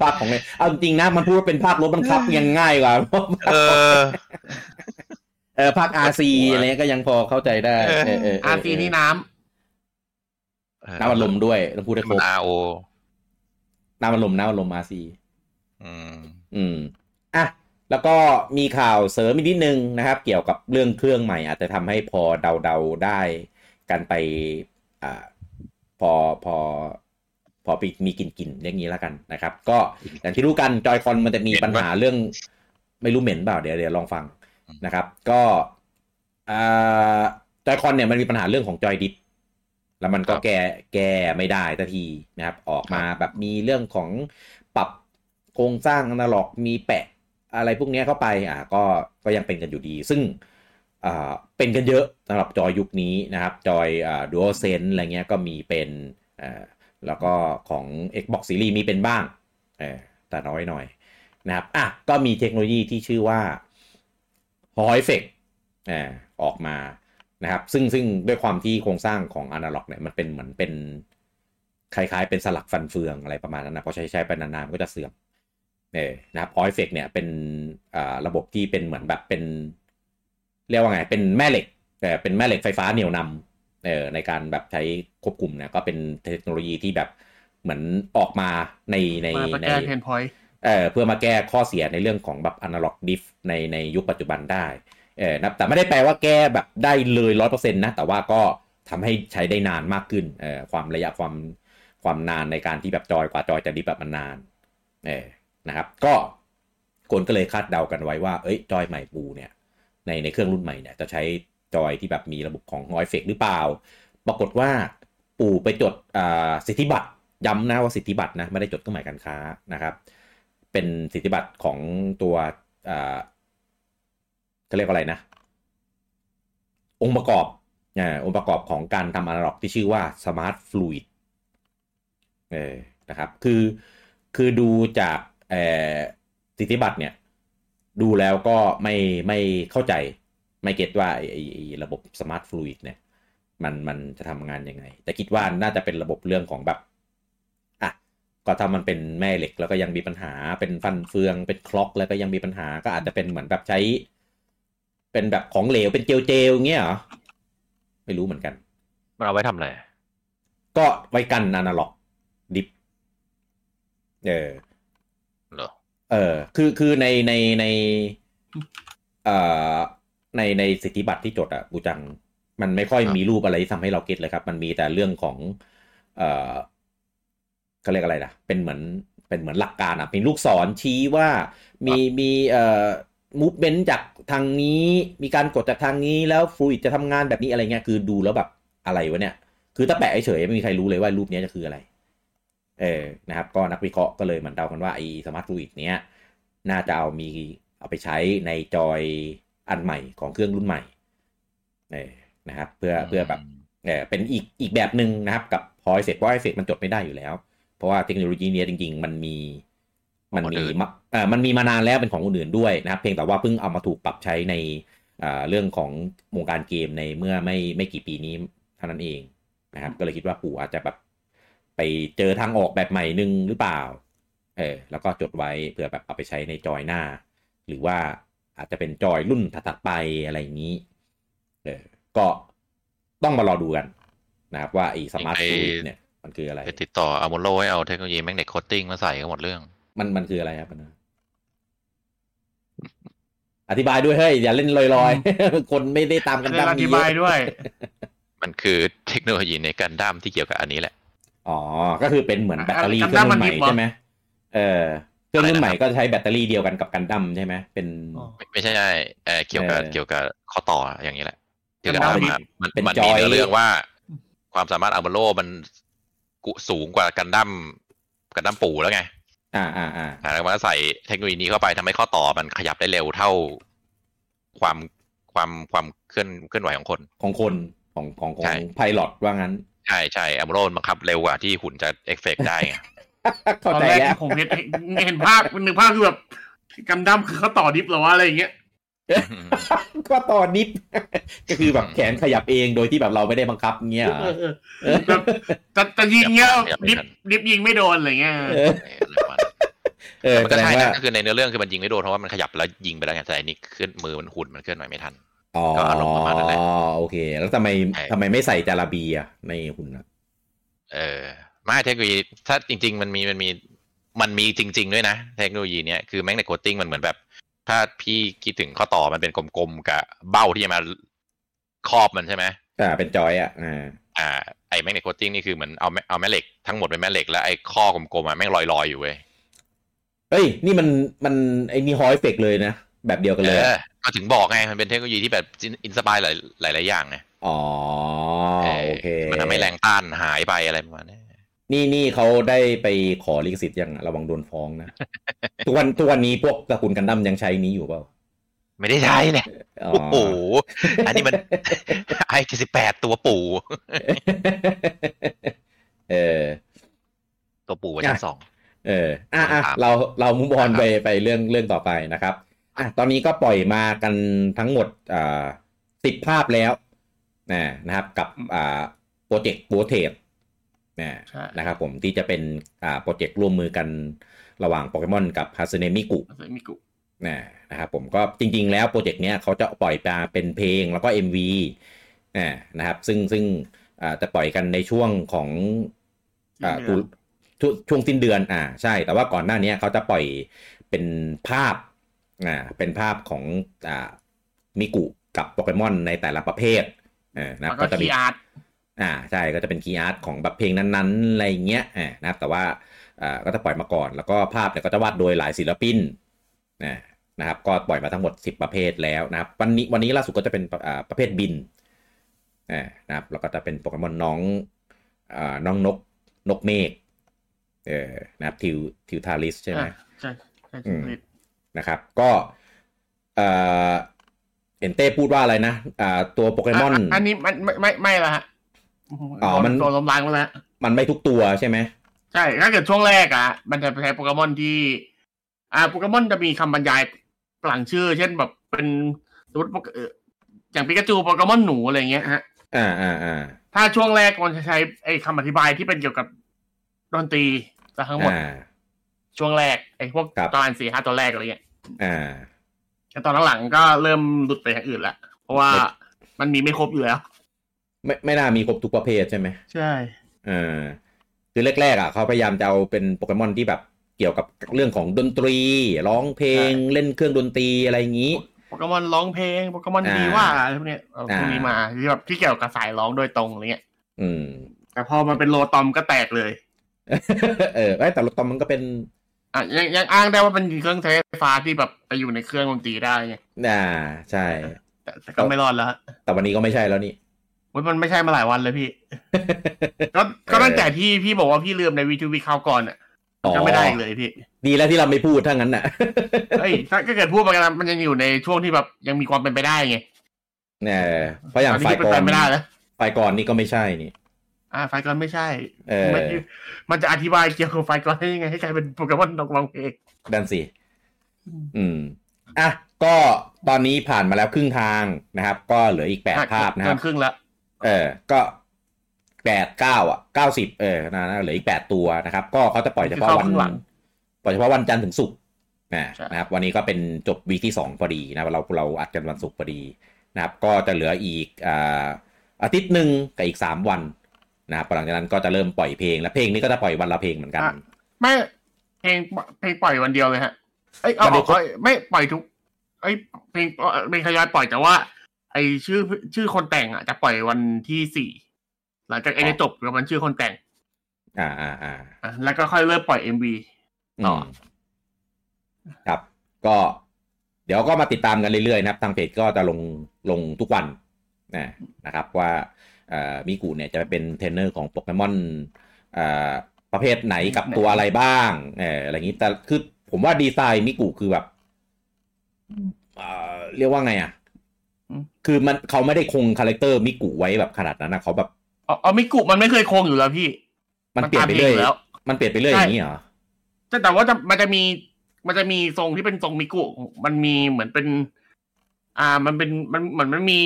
ภาคของเล่นเอาจริงๆนะมันพูดว่าเป็นภาครถบังคับยังง่ายกว่าเออเออภาคอาซีอะไรเงี้ยก็ยังพอเข้าใจได้เออเออเอออาร์ซีนี่น้ำน้ำอารมณ์ด้วยต้องพูดให้ครมันบอาโอน้ำอารมณ์น้ำอารมณ์อาซีอืมอืม อะแล้วก็มีข่าวเสริมอีกนิดนึงนะครับ เกี่ยวกับเรื่องเครื่องใหม่ อาจจะทำให้พอเดาๆได้กันไปอ่าพอพอพอไปมีกินกินๆอย่างนี้แล้วกันนะครับ ก็อย่างที่รู้กันจอยคอนมันจะมีปัญหาเรื่อง ไม่รู้เหม็นเปล่าเดี๋ยวเดี๋ยวลองฟังนะครับ ก็อ่าจอยคอนเนี่ยมันมีปัญหาเรื่องของจอยดิฟแล้วมันก็ครับแก้แก้ไม่ได้ทันทีนะครับ ออกมาแบบมีเรื่องของปรับโครงสร้างอนาล็อกมีแปะ อะไรพวกนี้เข้าไปอ่าก็ก็ยังเป็นกันอยู่ดี ซึ่งอ่าเป็นกันเยอะสำหรับจอยยุคนี้นะครับ จอยอ่า Dual Sense อะไรเงี้ยก็มีเป็นอ่าแล้วก็ของ Xbox Series มีเป็นบ้างเออแต่น้อยหน่อยนะครับอะก็มีเทคโนโลยีที่ชื่อว่า Hall Effect อ่าออกมานะครับซึ่งซึ่งด้วยความที่โครงสร้างของอนาล็อกเนี่ยมันเป็นเหมือนเป็นคล้ายๆ เป็นสลักฟันเฟืองอะไรประมาณนั้นนะพอใช้ใช้ไปนานๆก็จะเสื่อม เออนะครับ Hall Effect เนี่ยเป็นอ่าระบบที่เป็นเหมือนแบบเป็น เรียกว่าไง เป็นแม่เหล็กแต่เป็นแม่เหล็กไฟฟ้าเหนี่ยวนำเออในการแบบใช้ควบคุมเนี่ยก็เป็นเทคโนโลยีที่แบบเหมือนออกมาในในมาในแก้ pain point เอ่อเพื่อมาแก้ข้อเสียในเรื่องของแบบ analog drift ในในยุคปัจจุบันได้เออนะแต่ไม่ได้แปลว่าแก้แบบได้เลยร้อยเปอร์เซ็นต์นะ แต่ว่าก็ทำให้ใช้ได้นานมากขึ้นเอ่อความระยะความความนานในการที่แบบจอยกว่าจอยจะ drift แบบมันนานเออ นะครับ ก็คนก็เลยคาดเดากันไว้ว่า เอ้ย จอยใหม่ปูเนี่ย ในในเครื่องรุ่นใหม่เนี่ยจะใช้จอยที่แบบมีระบบของ Hall Effect หรือเปล่า ปรากฏว่าปู่ไปจดอ่าสิทธิบัตรย้ำนะว่าสิทธิบัตรนะ ไม่ได้จดเครื่องหมายการค้านะครับ เป็นสิทธิบัตรของตัวอ่าเขาเรียกว่าอะไรนะ องค์ประกอบอ่าองค์ประกอบของการทำอนาล็อกที่ชื่อว่า Smart Fluid เออนะครับ คือคือดูจาก สิทธิบัตรเนี่ย ดูแล้วก็ไม่ไม่เข้าใจไม่เก็ตว่าไอ้ไอ้ไอ้ระบบ Smart Fluid เนี่ย มันมันจะทำงานยังไง แต่คิดว่าน่าจะเป็นระบบเรื่องของแบบอะก็ถ้ามันเป็นแม่เหล็กแล้วก็ยังมีปัญหาเป็นฟันเฟืองเป็นคล็อกแล้วก็ยังมีปัญหาก็อาจจะเป็นเหมือนแบบใช้ เป็นแบบของเหลวเป็นเจลเจลๆเงี้ยเหรอไม่รู้เหมือนกันมันเอาไว้ทำอะไรก็ไว้กันอนาล็อกดิฟเออเหรอ เออคือคือในในในเอ่อในในสิทธิบัตรที่จดอะบูจัง มันไม่ค่อยครับมีรูปอะไรที่ทำให้เราเก็ตเลยครับ มันมีแต่เรื่องของ เอ่อเขาเรียกอะไรนะเป็นเหมือนเป็นเหมือนหลักการอะเป็นลูกศรชี้ว่ามีมีเอ่อmovement จากทางนี้มีการกดจากทางนี้แล้ว fluid จะทำงานแบบนี้อะไรเงี้ยคือดูแล้วแบบอะไรวะเนี่ย คือถ้าแปะเฉยๆไม่มีใครรู้เลยว่ารูปเนี้ยจะคืออะไร เออนะครับก็นักวิเคราะห์ก็เลยเหมือนเดากันว่าไอ้ smart fluid เนี้ยน่าจะเอามีเอาไปใช้ในจอยอันใหม่ของเครื่องรุ่นใหม่เออนะครับ เพื่อเพื่อแบบเออเป็นอีกอีกแบบหนึ่งนะครับกับ Hall effect เพราะ Hall effect มันจดไม่ได้อยู่แล้ว เพราะว่าเทคโนโลยีเนี้ยจริง ๆ มันมีมันมีมาเอ่อมันมีมานานแล้วเป็นของคนอื่นด้วยนะครับ เพียงแต่ว่าเพิ่งเอามาถูกปรับใช้ในอ่าเรื่องของวงการเกมในเมื่อไม่ไม่กี่ปีนี้เท่านั้นเองนะครับ ก็เลยคิดว่าปู่อาจจะแบบ ไปเจอทางออกแบบใหม่หนึ่งหรือเปล่า เออ แล้วก็จดไว้เผื่อแบบเอาไปใช้ในจอยหน้า หรือว่าอาจจะเป็นจอยรุ่นถัดๆไปอะไรอย่างนี้ เออ ก็ต้องมารอดูกันนะครับว่าไอ้สมาร์ทไอ้สวิตเนี่ยมันคืออะไร ไปติดต่ออามุโร่ให้เอาเทคโนโลยี magnet coating มาใส่ก็หมดเรื่อง มันมันคืออะไรครับมันนะอธิบายด้วยเฮ้ยอย่าเล่นลอยๆ คนไม่ได้ตามกันเรื่องดั้มอมีธิเยบายอะด้วย มันคือเทคโนโลยีในกันดั้มที่เกี่ยวกับอันนี้แหละ อ๋อ ก็คือเป็นเหมือนแบตเตอรี่กันเครื่องรุ่นดั้มมันใหม่ดิบเหรอใช่ไหมเออเครื่องรุ่นอะไรนะใหม่ก็ใช้แบตเตอรี่เดียวกันกับกันดั้มใช่ไหมเป็นอ๋อไม่ไม่ใช่ใช่เออเกี่ยวกับเออเกี่ยวกับข้อต่ออย่างนี้แหละเกี่ยวกับกันดั้มว่ามันเป็นมันจอยมีเนื้อเรื่องว่า ความสามารถอามุโร่มันกุสูงกว่ากันดั้มกันดั้มปู่แล้วไง อ่าอ่าอ่าอ่าแล้วมันก็ใส่เทคโนโลยีนี้เข้าไปทำให้ข้อต่อมันขยับได้เร็วเท่า ความความความเคลื่อนเคลื่อนไหวของคนของคนของของขอใช่ง pilot ว่างั้น ใช่ใช่อามุโร่บังคับเร็วกว่าที่หุ่นจะเอฟเฟกได้ไงเข้าตอนใจแรกแล้วที่ผมเห็นเห็นภาพนึกภาพคือแบบกันดั้มคือเขาต่อดิฟเหรอวะอะไรอย่างเงี้ยก็ต่อนิดก็คือแบบแขนขยับเองโดยที่แบบเราไม่ได้บังคับเงี้ยเหรอเออเออแบบจะจะยิงเงี้ยอย่าไปดิฟทันดิฟยิงไม่โดนอะไรเงี้ยเออเออมันแสก็ดงใช่ว่านะก็คือในเนื้อเรื่องคือมันยิงไม่โดนเพราะว่ามันขยับแล้วยิงไปแล้วไงแต่อันนี้เคลื่อนมือมันหุ่นมันเคลื่อนไหวไม่ทันอ๋อ ก็อารมณ์ประมาณนั้นแหละโอเค แล้วทำไมใช่ทำไมไม่ใส่จาราบีอะในหุ่นอะเออไม่เทคโนโลยีถ้าจริง ๆ มันมีมันมีมันมีจริง ๆ ด้วยนะ เทคโนโลยีเนี้ยคือ magnet coating มันเหมือนแบบ ถ้าพี่คิดถึงข้อต่อมันเป็นกลมๆกับเบ้าที่จะมาครอบมันใช่ไหมอ่าเป็นจอยอะอ่าอ่าไอ้ magnet coating นี่คือเหมือนเอาแม่เอาแม่เหล็กทั้งหมดเป็นแม่เหล็กแล้วไอ้ข้อกลมๆอะแม่งลอยๆอยู่เว้ยเอ้ยนี่มันมันไอ้นี่ Hall effect เลยนะ แบบเดียวกันเอเลยอก็ถึงบอกไงมันเป็นเทคโนโลยีที่แบบ inspire หลายหลายหลายอย่างไงอ๋อโอเคมันทำให้แรงต้านหายไปอะไรประมาณนี้นี่นี่เขาได้ไปขอลิขสิทธิ์ยังระวังโดนฟ้องนะทุกวันทุกวันนี้พวกตระกูลกันดั้มยังใช้นี้อยู่เปล่าไม่ได้ใช้เนี่ยอ๋อโอ้โหอันนี้มันไอเจ็ดสิบแปดตัวปู่เออตัวปู่เวอร์ชันสองเอออะอะครับเราเรามุบอลครับไปไปเรื่องเรื่องต่อไปนะครับ อะตอนนี้ก็ปล่อยมากันทั้งหมดอ่าสิบภาพแล้วนะนะครับ กับอ่าโปรเจกต์ Voltage นะใช่นะครับผมที่จะเป็นอ่าโปรเจกต์ร่วมมือกันระหว่างโปเกมอนกับฮา s เนมิกุมิกุนะนะครับผมก็จริง ๆ แล้วโปรเจกต์เนี้ยเขาจะปล่อยมาเป็นเพลงแล้วก็ MV นะนะครับ ซึ่งซึ่งอ่าจะปล่อยกันในช่วงของอ่าตุช่วงช่วงสิ้นเดือนอ่าใช่ แต่ว่าก่อนหน้านี้เขาจะปล่อยเป็นภาพ อ่าเป็นภาพของอ่ามิกุกับโปเกมอนในแต่ละประเภทอ่านะแล้วก็ก็จะมีคีย์อาร์ตอ่าใช่ก็จะเป็นคีย์อาร์ตของแบบเพลงนั้นๆอะไรอย่างเงี้ยอ่านะครับแต่ว่าอ่าก็จะปล่อยมาก่อน แล้วก็ภาพเนี่ยก็จะวาดโดยหลายศิลปินนะนะครับ ก็ปล่อยมาทั้งหมด 10 ประเภทแล้วนะครับ วันนี้วันนี้ล่าสุดก็จะเป็นอ่าประเภทบินอ่านะครับแล้วก็จะเป็นโปเกมอนน้องอ่าน้องนกนกเมฆเออนะครับทิวทิวทาริสใช่ไหมอะใช่ใช่อืมใช่ นะครับ ก็เอ่อเห็นเต้พูดว่าอะไรนะอ่าตัวโปเกมอนะอันนี้มันไม่ไม่ไม่ละฮะอ๋อมันโดนลมล้างไปแล้วมันไม่ทุกตัวใช่ไหมใช่ถ้าเกิดช่วงแรกอะ มันจะใช้โปเกมอนที่ อ่าโปเกมอนจะมีคำบรรยายหลังชื่อ เช่นแบบเป็นสมมติโปเกเอ่ออย่างปิกาจูโปเกมอนหนูอะไรเงี้ยฮะอ่าอ่าอ่าถ้าช่วงแรกมันจะใช้ไอ้คำอธิบายที่เป็นเกี่ยวกับดนตรีซะทั้งหมดอ่า ช่วงแรกไอ้พวกครับตอนสี่ห้าตัวแรกอะไรเงี้ยอ่าแต่ตอนหลังๆก็เริ่มหลุดไปอย่างอื่นละเพราะว่าไม่มันมีไม่ครบอยู่แล้ว ไม่ไม่น่ามีครบทุกประเภทใช่ไหมใช่เออคือแรกๆอะเขาพยายามจะเอาเป็นโปเกมอนที่แบบเกี่ยวกับเรื่องของดนตรี ร้องเพลงเล่นเครื่องดนตรีอะไรอย่างนี้โปเกมอนร้องเพลงโปเกมอนอ่าดีว่าอะไรพวกเนี้ยเอาอ่าพวกนี้มาที่แบบที่เกี่ยวกับสายร้องโดยตรงอะไรเงี้ยอืม แต่พอมันเป็นโลตอมก็แตกเลย เออเอ้ยแต่รถตอมมันก็เป็น อะยังยังอ้างได้ว่าเป็นเครื่องใช้ไฟฟ้าที่แบบไปอยู่ในเครื่องดนตรีได้ไงอ่าใช่ แต่แต่ก็ไม่รอดแล้วฮะแต่วันนี้ก็ไม่ใช่แล้วนี่เว้ยมันไม่ใช่มาหลายวันเลยพี่ ก็ก็ตั้งแต่ที่พี่บอกว่าพี่ลืมในวีทูวีคราวก่อนอะก็ไม่ได้อีกเลยพี่ ดีแล้วที่เราไม่พูดถ้างั้นน่ะเฮ้ยถ้าเกิดพูดไปกันมันยังอยู่ในช่วงที่แบบยังมีความเป็นไปได้ไงเนี่ยเพราะอย่างตอนนี้ไฟเป็นก่อไปนไม่ได้แล้วไฟก่อนนี่ก็ไม่ใช่นี่ อ่าไฟกอนไม่ใช่เออไม่มันจะอธิบายเกี่ยวกับไฟกอนได้ยังไงให้กลายเป็นโปเกมอนนกวางเพลงดันสิอืมอะก็ตอนนี้ผ่านมาแล้วครึ่งทางนะครับ ก็เหลืออีกแปดภาพนะคเกิรับนครึ่งแล้วเออ ก็แปดเก้าอะเก้าสิบเออนะนะเหลืออีกแปดตัวนะครับ ก็เขาจะปล่อยเฉพาะวันคือเข้าครึ่งหลังปล่อยเฉพาะวันจันทร์ถึงศุกร์นะใช่นะครับ วันนี้ก็เป็นจบวีคที่สองพอดีนะเราเราอัดกันวันศุกร์พอดีนะครับ ก็จะเหลืออีกอ่าอาทิตย์หนึ่งกับอีกสามวัน นะครับหลังจากนั้นก็จะเริ่มปล่อยเพลง และเพลงนี้ก็จะปล่อยวันละเพลงเหมือนกันอะไม่เพลงเพลงปล่อยวันเดียวเลยฮะเอ้ยเอาวันเดียวเอาไม่ปล่อยทุกเอ้ยเพลงเพลงทยอยปล่อยแต่ว่า ไอชื่อชื่อคนแต่งอะจะปล่อยวันที่สี่หลังจากไอ้นี่จบแล้วมันชื่อคนแต่ง อ่าอ่าอ่าอะแล้วก็ค่อยเริ่มปล่อย MVต่อมครับ ก็เดี๋ยวก็มาติดตามกันเรื่อยๆนะครับ ทางเพจก็จะลงลงทุกวันนะนะครับ ว่าเอ่อ มิกุเนี่ยจะเป็นเทรนเนอร์ของโปเกมอนเอ่อประเภทไหนกับตัวอะไรบ้างเอออะไรอย่างนี้ แต่คือผมว่าดีไซน์มิกุคือแบบเอ่อเรียกว่าไงอะ คือมันเขาไม่ได้คง character มิกุไว้แบบขนาดนั้นนะเขาแบบเอาเอามิกุมันไม่เคยคงอยู่แล้วพี่ มันเปลี่ยนไปเรื่อยมันตามเพลงอยู่แล้วมันเปลี่ยนไปเรื่อยอย่างนี้เหรอแต่แต่ว่าจะมันจะมีมันจะมีทรงที่เป็นทรงมิกุ มันมีเหมือนเป็น อ่า มันเป็นมันเหมือนมันมี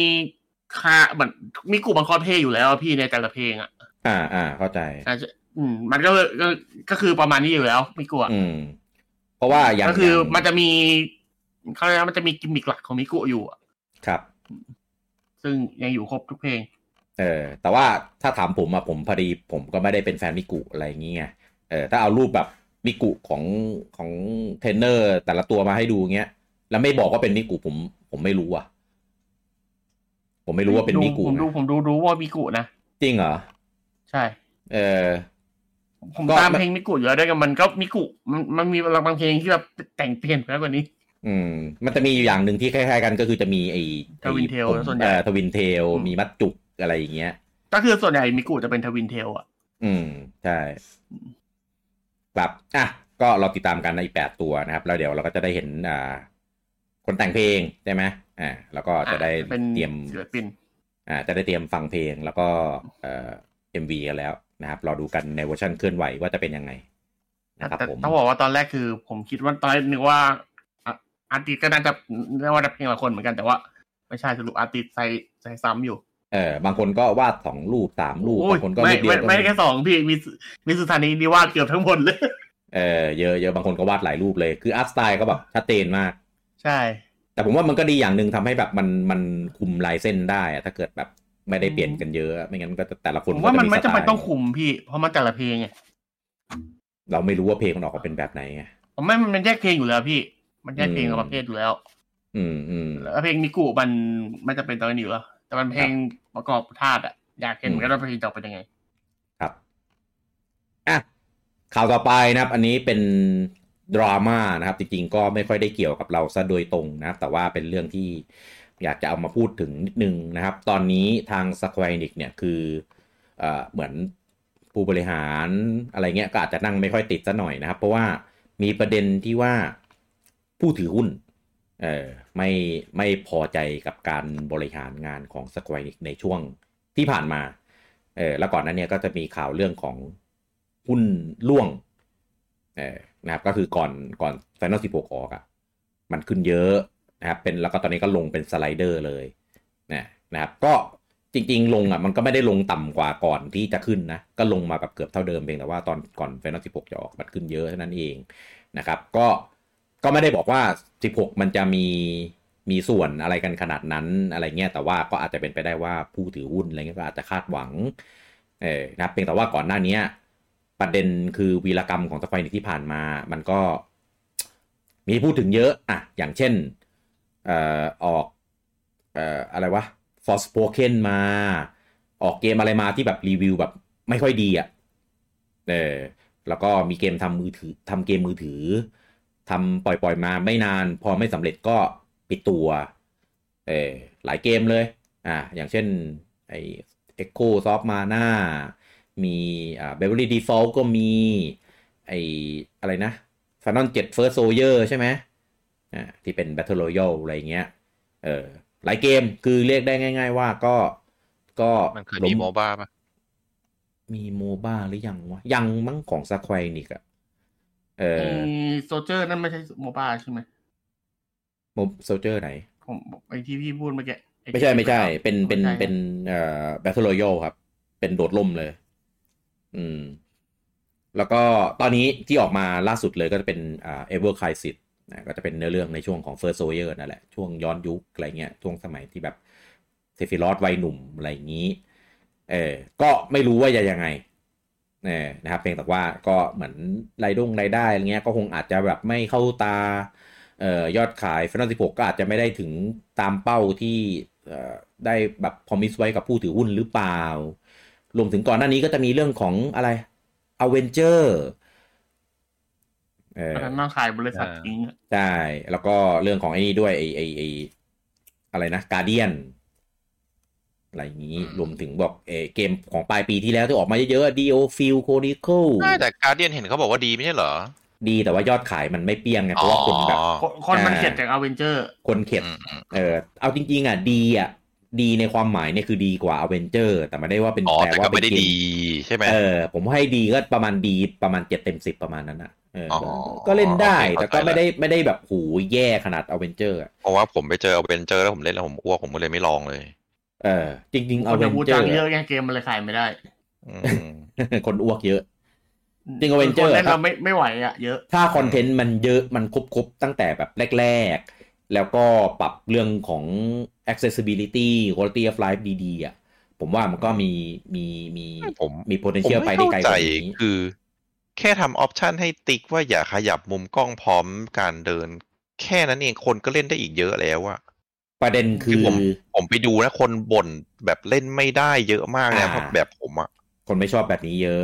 คาเหมือนมิกุมันคอสเพลย์อยู่แล้วอะพี่ในแต่ละเพลงอะ อ่าอ่าเข้าใจอ่าจะอืมมันก็เลยก็ก็คือประมาณนี้อยู่แล้วมิกุอะอืม เพราะว่าอย่างก็คืออย่างมันจะมีเขาเรียกว่ามันจะมีกิมมิคหลักของมิกุอยู่อะครับ ซึ่งยังอยู่ครบทุกเพลง เออ แต่ว่าถ้าถามผมอะผมพอดีผมก็ไม่ได้เป็นแฟนมิกุอะไรอย่างเงี้ยเออถ้าเอารูปแบบมิกุของของเทรนเนอร์แต่ละตัวมาให้ดูเงี้ย แล้วไม่บอกว่าเป็นมิกุผม ผมไม่รู้อะ ผมไม่รู้ว่าเป็นมิกุผมดูนะผมดูรู้ว่ามิกุนะ จริงเหรอ ใช่ เออผมก็ตามมันเพลงมิกุอยู่แล้วด้วยกันมันก็มิกุมันมันมีบางเพลงที่แบบแต่งเปลี่ยนไปแล้วกว่านี้ อืม มันจะมีอยู่อย่างหนึ่งที่คล้ายๆกันก็คือจะมีไอ้ Twin Tail ผมส่วนใหญ่เออ twin tail อืมมีมัดจุกอะไรอย่างเงี้ย ก็คือส่วนใหญ่มิกุจะเป็น twin tail อะ อืม ใช่ครับอะก็เราติดตามกันในอีกแปดตัวนะครับ แล้วเดี๋ยวเราก็จะได้เห็นอ่า คนแต่งเพลงใช่ไหม อ่าแล้วก็จะได้เป็นเตรียมศิลปินอ่าจะได้เตรียมฟังเพลงแล้วก็เอ่อ MV กันแล้วนะครับรอดูกันในเวอร์ชันเคลื่อนไหวว่าจะเป็นยังไงนะครับแต่ผมต้องบอกว่าตอนแรกคือ ผมคิดว่าตอนแรกนึกว่าอะ artist ก็น่าจะเรียกว่าเพลงละคนเหมือนกันแต่ว่า ไม่ใช่สรุป artist ใส่ใส่ซ้ำอยู่เออบางคนก็วาดสองรูปสามรูปโอ้ยบางคนก็ไม่รูปเดียไม่วก็ไม่มีแค่สองพี่มีมีสุธานีนี่วาดเกือบทั้งหมดเลยเออเยอะเยอะบางคนก็วาดหลายรูปเลยคือ art style ก็แบบชัดเจนมาก ใช่ แต่ผมว่ามันก็ดีอย่างหนึ่งทำให้แบบมันมันคุมลายเส้นได้อะถ้าเกิดแบบไม่ได้เปลี่ยนกันเยอะ ไม่งั้นก็จะแต่ละคนผมว่ามันไม่ก็จำเป็นสตล์ต้องคุมพี่ เพราะมันแต่ละเพลงไงเราไม่รู้ว่าเพลงมันออกมาเป็นแบบไหนไงผมไม่มันแยกเพลงอยู่แล้วพี่ มันแยกเพลงอืมกับประเภทอยู่แล้ว อืมอืมแล้วเพลงมิกุมันไม่จำเป็นต้องอยู่แล้วแต่มันเพลงประกอบธาตุอะอยากเห็นเหมือนกันว่าเพลงจะออกเป็นยังไง ครับอะข่าวต่อไปนะครับ อันนี้เป็น ดราม่านะครับจริงๆก็ไม่ค่อยได้เกี่ยวกับเราซะโดยตรงนะครับ แต่ว่าเป็นเรื่องที่อยากจะเอามาพูดถึงนิดนึงนะครับ ตอนนี้ทาง Square Enix เนี่ยคือเอเหมือนผู้บริหารอะไรเงี้ยก็อาจจะนั่งไม่ค่อยติดซะหน่อยนะครับ เพราะว่ามีประเด็นที่ว่าผู้ถือหุ้นเอ่อไม่ไม่พอใจกับการบริหารงานของ Square Enix ในช่วงที่ผ่านมาเออแล้วก่อนนั้นเนี่ยก็จะมีข่าวเรื่องของหุ้นล่วง เออนะครับก็คือก่อนก่อน Final 16 ออกอะ่ะมันขึ้นเยอะนะครับเป็นแล้วก็ตอนนี้ก็ลงเป็นสไลเดอร์เลยนะนะครับก็จริง ๆ ลงอะ่ะมันก็ไม่ได้ลงต่ำกว่าก่อนที่จะขึ้นนะ ก็ลงมาแบบเกือบเท่าเดิมเพียงแต่ว่าตอนก่อน Final 16 จะออกมันขึ้นเยอะเท่านั้นเองนะครับก็ก็ไม่ได้บอกว่า 16 มันจะมีมีส่วนอะไรกันขนาดนั้นอะไรเงี้ยแต่ว่าก็อาจจะเป็นไปได้ว่าผู้ถือหุ้นอะไรเงี้ยก็อาจจะคาดหวังเออนะเพียงแต่ว่าก่อนหน้านี้ ประเด็นคือวีรกรรมของสควอนิกที่ผ่านมา มันก็มีพูดถึงเยอะอะอย่างเช่นเอ่อออกเอ่ออะไรวะ Forspoken มา ออกเกมอะไรมาที่แบบรีวิวแบบไม่ค่อยดีอะเออแล้วก็มีเกมทำมือถือทำเกมมือถือทำปล่อยปล่อยมาไม่นาน พอไม่สำเร็จก็ปิดตัวเออหลายเกมเลยอะอย่างเช่นไอ Echo Soft Mana มี อ่า Beverly Default ก็มี ไออะไรนะ Final 7 First Soldier ใช่ไหมอ่าที่เป็น Battle Royale อะไรเงี้ยเออหลายเกมคือเรียกได้ง่าย ๆ ว่าก็ก็มันเคยมี MOBA ปะมี MOBA หรือยังวะ ยังมั้งของ Square Enix อะเออ Soldier นั่นไม่ใช่ MOBA ใช่ไหมโม Soldier ไหนผมไอที่พี่พูดเมื่อกี้อ้ไม่ใช่ไม่ใช่ เป็นเป็นไม่ใช่เป็นเอ่อ Battle Royale ครับ เป็นโดดล่มเลย อืม แล้วก็ตอนนี้ที่ออกมาล่าสุดเลยก็จะเป็นอ่า Ever Crisis นะก็จะเป็นเนื้อเรื่องในช่วงของ First Soldier นั่นแหละ ช่วงย้อนยุคอะไรเงี้ย ช่วงสมัยที่แบบเซฟิรอสวัยหนุ่มอะไรอย่างนี้ เออ ก็ไม่รู้ว่าจะยังไงเออนะครับ เพียงแต่ว่าก็เหมือนรายดงรายได้อะไรเงี้ย ก็คงอาจจะแบบไม่เข้าตา เอ่อ ยอดขาย Final 16ก็อาจจะไม่ได้ถึงตามเป้าที่ เอ่อ ได้แบบ promise ไว้กับผู้ถือหุ้นหรือเปล่า รวมถึงก่อนหน้านี้ก็จะมีเรื่องของอะไร a v e n g e r เออตอนนั้นน่าขายบริษัททิ้งอะใช่ แล้วก็เรื่องของไอ้นี่ด้วยไอ้ไอ้ไอ้อะไรนะ Guardian อะไรอย่างนี้อืมรวมถึงบอกเออเกมของปลายปีที่แล้วที่ออกมาเยอะๆ Dio Field Chronicle ใช่แต่ Guardian เห็นเขาบอกว่าดีไม่ใช่เหรอ ดีแต่ว่ายอดขายมันไม่เปี้ยงไงเพราะว่าคนแบบอ๋อคนคนมันอ่าเข็ดจากอเวนเจอร์ คนเข็ดอืมอืมเออเอาจริงๆอะดีอะ ดีในความหมายเนี่ยคือดีกว่า a v e n g e r แต่ไม่ได้ว่าเป็นอ๋อแปลแต่ว่าก็ไม่ได้เป็นเกดีใช่ไหมเออผมให้ดีก็ประมาณดีประมาณเจ็ดเต็มสิบประมาณนั้นอะเออออก็ก็เล่นได้โอเคแต่ก็เข้าใจไม่ได้ไม่ได้แบบหูแย่ขนาด a v e n g e r อะเพราะว่าผมไปเจอเวนเจอร์แล้วผมเล่นแล้วผมอ้วกผมก็เลยไม่ลองเลย เออ จริงๆค a น v e จะ n บู g e จั r งเยอะไงเกมมันเลยขายไม่ได้อืมคนอ้วกเยอะจริง Avenger คนเล่นครับเราไม่ไม่ไหวอะเยอะถ้าคอนเทนต์มันเยอะมันครบๆตั้งแต่แบบแรก ๆ แล้วก็ปรับเรื่องของ accessibility quality of life ดีๆอะผมว่ามันก็มีมีมีผมมีผม potential ไปไม่ได้เข้าไกลกใจว่านี้คือ แค่ทำออปชันให้ติ๊กว่าอย่าขยับมุมกล้องพร้อมการเดิน แค่นั้นเองคนก็เล่นได้อีกเยอะแล้วอะประเด็นคืคืออผมผมไปดูนะคนบ่นแบบเล่นไม่ได้เยอะมากเลยอ่าเพราะแบบผมอะคนไม่ชอบแบบนี้เยอะ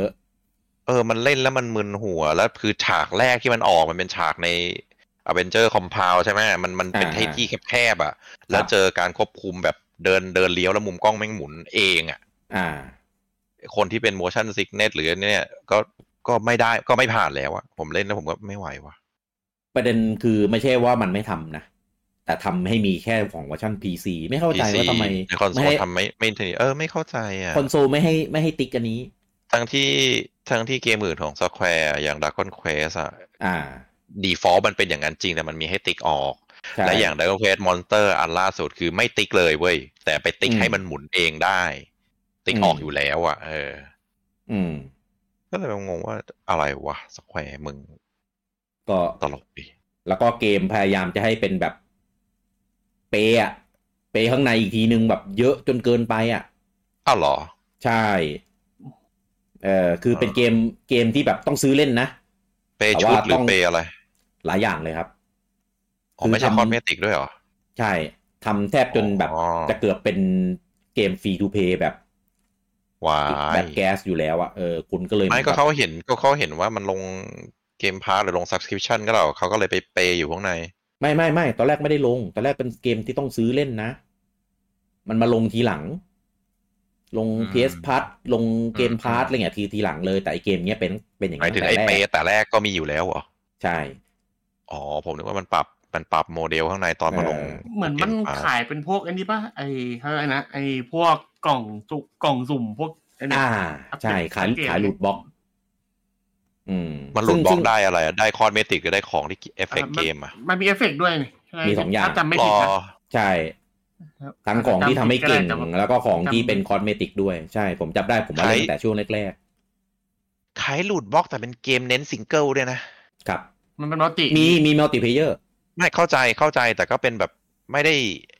เออ มันเล่นแล้วมันมึนหัวแล้วคือฉากแรกที่มันออกมันเป็นฉากใน a v e n g e r Compound ใช่ไหมมันมันเป็นอ่าให้ที่แคบๆอะแล้วเจอการควบคุมแบบเดินเดินเลี้ยวแล้วมุมกล้องแม่งหมุนเองอะอ่าคนที่เป็น motion sickness หรือเนี่ยก็ก็ไม่ได้ก็ไม่ผ่านแล้วอะผมเล่นแล้วผมก็ไม่ไหวว่ะประเด็นคือไม่ใช่ว่ามันไม่ทำนะ แต่ทำให้มีแค่ของเวอร์ชัน PC ไม่เข้าใจ PC ว่าทำไมในคอนโซไม่ลให้ทำไม่ไม่ถึงเออไม่เข้าใจอะคอนโซลไม่ให้ไม่ให้ติ๊กอันนี้ ทั้งที่ทั้งที่เกมอื่นของ Square อย่าง Dragon Quest อะอ่า default มันเป็นอย่างนั้นจริงแต่มันมีให้ติ๊กออกใช่และอย่าง Dragon Quest Monster อันล่าสุดคือไม่ติ๊กเลยเว้ย แต่ไปติ๊กอืมให้มันหมุนเองได้ ติ๊กอืมออกอยู่แล้วอะ เออ อืม ก็เลยงงว่าอะไรวะ Square มึง ก็ตลกดิแล้วก็เกมพยายามจะให้เป็นแบบ เปย์อะเปย์ข้างในอีกทีนึงแบบเยอะจนเกินไปอะอ้าวเหรอ ใช่ เออคือเป็นเกมเกมที่แบบต้องซื้อเล่นนะ เปย์แต่ชุว่าดหรืต้อองเปย์อะไร หลายอย่างเลยครับอ๋อไม่ใช่คือทำคอสเมติกด้วยเหรอ ใช่ทำแทบจนแบบอ๋อจะเกือบเป็นเกมฟรีทูเพย์แบบวาแบยบแก๊สอยู่แล้วอะเออคุณก็เลยไม่ก็แบบเขาเห็นก็เขาเห็นว่ามันลงเกมพาร์หรือลง subscription ก็แล้วเขาก็เลยไปเปย์อยู่ข้างใน ไม่ไม่ไม่ตอนแรกไม่ได้ลง ตอนแรกเป็นเกมที่ต้องซื้อเล่นนะ มันมาลงทีหลัง ลงอืม PS p a s ลงเกมอืมพาร์ทอะไรเงี้ยทีทีหลังเลยแต่ไอเกมเนี้ยเป็น เป็นอย่างหมายนั้นถึงแต่ไอ้แรเปกย์แต่แรกก็มีอยู่แล้วเหรอใช่ อ๋อผมนึกว่ามันปรับมันปรับโมเดลข้างในตอนมาลงเออเหมือนมันก Pass ขายเป็นพวกอันนี้ป่ะไอ้อะไรนะไอ้พวกกล่องสุกล่องสุ่มพวกไอ้เนี่ยอ่าใช่ขายอัปเกรดขายหลุดบล็อกอืมมันหลุดบล็อซึ่กงได้อะไรอะได้คอสเมติกหรือได้ของที่เอฟเฟกเกมอะมันมีเอฟเฟกต์ด้วยนี่ใช่ไหมีสองอย่างถ้าจำไม่ผิดอะนะใช่ทั้งของที่ทำให้เก่งจำผิดก็ได้แต่ว่าแล้วก็ของที่จำเป็น cosmetic ด้วย ใช่ ผมจับได้ผมมาเล่นตั้งแต่ช่วงแรก ขาย loot box แต่เป็นเกมเน้นซิงเกิลด้วยนะๆครับ มันเป็น multi มีมี multiplayer ไม่เข้าใจเข้าใจแต่ก็เป็นแบบไม่ได้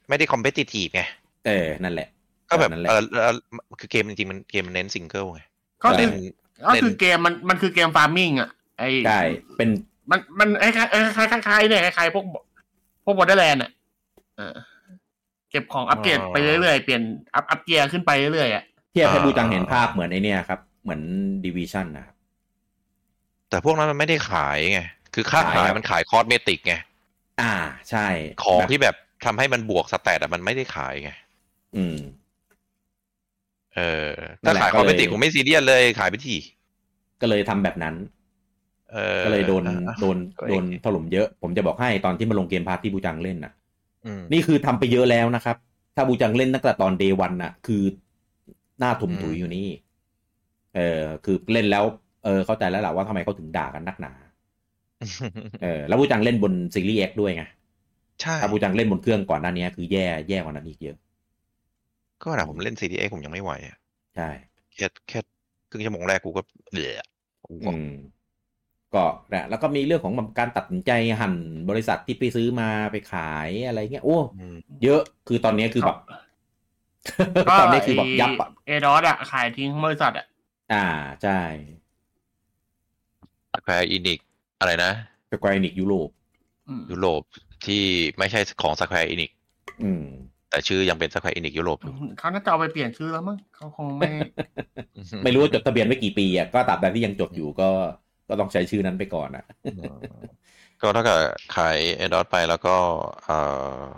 ไม่ได้คอมเพ t ติทีฟไงเออ นั่นแหละ ก็แบบนั่นแหละเออเออคือเกมจริงๆมันเกมมันเน้นซิงเกิลไงก็คือเล่นก็เล่นคือเกมมันมันคือเกม farming อะไอ้ใช่เป็นมันมันไอ้คล้ายคล้ายคล้ายคล้ายๆเนี่ยคล้ายๆพวกพวก Borderlands อะเออเก็บของอัปเกรดไปเรื่อยๆ เปลี่ยนอัพอัพเกียร์ขึ้นไปเรื่อยๆอะเทียบให้อ่าบูจังเห็นภาพเหมือนไอ้เนี่ยครับ เหมือน Division นะครับแต่พวกนั้นมันไม่ได้ขายไง คือค่าขายขายครับมันขาย cosmetic ไง อ่าใช่ ของแบบที่แบบทำให้มันบวก stat อะมันไม่ได้ขายไง อืม เออนั่นแหละก็เลย ถ้าขาย cosmetic ผมไม่ซีเรียสเลยขายไปที่ ก็เลยทำแบบนั้น เออก็เลยโดนอะโดนก็เองโดนถล่มเยอะ ผมจะบอกให้ตอนที่มาลง Game Pass ที่บูจังเล่นน่ะอืมนี่คือทำไปเยอะแล้วนะครับ ถ้าบูจังเล่นตั้งแต่ตอน day one น่ะ คือน่าถุยถุยอืมอยู่นี่ เออคือเล่นแล้วเออเข้าใจแล้วแหละว่าทำไมเขาถึงด่ากันนักหนา เออแล้วบูจังเล่นบนซีรีส์ X ด้วยไงใช่ถ้าบูจังเล่นบนเครื่องก่อนหน้านี้คือแย่แย่กว่านั้นอีกเยอะ ก็นะผมเล่น CDA ผมยังไม่ไหวอะใช่แค่แค่ครึ่งชั่วโมงแรกกูก็เดือดอืมก็นะแล้วก็มีเรื่องของแบบการตัดสินใจหั่นบริษัทที่ไปซื้อมาไปขายอะไรเงี้ยโอ้อืมเยอะคือตอนนี้คือแบบก็ตอนนี้คือแบบยับอะ Eidos อะขายทิ้งบริษัทอะ อ่าใช่ Square Enix อะไรนะ Square Enix ยุโรปอืมยุโรปที่ไม่ใช่ของ Square Enix อืมแต่ชื่อยังเป็น Square Enix ยุโรปอยู่เขาน่าจะเอาไปเปลี่ยนชื่อแล้วมั้งเขาคงไม่ ไม่รู้ว่าจดทะเบียนไว้กี่ปีอะก็ตราบใดที่ยังจดอยู่ก็ก็ต้องใช้ชื่อนั้นไปก่อนอะก็ถ้าเกิดขาย Eidos ไปแล้วก็เอ่อ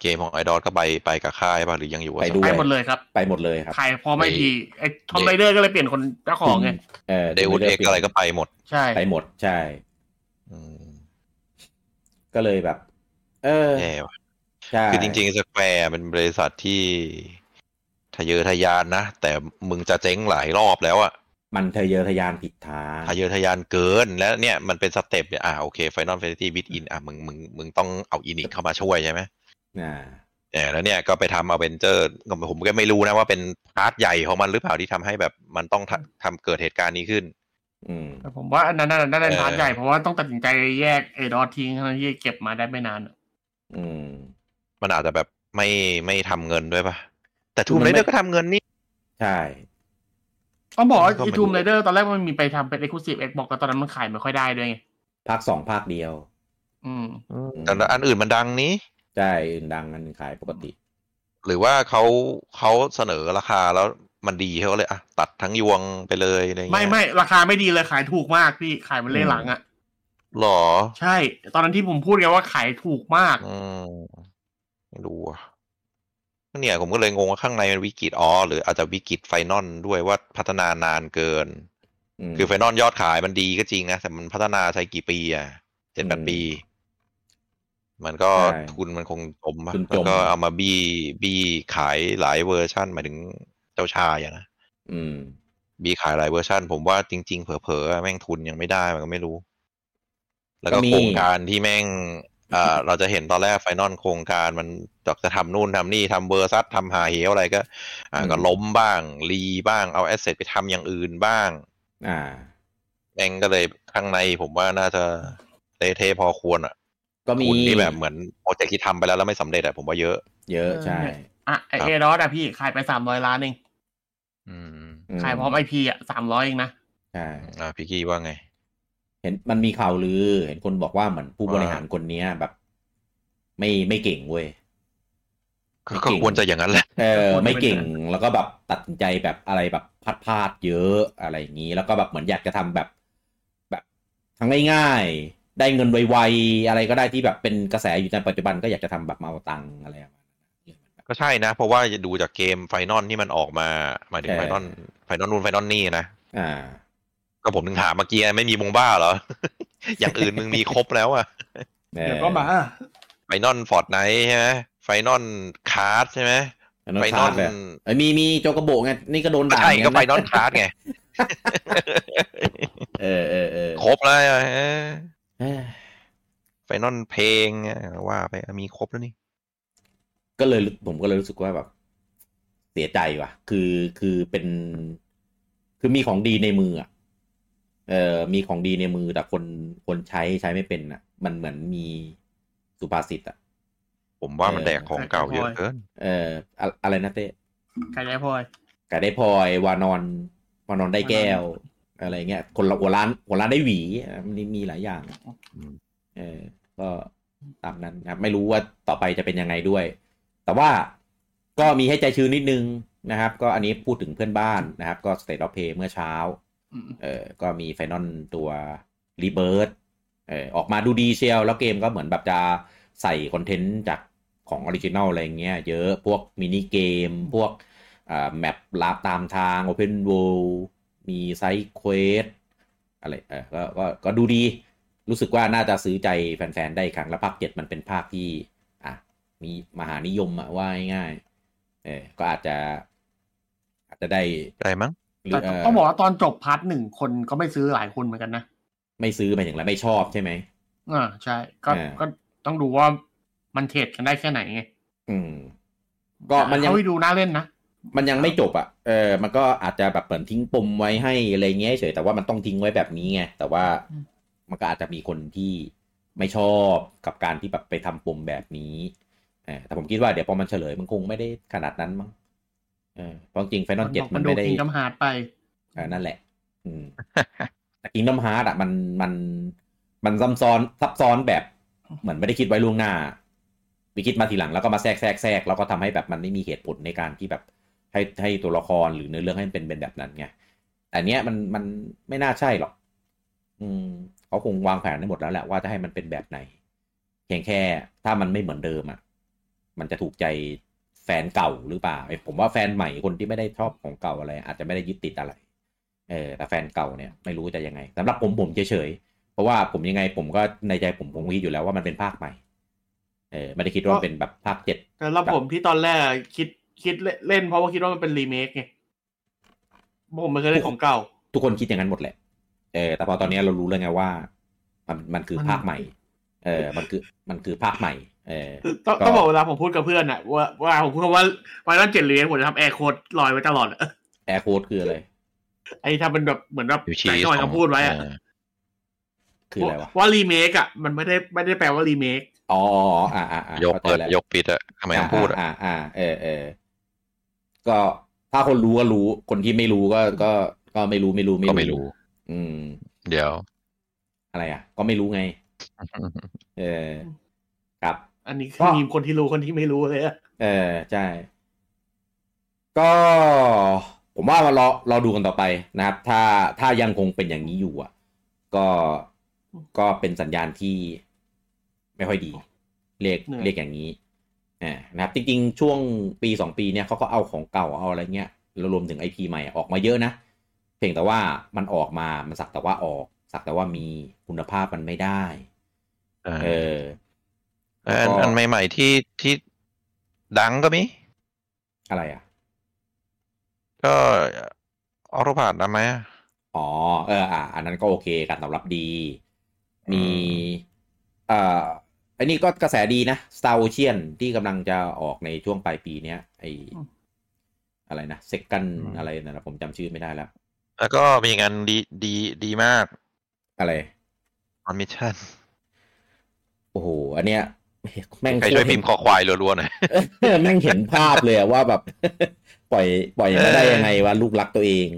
เกมของ Eidos ก็ไปไปกับค่ายป่ะหรือยังอยู่กับไปด้วยไปหมดเลยครับไปหมดเลยครับขายพอไม่ดีไอ้ Tomb Raider ก็เลยเปลี่ยนคนเจ้าของไงเออ Deus Ex อะไรก็ไปหมดใช่ไปหมดใช่อืมก็เลยแบบ เออแย่ว่ะใช่คือจริงๆ Square เป็นบริษัทที่ทะเยอทะยานนะ แต่มึงจะเจ๊งหลายรอบแล้วอะมันทะเยอทะยานผิดทางทะเยอทะยานเกิน แล้วเนี่ยมันเป็น step เนี่ยอ่าโอเค Final Fantasy Spirits Within อะมึงมึงมึงต้องเอา Enix เข้ามาช่วยใช่ไหมอ่า เนี่ยแล้วเนี่ยก็ไปทำเอาเวนเจอร์ผมก็ไม่รู้นะว่าเป็น part ใหญ่ของมันหรือเปล่าที่ทำให้แบบมันต้องทำทำเกิดเหตุการณ์นี้ขึ้น อืมแต่ผมว่าอันนั้นน่าน่าจะเป็นเออ part ใหญ่เพราะว่าต้องตัดสินใจแยก Eidos ทิ้งทั้งที่เก็บมาได้ไม่นานอะอืม มันอาจจะแบบไม่ไม่ทำเงินด้วยปะแต่คือมันไม่ Tomb Raider ก็ทำเงินนี่ ใช่ต้องบอกว่าก็ไม่รู้อี Tomb Raider ตอนแรกมันมีไปทำเป็น exclusive Xbox แล้วตอนนั้นมันขายไม่ค่อยได้ด้วยไงภาคสองภาคเดียว อืมแต่อันอื่นมันดังนี้ ใช่อื่นดังอันขายปกติ หรือว่าเขาเขาเสนอราคาแล้วมันดีเขาก็เลยอะตัดทั้งยวงไปเลยอะไรเงี้ยไม่ไม่ราคาไม่ดีเลยขายถูกมากพี่ขายมันเล่หลังอะหรอ ใช่ ตอนนั้นที่ผมพูดไงว่าขายถูกมาก อืมไม่รู้อะเนี่ยผมก็เลยงงว่าข้างในมันวิกฤตอ๋อหรืออาจจะวิกฤต Final ด้วยว่าพัฒนานานเกิน คือ Final ยอดขายมันดีก็จริงนะแต่มันพัฒนาใช้กี่ปีอะเจ็ดแปดอืม มันก็ใช่ทุนมันคงจมปะทุนจมแล้วก็เอามาบี้บี้ขายหลายเวอร์ชั่นหมายถึงเจ้าชายอะนะอืมบี้ขายหลายเวอร์ชันผมว่าจริง ๆ เผลอๆแม่งทุนยังไม่ได้มันก็ไม่รู้ แล้วก็ก็มีโครงการที่แม่งอ่าเราจะเห็นตอนแรก Final โครงการมันจะจะทำนู่นทำนี่ทำ Versus ทำหาเหวอะไรก็ อ่าก็ล้มบ้างรีบ้างเอา asset ไปทำอย่างอื่นบ้าง อ่าแม่งก็เลยข้างในผมว่าน่าจะเละเทะพอควรอะ ก็มีทุนที่แบบเหมือนโปรเจกต์ที่ทำไปแล้วแล้วไม่สำเร็จอะผมว่าเยอะ เยอะใช่อะไอครับเอดอสอะพี่ขายไปสามร้อยล้านเองอืมขายพร้อมไอพีอะสามร้อยเองนะใช่อ่าพี่กี้ว่าไง เห็นมันมีข่าวลือ เห็นคนบอกว่าเหมือนผู้บริหารคนเนี้ยแบบ ไม่ไม่เก่งเว้ยก็ไม่ก็เก่งควรจะอย่างนั้นแหละเออไม่เก่งแล้วก็แบบตัดสินใจแบบอะไรแบบพลาดพลาดๆเยอะอะไรอย่างนี้ แล้วก็แบบเหมือนอยากจะทำแบบ แบบทำง่ายๆ ได้เงินไวๆอะไรก็ได้ที่แบบเป็นกระแสอยู่ในปัจจุบันก็อยากจะทำแบบมาเอาตังค์อะไรประมาณนั้นก็ใช่นะ เพราะว่าดูจากเกมไฟนอลที่มันออกมาหมายถึงเออไฟนอลไฟนอลนู่นไฟนอลนี่นะอ่า ก็ผมถึงถามเมื่อกี้ไม่มีมงบ้าเหรอ อย่างอื่นมึงมีครบแล้วอะออเดี๋ยวก็มาไฟนอลฟอร์ดไนท์ใช่ไหมไฟนอลคาร์ดใช่ไหมไฟนอไฟลนคาอร์ลดเลยเอ้ยมีมีโจกระโบกไงนี่ก็โดนก็ด่าใช่เหมืก็นไฟกันนอลคาร์ดไงเออเออเออครบแล้วอะเออเออ Final เพลงอะว่าไปมีครบแล้วนี่ ก็เลยผมก็เลยรู้สึกว่าแบบ เสียใจว่ะ คือคือเป็น คือมีของดีในมืออะเออมีของดีในมือแต่คนคนใช้ใช้ไม่เป็นอะ มันเหมือนมีสุภาษิตอะ ผมว่ามันเออแดกของเก่าเยอะเกินเอออะอะไรนะเต้ขายได้พลอยไก่ได้พลอยวานอนวานอนได้แก้ว อะไรเงี้ยคนละหัวล้านหัวล้านได้หวีอะมันมีหลายอย่างอืมเออก็ตามนั้นนะครับ ไม่รู้ว่าต่อไปจะเป็นยังไงด้วย แต่ว่าก็มีให้ใจชื้นนิดนึงนะครับ ก็อันนี้พูดถึงเพื่อนบ้านนะครับ ก็ State of Play เมื่อเช้าอืมเออก็มี Final ตัว Rebirth เออออกมาดูดีเชียวแล้วเกมก็เหมือนแบบจะใส่คอนเทนต์จากของออริจิน l ลอะไรเงี้ยเยอะพวก mini game พวกอ่าแมปลาตามทาง Open World มี side quest อะไรเออก็ก็ก็ดูดี รู้สึกว่าน่าจะซื้อใจแฟนๆ ได้อีกครั้ง แล้วภาคเจ็ดมันเป็นภาคที่อะมีมหานิยมอะว่าง่ายๆเออก็อาจจะ อาจจะได้ได้มั้งหรืแต่เต้องบอกว่าตอนจบ part หนึ่งคนก็ไม่ซื้อหลายคนเหมือนกันนะ ไม่ซื้อหมายถึงอะไรไม่ชอบใช่ไหมอ่าใช่ ก็อ่าก็ต้องดูว่ามัน trade กันได้แค่ไหนไงอืมก็มันยังเขาไปดูน่าเล่นนะ มันยังไม่จบอะ เออ มันก็อาจจะแบบเหมือนทิ้งปมไว้ให้อะไรเงี้ยเฉย แต่ว่ามันต้องทิ้งไว้แบบนี้ไง แต่ว่ามันก็อาจจะมีคนที่ไม่ชอบกับการที่แบบไปทำปมแบบนี้เออแต่ผมคิดว่าเดี๋ยวพอมันเฉลยมันคงไม่ได้ขนาดนั้นมั้งเออเพราะจริง Final เจ็ดมันไม่ได้ Kingdom Hearts ไปเออนั่นแหละ อืมแต่ Kingdom Hearts อะมันมันมันซับซ้อนซับซ้อนแบบเหมือนไม่ได้คิดไว้ล่วงหน้าวิคิดมาทีหลังแล้วก็มาแทรกแทรกแทรกแล้วก็ทำให้แบบมันไม่มีเหตุผลในการที่แบบ ให้ให้ตัวละครหรือเนื้อเรื่องให้มันเป็นเป็นแบบนั้นไงแต่เนี้ยมันมันไม่น่าใช่หรอก อืมเขาคงวางแผนได้หมดแล้วแหละว่าจะให้มันเป็นแบบไหน เพียงแค่ถ้ามันไม่เหมือนเดิมอะ มันจะถูกใจแฟนเก่าหรือเปล่าไอ้ผมว่าแฟนใหม่คนที่ไม่ได้ชอบของเก่าอะไร อาจจะไม่ได้ยึดติดอะไร เออแต่แฟนเก่าเนี่ยไม่รู้จะยังไงสำหรับผมผมเฉยๆเพราะว่าผมยังไงผมก็ในใจผมผมคิดอยู่แล้วว่ามันเป็นภาคใหม่เออไม่ได้คิดว่าเป็นแบบภาคเจ็ดแต่แล้วผมที่ตอนแรกคิด คิดเล่นเพราะว่าคิดว่ามันเป็นรีเมคไงผมไม่เคยเล่นของเก่า ทุกคนคิดอย่างนั้นหมดแหละ เออ แต่พอตอนนี้เรารู้แล้วไงว่า มันมันคือมันภาคใหม่ เออ มันคือมันคือภาคใหม่ เออต้องก็ต้องบอกเวลาผมพูดกับเพื่อนอะว่าว่าผมพูดคำว่าไวรัลเจ็ดเลี้ยงผมจะทำแอร์โค้ดลอยไว้ตลอดอะแอร์โค้ดคืออะไร ไอ้ทำเป็นแบบเหมือนแบบอยู่ชี้แต่ก่อนเขาพูดไว้อะเออคืออะไรวะว่ารีเมคอะมันไม่ได้ไม่ได้แปลว่ารีเมคอ๋ออ๋ออ๋ออ่าอ่าอ่ายกข้าใจเปิดแล้วยกปิดอะทำไมต้องพูดอะอ่าอ่าเออเออ ก็ถ้าคนรู้ก็รู้ คนที่ไม่รู้ก็ก็ก็ไม่รู้ไม่รู้ก็ไม่รู้ อืม เดี๋ยว อะไรอะ ก็ไม่รู้ไง เออครับ อันนี้ก็คือมีคนที่รู้คนที่ไม่รู้เลยอะเออใช่ก็ผมว่าเรารอรอดูกันต่อไปนะครับ ถ้าถ้ายังคงเป็นอย่างนี้อยู่ อะ ก็ก็เป็นสัญญาณที่ไม่ค่อยดี เรียกเรียกอย่างนี้ อ่านะครับจริงๆ ช่วงปีสองปีเนี่ยเขาก็เอาของเก่าเอาอะไรเงี้ยแล้วรวมถึงไอพีใหม่ออกมาเยอะนะ เพียงแต่ว่ามันออกมามันสักแต่ว่าออก สักแต่ว่ามีคุณภาพมันไม่ได้ เออเอออันแล้วก็อันใหม่ๆที่ที่ดังก็มี อะไรอะ ก็ออโรพาดนะไหมอ๋อ เอออะอันนั้นก็โอเคการตอบรับดี มี เอ่อ อันนี้ก็กระแสดีนะ Star Ocean ที่กำลังจะออกในช่วงปลายปีเนี้ยไออะไรนะเซกันอะไรนั่นนะ ผมจำชื่อไม่ได้แล้ว แล้วก็มีงานดีดีดีมาก อะไร Front Mission โอ้โห อันเนี้ยแม่งใครช่วยพิมพ์คอควายรัวๆหน่อยเออแม่งเห็นภาพเลยอะว่าแบบ ปล่อยปล่อยมาได้ยังไงว่าลูกรักตัวเอง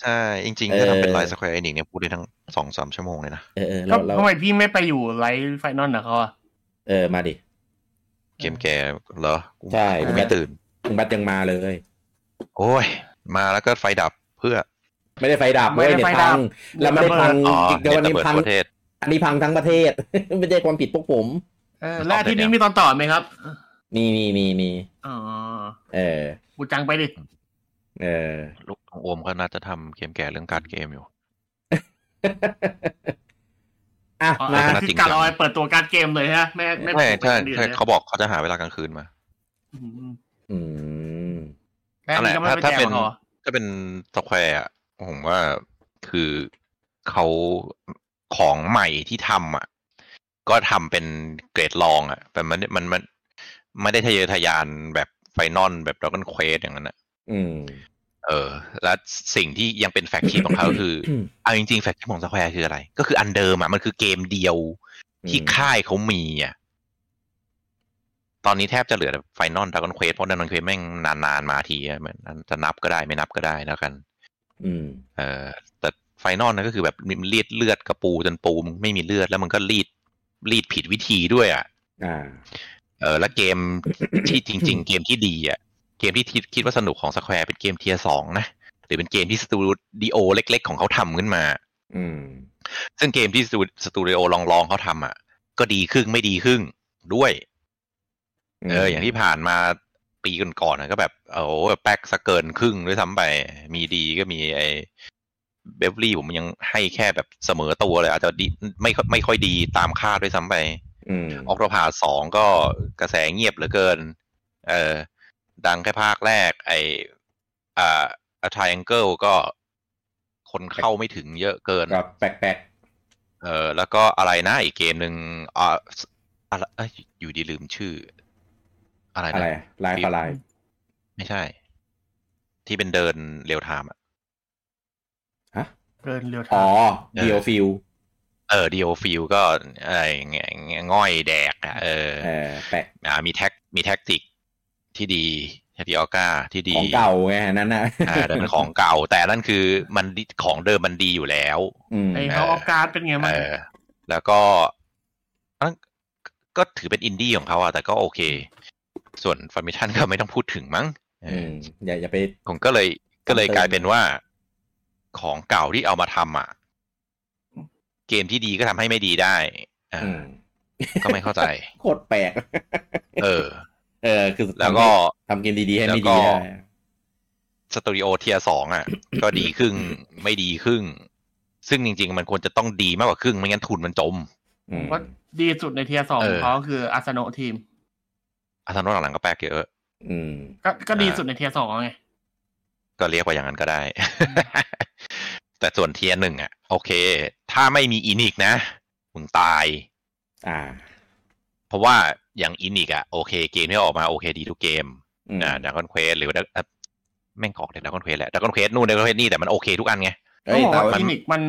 ใช่ จริงเอๆอถ้าทำเป็น live Square Enix เนี่ยพูดได้ทั้งสองสามชั่วโมงเลยนะเออเออแล้แล้ววแล้วทำไมพี่ไม่ไปอยู่ live Final นะเขาอะ เออมาดิ เกมแก่เหรอกูใช่กูไม่ตื่นคุณบัตยังมาเลย โอ้ย มาแล้วก็ไฟดับเพื่อ ไม่ได้ไฟดับเว้ยเน็ตพังแล้วไม่ได้พังอ๋ออีกเดี๋ยวเน็วันตระนี้เบิดพังประเทศอันนี้พังทั้งประเทศ ไม่ใช่ความผิดพวกผมเออแล้วอาที่นี้มีตอนต่อไหมครับ มีมีมีมีอ๋อเออกูจังไปดิเออลูกของโอมก็น่าจะทำเกมแก่เรื่องการดเกมอยู่ อะอ๋อมาอันนี้คือการเอาไปเปิดตัว card game เลยฮะไม่ไม่ใช่ใช่ไม่ใช่เขาบอกเขาจะหาเวลากลางคืนมาอืมอืมแล้วอันนี้ก็ไม่ไปถ้าแจกเป็นหรอถ้าเป็น Square อะผมว่าคือเขาของใหม่ที่ทำอะ ก็ทำเป็นเกรดรองอะแต่มันมันมัน ไม่ได้ทะเยอทะยานแบบ Final แบบด r a ก o n นเควสอย่างนั้นอะ อืม เออ และสิ่งที่ยังเป็น flagship ของเขาก็คืออืมเอาจริงๆ flagship ของ Square คืออะไร ก็คืออันเดิมอะมันคือเกมเดียวที่อืมค่ายเขามีอะตอนนี้แทบจะเหลือ Final ด r a ก o n นเควสเพราะด r a ก o n นเควสแม่งนานๆมาทีอะมันจะนับก็ได้ไม่นับก็ได้แล้วกัน อืม เออแต่ไฟนอลนั่นก็คือแบบมันเลียดเลือดกระปูจนปูมึงไม่มีเลือดแล้วมันก็รีดรีดผิดวิธีด้วยอะ อ่า เออ แล้วเกมที่จริง ๆ เกมที่ดีอะ เกมที่คิดคิดว่าสนุกของ Square เป็นเกม tier สองนะหรือเป็นเกมที่สตูดิโอเล็ก ๆ ของเขาทำขึ้นมา อืม ซึ่งเกมที่สตูสตูดิโอรองๆเขาทำอะ ก็ดีครึ่งไม่ดีครึ่งด้วยเอออย่างที่ผ่านมาปีก่อนๆนะก็แบบโอ้โหแป๊กซะเกินครึ่งด้วยซ้ำไป มีดีก็มีไอ้ Bravely ผมยังให้แค่แบบเสมอตัวเลย อาจจะดีไม่ค่อยไม่ค่อยดีตามคาดด้วยซ้ำไปอืมออกโรพาสองก็กระแสเงียบเหลือเกิน เออ ดังแค่ภาคแรก ไออ่าอ t ท i แองเกิลก็คนเข้าไม่ถึงเยอะเกินก็แปลกเออแล้วก็อะไรนะอีกเกมหนึ่งอ่าอะไรเอ้ยอยู่ดีลืมชื่ออะไรๆอะไรนะไลฟ์อะไรไม่ใช่ ที่เป็นเดินเรียวไทม์อะฮะเดินเร็วอ๋ทาองเดียวฟิลเออดีโอฟิลก็อะไรเงี้ยง่อยแดกอะเออเออแปลกอ่ามีแท็กมีแท็กติก ที่ดีแท็กติกออก้าที่ดีของเก่าไงอันนั้นนะอ่าแต่เป็นของเก่า แต่นั่นคือมันดีของเดิมมันดีอยู่แล้วอืมไอ้เขาออกการ์ดเป็นไงเอบ้างอแล้วก็อันก็ถือเป็นอินดี้ของเขาอะแต่ก็โอเค ส่วนฟาร์มิชันก็ไม่ต้องพูดถึงมั้งเออือมอย่าอย่าไปผมก็เลยก็เลยเติมกลายเป็นว่า ของเก่าที่เอามาทำอะ เกมที่ดีก็ทำให้ไม่ดีได้อ่าอืมก็ไม่เข้าใจ โคตรแปลก เออ เออคือแล้วก็ทำเกมดีๆให้แล้วไม่ก็ดีได้สตูดิโอ tier สองอะ ก็ดีครึ่งไม่ดีครึ่ง ซึ่งจริง ๆ มันควรจะต้องดีมากกว่าครึ่งไม่งั้นทุนมันจมอืมว่าดีสุดใน tier สองเออของเขาคือ Asano team Asano หลังๆก็แปลกเยอะอืมก็ก็ดีสุดใน tier สองไงก็เรียกว่าอย่างนั้นก็ได้ แต่ส่วน tier หนึ่งอะ โอเค ถ้าไม่มี Enix นะมึงตาย อ่า เพราะว่า อย่าง Enix อะโอเคเกมที่ออกมาโอเคดีทุกเกมอืมอ่า Dragon Quest หรือว่า Dragon- เอ่อแม่งของเด็ก Dragon Quest แหละ Dragon Quest นู่น Dragon Quest นี่แต่มันโอเคทุกอันไงเอ้ยต้องบอกแต่ว่าว่า Enixมัน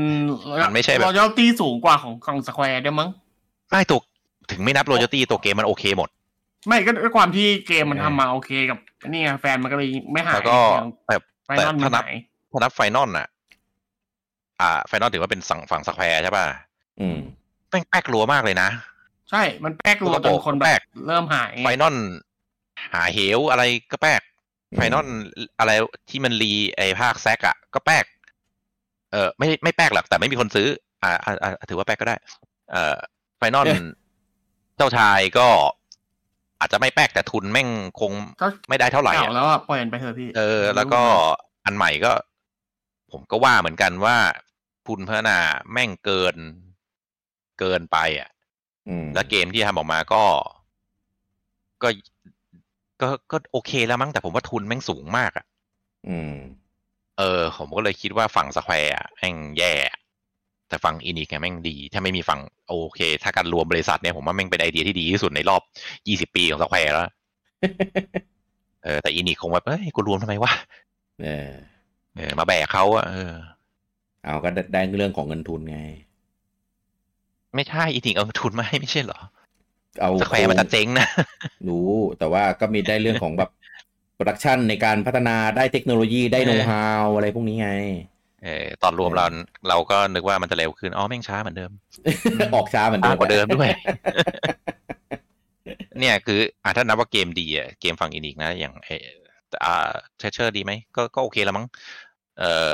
มันไม่ใช่แบบ loyalty สูงกว่าของของ Square ได้มั้งไม่ตัวถึงไม่นับ loyalty ตัวเกมมันโอเคหมด ไม่ก็ด้วยความที่เกมมันเออทำมาโอเคกับนี่ไงแฟนมันก็เลยไม่หายแล้วก็แต่ Final แต่ไม่ถ้านับหายถ้านับ Final น่ะ อ่า Final ถือว่าเป็นฝั่งฝั่ง Square ใช่ป่ะอืมแม่งแป๊กรัวมากเลยนะ ใช่ มันแป๊กรัวระจบบนคนแป๊แบบกเริ่มหาย Final หาเหวอะไรก็แป๊กอืม Final อะไรที่มันรีไอภาคแซกอะก็แป๊กเออไม่ไม่แป๊กหรอกแต่ไม่มีคนซื้อ อ่าอ่าอ่าถือว่าแป๊กก็ได้ เออไฟนอลเจ้าชายก็อาจจะไม่แป๊กแต่ทุนแม่งคงก็ไม่ได้เท่าไหร่เก่าอะแล้วอะปล่อยมันไปเถอะพี่เออ แล้วก็อันใหม่ก็ ผมก็ว่าเหมือนกันว่าทุนพัฒนาแม่งเกิน เกินไปอะอืม แล้วเกมที่ทำออกมาก็ ก็ก็ก็โอเคแล้วมั้งแต่ผมว่าทุนแม่งสูงมากอะอืมเออ ผมก็เลยคิดว่าฝั่ง Square อะแม่งแย่ แต่ฝั่ง Enix แม่งดี ถ้าไม่มีฝั่งโอเค ถ้าการรวมบริษัทเนี่ยผมว่าแม่งเป็นไอเดียที่ดีที่สุดในรอบยี่สิบปีของ Square แล้วเออแต่ Enix คงแบบเอ้ยกูรวมทำไมวะเออเออมาแบกเขาอะเออ เอาก็ได้ได้เรื่องของเงินทุนไง ไม่ใช่ Enix เอาทุนมาให้ไม่ใช่เหรอ เอา Square มันจะเจ๊งนะ รู้แต่ว่าก็มีได้เรื่องของแบบ production ในการพัฒนาได้เทคโนโลยีได้เออโน้ตฮาวอะไรพวกนี้ไง เออตอนรวมเราเราก็นึกว่ามันจะเร็วขึ้น อ๋อ แม่งช้าเหมือนเดิม ออกช้าเหมือนเดิม ช้ามกว่าเดิมด้วย เนี่ยคืออะถ้านับว่าเกมดีอะเกมฝั่ง Enix นะ อย่างเอออ่า Treasures ดีไหมก็ก็โอเคแล้วมั้ง เออ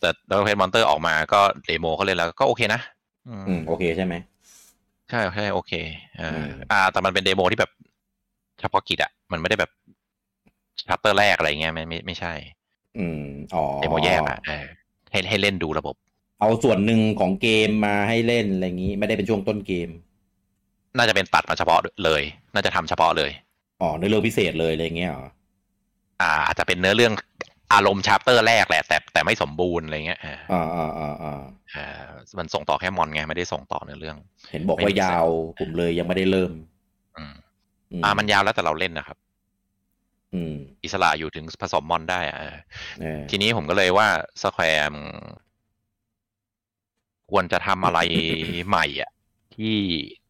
แต่ Dragon Quest Monsters ออกมาก็ demo เขาเล่นแล้วก็โอเคนะ อืมอืมโอเคใช่ไหมใช่ใช่โอเคเอออมอ่า แต่มันเป็น demo ที่แบบเฉพาะกิจอะมันไม่ได้แบบ chapter แรกอะไรเงี้ยไม่ไม่ไม่ใช่ อืมอ๋อ demo แยกอะเออให้ให้เล่นดูระบบ เอาส่วนหนึ่งของเกมมาให้เล่นอะไรอย่างนี้ ไม่ได้เป็นช่วงต้นเกม น่าจะเป็นตัดมาเฉพาะเลย น่าจะทำเฉพาะเลยอ๋อเนื้อเรื่องพิเศษเลยอะไรอย่างเงี้ยเหรออ่าอาจจะเป็นเนื้อเรื่อง อารมณ์ chapter แรกแหละ แต่แต่ไม่สมบูรณ์อะไรเงี้ยเอออ่าอ่าอ่าอ่าเออมันส่งต่อแค่มอนไงไม่ได้ส่งต่อเนื้อเรื่อง เห็นบอกไม่ว่ามียาวผมเลยยังไม่ได้เริ่มอืมอืมอ่ามันยาวแล้วแต่เราเล่นนะครับ อืม อิสระอยู่ถึงผสมมอนได้อะเออเออทีนี้ผมก็เลยว่าสแควร์ควรจะทำอะไรใหม่อะ ที่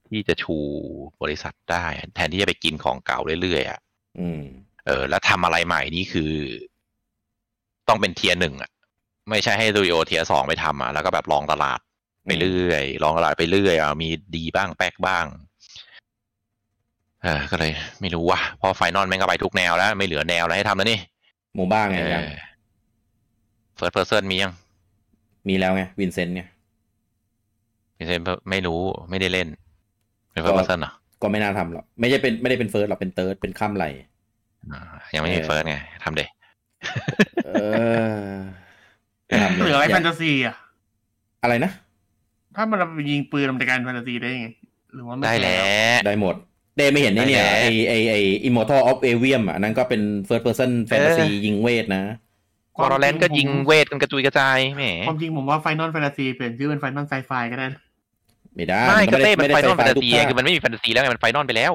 ที่จะชูบริษัทได้ แทนที่จะไปกินของเก่าเรื่อยๆอะอืมเออ แล้วทำอะไรใหม่นี่คือ ต้องเป็น tier หนึ่งอะ ไม่ใช่ให้ดูโอ tier สองไปทำอะแล้วก็แบบลองตลาดไปเรื่อยลองตลาดไปเรื่อยอะมีดีบ้างแป๊กบ้างเออก็เลยไม่รู้ว่ะเพราะ Final แม่งก็ไปทุกแนวแล้ว ไม่เหลือแนวอะไรให้ทำแล้วนี่ MOBA ไงยัง first person มียัง มีแล้วไง Vincent เนี่ยไม่ใช่ไม่รู้ไม่ได้เล่นเป็น first person เหรอก็ไม่น่าทำหรอกไม่ใช่เป็นไม่ได้เป็น first หรอกเป็น third เป็นข้ามไหล่อ่ายังไม่มีเออเฟิร์สไงทำเด็เออไม่ทำ เหลืออะไรยแฟนตาซีอะ อะไรนะ ถ้ามันเอาไปยิงปืนมันจะกลายเป็นแฟนตาซีได้ยังไง หรือว่าไม่ได้แล้วได้หมดเต้ไม่เห็นไอ้เนี่ยได้แล้วไอไอไอ Immortal of Avium อะอันนั้นก็เป็น first person fantasy ยิงเวทนะวอร์แลนด์ก็ยิงเวทกันกระจุยกระจายแหมความจริงผมว่าไฟนอลแฟนตาซีเปลี่ยนชื่อเป็นไฟนอลไซไฟก็ได้นะไม่ได้ ไม่ก็ด้เต้มันไฟนอลแฟนด้ตาซีทุกภาคือมันไม่มีแฟนตาซีแล้วไงมันไฟนอลไปแล้ว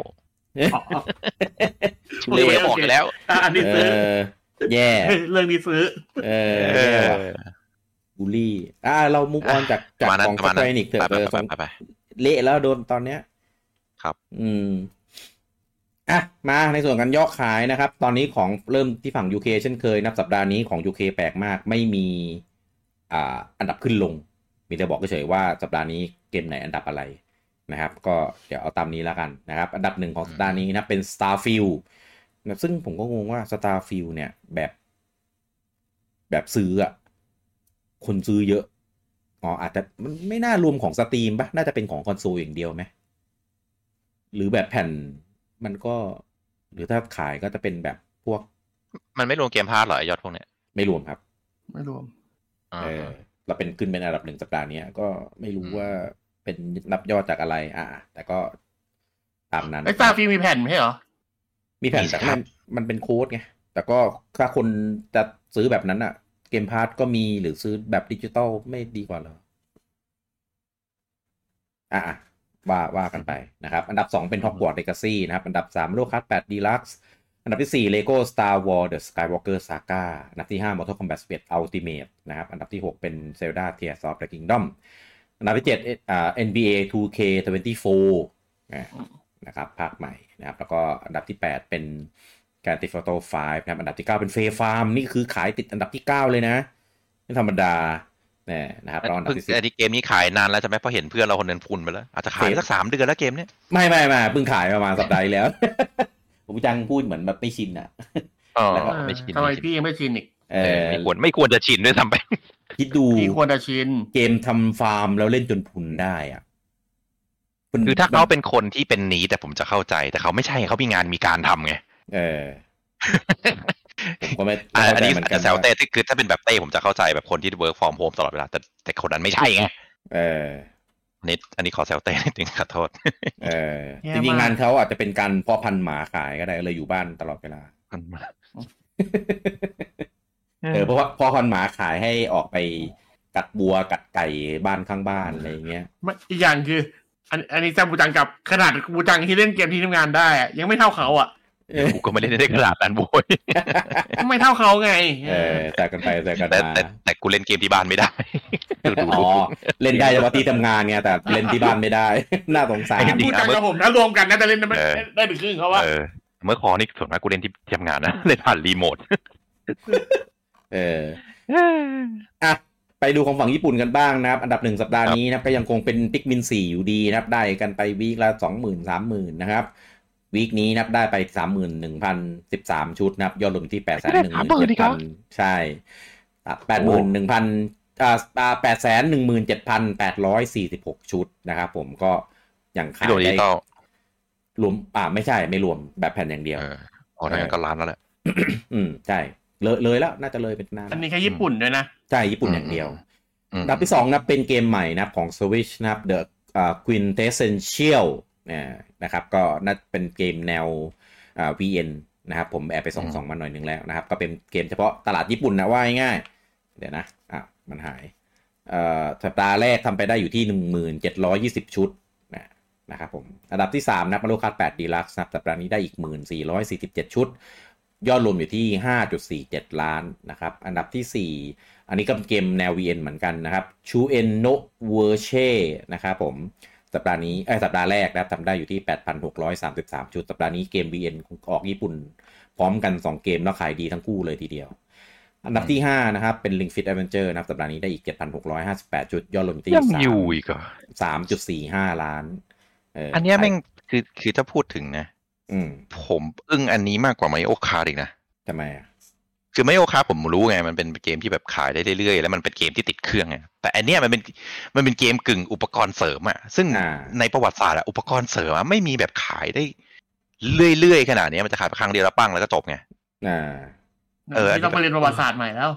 อ๋ออ๋อชื่อไม่ได้บอกอยู่แล้วอะอันนี้เอซื้ออ แย่ เรื่องนี้ซื้อ เออเอแย่อว่ะบูลลี่ อ่า เรามุกออนจากปจากระมาณนั้ขนองประสมาณแควนั้นนิกเถอะไปเออไปไปไปเละแล้วโดนตอนเนี้ย ครับ อืมอะ มาในส่วนการย่อขายนะครับ ตอนนี้ของเริ่มที่ฝั่ง UK เช่นเคย นับสัปดาห์นี้ของ UK แปลกมาก ไม่มี อ่า อันดับขึ้นลง มีแต่บอกเฉยๆว่าสัปดาห์นี้เกมไหนอันดับอะไรนะครับ ก็เดี๋ยวเอาตามนี้แล้วกันนะครับ อันดับหนึ่งของสัปดาห์นี้นะเป็น Starfield นะซึ่งผมก็งงว่า Starfield เนี่ยแบบ แบบซื้ออะคนซื้อเยอะ อ๋ออาจจะมันไม่น่ารวมของ Steam ปะน่าจะเป็นของคอนโซลอย่างเดียวไหมหรือแบบแผ่นมันก็ หรือถ้าขายก็จะเป็นแบบพวก มันไม่รวม Game Pass เหรอไอ้ยอดพวกเนี้ยไม่รวมครับ ไม่รวมอ่าเออเราเป็นขึ้นเป็นอันดับหนึ่งสัปดาห์เนี้ยก็ไม่รู้อืมว่าเป็นนับยอดจากอะไร อ่าแต่ก็ตามนั้นไอ้ซาฟีมีแผ่นไม่ใช่เหรอ มีแผ่นมีสิแต่ครับมันเป็นโค้ดไง แต่ก็ถ้าคนจะซื้อแบบนั้นอะ Game Pass ก็มีหรือซื้อแบบดิจิตอลไม่ดีกว่าเหรออะอะว่าว่ากันไปนะครับ อันดับ 2 เป็น Hogwarts Legacy นะครับ อันดับ 3 Mario Kart 8 Deluxe อันดับที่ 4 Lego Star Wars The Skywalker Saga อันดับที่ 5 Mortal Kombat 11 Ultimate นะครับ อันดับที่ 6 เป็น Zelda Tears of the Kingdom อันดับที่7อ่า NBA 2K24 นะ นะครับภาคใหม่นะครับแล้วก็อันดับที่ 8 เป็น Grand Theft Auto 5นะครับอันดับที่ 9 เป็น Fair Farm นี่คือขายติดอันดับที่ 9 เลยนะไม่ธรรมดาเนี่ยนะครับแล้วอันดับเพิ่งที่ไอ้เกมนี้ขายนานแล้วจะไหมเพราะเห็นเพื่อนเราคนนึงพุนไปแล้ว อาจจะขายเฟซสักสามเดือนแล้วเกมเนี้ย10ไม่ไม่ไม่เพิ่งขายประมาณสัปดาห์ที่แล้วผมจังพูดเหมือนแบบไม่ชินอะอ๋อแล้วก็ไม่ชินทำไมไม่ชินพี่ยังไม่ชินอีกเอเอออไม่ควรไม่ควรจะชินด้วยซ้ำไปคิดดูพี่ควรจะชินเกมทำฟาร์มแล้วเล่นจนพุนได้อะมัน คือถ้าเขาเป็นคนที่เป็นหนีแต่ผมจะเข้าใจ แต่เขาไม่ใช่เขามีงานมีการทำไงเออผมก็ไม่อะไม่เข้าอันใจนี้เหมือนอาจกัจะนแซวว่าเต้ที่คือถ้าเป็นแบบเต้ผมจะเข้าใจแบบคนที่ work from home ตลอดเวลาแต่แต่คนนั้นไม่ใช่ไงเอออันนี้อันนี้ขอแซวเต้นิดนึงขอโทษเออจริงๆงานเขาอาจจะเป็นการเพ่อพันธุ์หมาขายก็ได้เลยอยู่บ้านตลอดเวลาเออเพราะว่าพ่อพันธุ์หมาขายให้ออกไปกัดบัวกัดไก่บ้านข้างบ้านอะไรอย่างเงี้ยไม่อีกอย่างคือ อันอันนี้แซมบูจังกับขนาดบูจังที่เล่นเกมที่ทำงานได้อะยังไม่เท่าเขาอะเออกูก็ไม่ได้ได้ขนาดนั้นโว้ยไม่เท่าเขาไงเออแตกกันไปแตกกันแต่มาแต่แต่กูเล่นเกมที่บ้านไม่ได้ดูดูอ๋อดูเล่นได้เฉพาะที่ทำงานไงแต่เล่นที่บ้านไม่ได้ น่าสงสารจริบูงๆจังกับผมถ้ารวมกันน่าจะเล่นได้ไม่เออได้ถึงครึ่งเขาว่าเออเมื่อคอนี่ส่วนมากกูเล่นที่ทำงานนะเล่นผ่านรีโมทเอออะ ไปดูของฝั่งญี่ปุ่นกันบ้างนะครับ อันดับหนึ่งสัปดาห์นี้นะครับก็ยังคงเป็นปิกมินสี่อยู่ดีนะครับ ได้กันไปวีคละสองหมื่นสามหมื่นนะครับวีคนี้นับได้ไปสามหมื่นหนึ่งพันสิบสามชุดนะครับยอดรวมที่แปดแสนหนึ่งหมื่นเจ็ดพันใช่แปดหมื่นหนึ่งพันอ่าแปดแสนหนึ่งหมื่นเจ็ดพันแปดร้อยสี่สิบหกชุดนะครับผมก็ยังขาที่ยโดนดิได้จิตอลรวมอ่าไม่ใช่ไม่รวมแบบแผ่นอย่างเดียวเอออ๋อนั่นก็ล้านแล้วแหละอืมใช่เลยเลยแล้วน่าจะเลยเป็นนานอันนี้แค่ญี่ปุ่นด้วยนะ ใช่ญี่ปุ่นอย่างเดียวอืมอันดับที่สองนะเป็นเกมใหม่นะครับของ Switch นะครับ The uh, Quintessential นะนะครับ ก็น่าเป็นเกมแนวอ่า VN นะครับผมแอบไปส่องสองมาหน่อยหนึ่งแล้วนะครับ ก็เป็นเกมเฉพาะตลาดญี่ปุ่นนะว่าง่ายๆเดี๋ยวนะอะมันหายเอ่อสัปดาห์แรกทำไปได้อยู่ที่ 1720 ชุดนะนะครับผมอันดับที่ 3นะมา r ลคาร์ด8 Deluxe นะครับสัปดาห์นี้ได้อีก 1447 ชุด ยอดรวมอยู่ที่ 5.47 ล้านนะครับ อันดับที่ 4 อันนี้ก็เป็นเกมแนว VN เหมือนกันนะครับ Shuuen no Virche นะครับผมสัปดาห์นี้เอ้ยสัปดาห์แรกนะครับทำได้อยู่ที่ 8,633ชุด สัปดาห์นี้เกม VN ออกญี่ปุ่น พร้อมกัน 2 เกมแล้วขายดีทั้งคู่เลยทีเดียว อันดับที่ 5 นะครับ เป็น Ring Fit Adventure นะครับ สัปดาห์นี้ได้อีก 7,658ชุด ยอดรวมอยู่ที่ยังอยู่อีกเหรอ3.45 ล้าน เอออันเนี้ยแม่งคือคือถ้าพูดถึงนะอืมผมอึ้งอันนี้มากกว่า Mario Kart อีกนะทำไมอะ คือ Mario Kart ผมรู้ไงมันเป็นเกมที่แบบขายได้เรื่อยๆแล้วมันเป็นเกมที่ติดเครื่องไงแต่อันเนี้ยมันเป็นมันเป็นเกมกึ่งอุปกรณ์เสริมอะซึ่งอ่าในประวัติศาสตร์อะอุปกรณ์เสริมอะไม่มีแบบขายได้เรื่อยๆขนาดนี้มันจะขายไปครั้งเดียวแล้วปั้งแล้วก็จบไงอ่าเออที่ต้องไปเรียนประวัติศาสตร์ใหม่แล้ว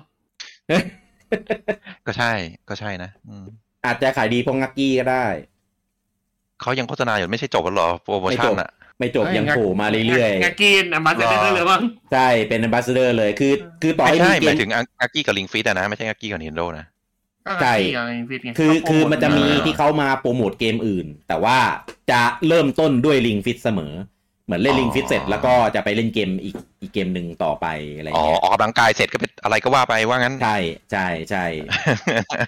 ก็ใช่ก็ใช่นะอืมอาจจะขายดีเพราะงักกี้ก็ได้เขายังโฆษณาอยู่ไม่ใช่จบแล้วเหรอโปรโมชั่นอะ ไม่จบเอ้ยยังโผล่มาเรื่อยงากินอัมบัสเดอร์เลยมั้งๆใช่เป็น a m b a s s a d o r เลยคือคือต่อไม่ให้ใช่มีเกหมายมถึงอากี้กับลิงฟิตอะนะไม่ใช่อากี้กับ Nintendo นะใช่คือคือมันจะมีที่เขามาโปรโมทเกมอื่น แต่ว่าจะเริ่มต้นด้วย Ring Fit เสมอ เหมือนเล่นอ๋อลิงฟิตเสร็จแล้วก็จะไปเล่นเกมอีกอีกเกมหนึ่งต่อไปอะไรอ๋อเงี้ยออกกำลังกายเสร็จก็เป็นอะไรก็ว่าไปว่างั้น ใช่ใช่ใช่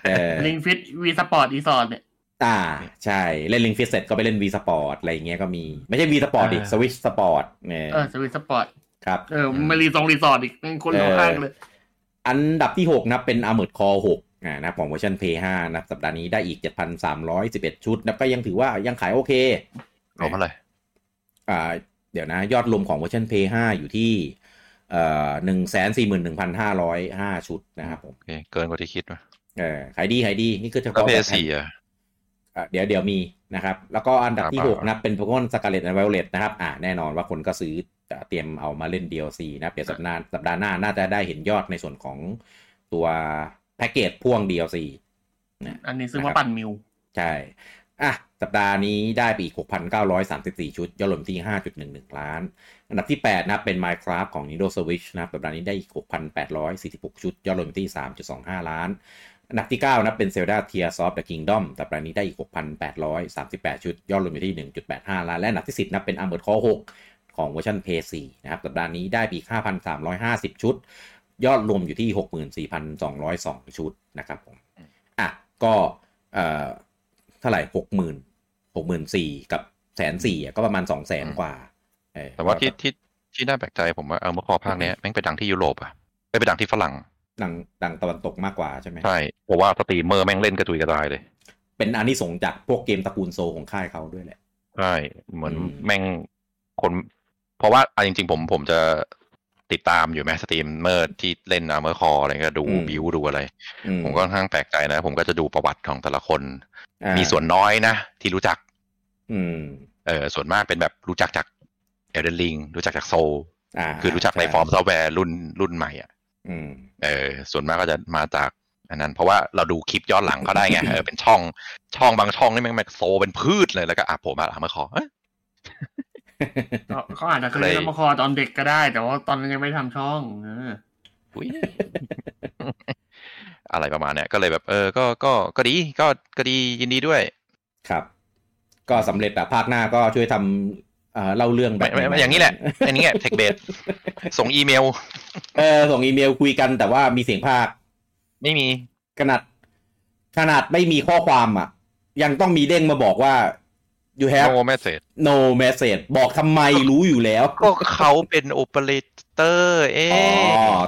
เออลิงฟิตวีสปอร์ตอีสอร์เนี่ย อ่าใช่ เล่นลิงฟิตเสร็จก็ไปเล่นวีสปอร์ตอะไรเงี้ยก็มี ไม่ใช่วีสปอร์ตดิอ่าสวิชสปอร์ตเนี่ยเออสวิตสปอร์ตครับเออมารีซองรีสอร์ทอีกเป็นคนละข้างเลย อันดับที่ 6 นะครับเป็น Armored Core 6อ่านะครับของเวอร์ชัน Play 5นะครับสัปดาห์นี้ได้อีก 7,311 ชุดนะครับก็ยังถือว่ายังขายโอเครวมเท่าไหร่อ่า เดี๋ยวนะ ยอดรวมของเวอร์ชัน Play 5อยู่ที่เอ่อหนึ่งแสนสี่หมื่นหนึ่งพันห้าร้อยห้าชุดนะครับผมโอเคเกินกว่าที่คิดว่ะเออขายดีขายดี นี่คือเฉแล้วพาะเพแบบย์สี่อะอะ เดี๋ยวเดี๋ยวมีนะครับ แล้วก็อันดับที่ครับ6นะครับเป็นโปเกมอนสกาเลตและไวโอเลตนะครับอ่าแน่นอนว่าคนก็ซื้อจะเตรียมเอามาเล่น DLC นะครับเดี๋ยวสัปดาห์สัปดาห์หน้าน่าจะได้เห็นยอดในส่วนของตัวแพ็กเกจพ่วง DLC นะอันนี้ซื้อมาปั่นมิว ใช่ อะ สัปดาห์นี้ได้ไปอีก 6,934 ชุดยอดรวมที่ 5.11 ล้าน อันดับที่ 8 นะครับเป็น Minecraft ของ Nintendo Switch นะครับสัปดาห์นี้ได้อีก 6,846 ชุดยอดรวมที่ 3.25 ล้าน อันดับที่ 9 นะครับเป็น Zelda Tears of the Kingdom สัปดาห์นี้ได้อีก 6,838 ชุด ยอดรวมอยู่ที่ 1.85 ล้าน และอันดับที่ 10 นะครับเป็น Armored Core 6 ของเวอร์ชัน PS4 นะครับสัปดาห์นี้ได้ไปอีก 5,350 ชุด ยอดรวมอยู่ที่ 64,202 ชุดนะครับผมอะก็เอ่อเท่าไหร่หกหมื่นหกหมื่นสี่กับแสนสี่ก็ประมาณสองแสนกว่าเออแต่ว่าที่ก็ที่ที่น่าแปลกใจผมว่าเออเมื่อคอภาคเนี้ยแม่งไปดังที่ยุโรปอะไม่ไปดังที่ฝรั่ง ดังดังตะวันตกมากกว่าใช่ไหมใช่เพราะว่าสตรีมเมอร์แม่งเล่นกระจุยกระจายเลย เป็นอันนี้สงส์จากพวกเกมตระกูลโซของค่ายเขาด้วยแหละใช่เหมือนอืมแม่งคน เพราะว่าเอาจริง ๆ ผมผมจะติดตามอยู่ไหมสตรีมเมอร์ที่เล่น Armored Core อะไรก็ดู build ดูอะไรอืผมก็ค่อนข้างแปลกใจนะ ผมก็จะดูประวัติของแต่ละคนอ่ามีส่วนน้อยนะ ที่รู้จัก อืมเออส่วนมากเป็นแบบรู้จักจาก Elden Ring รู้จักจาก Souls อ่าคือรู้จักใน FromSoftware รุ่นรุ่นใหม่อะ อืมเออส่วนมากก็จะมาจากอันนั้น เพราะว่าเราดูคลิปย้อนหลังเขาได้ไงเออเป็นช่องช่องบางช่องนี่แม่งแม่งโซเป็นพืชเลยแล้วก็อะผมมาอาร์เมอร์คอเอ้ยเขาเขาอาจจะเคยเลยเล่นมาคอตอนเด็กก็ได้ แต่ว่าตอนนั้นยังไม่ทำช่องเอออุ๊ยอะไรประมาณเนี้ยก็เลยแบบ เออ ก็ก็ก็ดีก็ก็ดียินดีด้วย ครับ ก็สำเร็จแบบภาคหน้าก็ช่วยทำ เอ่อเล่าเรื่องแบไม่บไม่ไม่อย่างนี้แหละอันนี้เทคเบสส่งอีเมล เออส่งอีเมลคุยกันแต่ว่ามีเสียงภาค ไม่มีขนาด ขนาดไม่มีข้อความอะ ยังต้องมีเด้งมาบอกว่า you have no message no message บอกทำไมรู้อยู่แล้ว ก็เขาเป็นโอเปอเรเตอร์เออ๋อ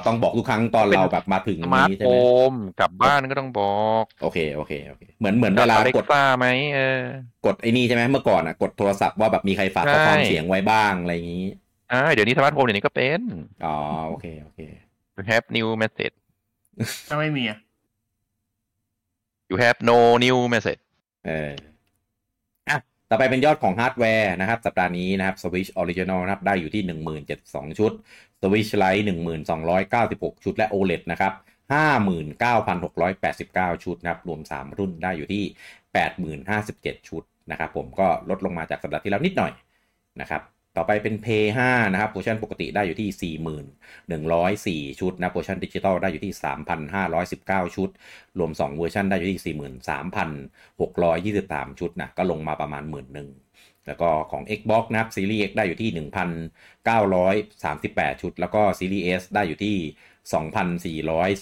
ต้องบอกทุกครั้งตอนเราแบบมาถึง smart home นี้ใช่ไหมกลับบ้านก็ต้องบอก โอเคโอเคโอเค เหมือนเหมือนเวลาเล็กกดซ่าไหมเออกดไอ้นี่ใช่ไหมเมื่อก่อนอะ กดโทรศัพท์ว่าแบบมีใครฝากข้อความใช่เสียงไว้บ้างอะไรอย่างนี้อ่าเดี๋ยวนี้ smart home เดี๋ยวนี้ก็เป็น อ๋อโอเคโอเค you have new message ถ้าไม่มีอะ you have no new message เอออะ ต่อไปเป็นยอดของฮาร์ดแวร์นะครับ สัปดาห์นี้นะครับ Switch Original นะครับ ได้อยู่ที่ 1072 ชุด Switch Lite 1296 ชุดและ OLED นะครับ 59,689 ชุดนะครับ รวม 3 รุ่นได้อยู่ที่ 80,057 ชุดนะครับผมก็ลดลงมาจากสัปดาห์ที่แล้วนิดหน่อยนะครับ ต่อไปเป็น Pay 5นะครับเวอร์ชันปกติได้อยู่ที่ 4104 ชุดนะเวอร์ชันดิจิตอลได้อยู่ที่ 3,519 ชุด รวม 2 เวอร์ชันได้อยู่ที่ 43,623 ชุดนะก็ลงมาประมาณหมื่นหนึ่งแล้วก็ของ Xbox นะครับซีรีส์ X ได้อยู่ที่ 1,938 ชุด แล้วก็ซีรีส์ S ได้อยู่ที่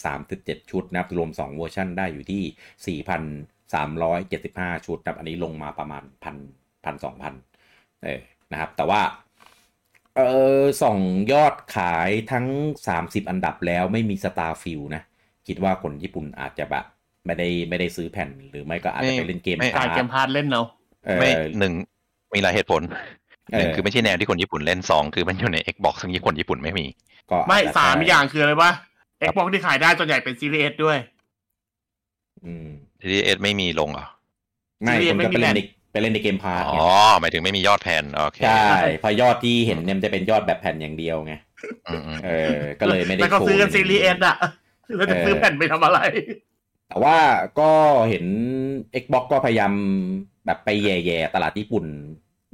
2,437 ชุดนะครับรวม 2 เวอร์ชันได้อยู่ที่ 4,375 ชุดนะครับอันนี้ลงมาประมาณพันพันสองพันเออนะครับแต่ว่า เออส่องยอดขายทั้ง 30 อันดับแล้วไม่มี Starfield นะ คิดว่าคนญี่ปุ่นอาจจะแบบไม่ได้ไม่ได้ซื้อแผ่นหรือไม่ก็อาจจะไปเล่นเกมไม่จ่ายพาเกร์มพาร์ทเล่นเนาะเออไม่หนึ่งมีหลายเหตุผลหนึ่งเออคือไม่ใช่แนวที่คนญี่ปุ่นเล่นสองคือมันอยู่ใน Xbox ซึ่งคนญี่ปุ่นไม่มีก็ไม่อจจะสามใช่อย่างคืออะไรวะ Xbox ที่ขายได้ส่วนใหญ่เป็นซีรีส์ด้วย อืมที่เอสไม่มีลงเหรอไม่ซีรีส์คนก็ไปไม่มีเล่นแผ่นใน ไปเล่นในเกมพาร์ทอ๋ไงอหมายถึงไม่มียอดแผ่นโอเคใช่เพอยอดที่เห็นเนี่ยมันจะเป็นยอดแบบแผ่นอย่างเดียวไงอืมอืมเออ ก็เลยไม่ได้แล้วก็โชว์ซื้อกันซีรีส์เอสอะแล้วจะซื้อแผ่นไปทำอะไร แต่ว่าก็เห็น Xbox ก็พยายามแบบไปแย่ๆตลาดญี่ปุ่น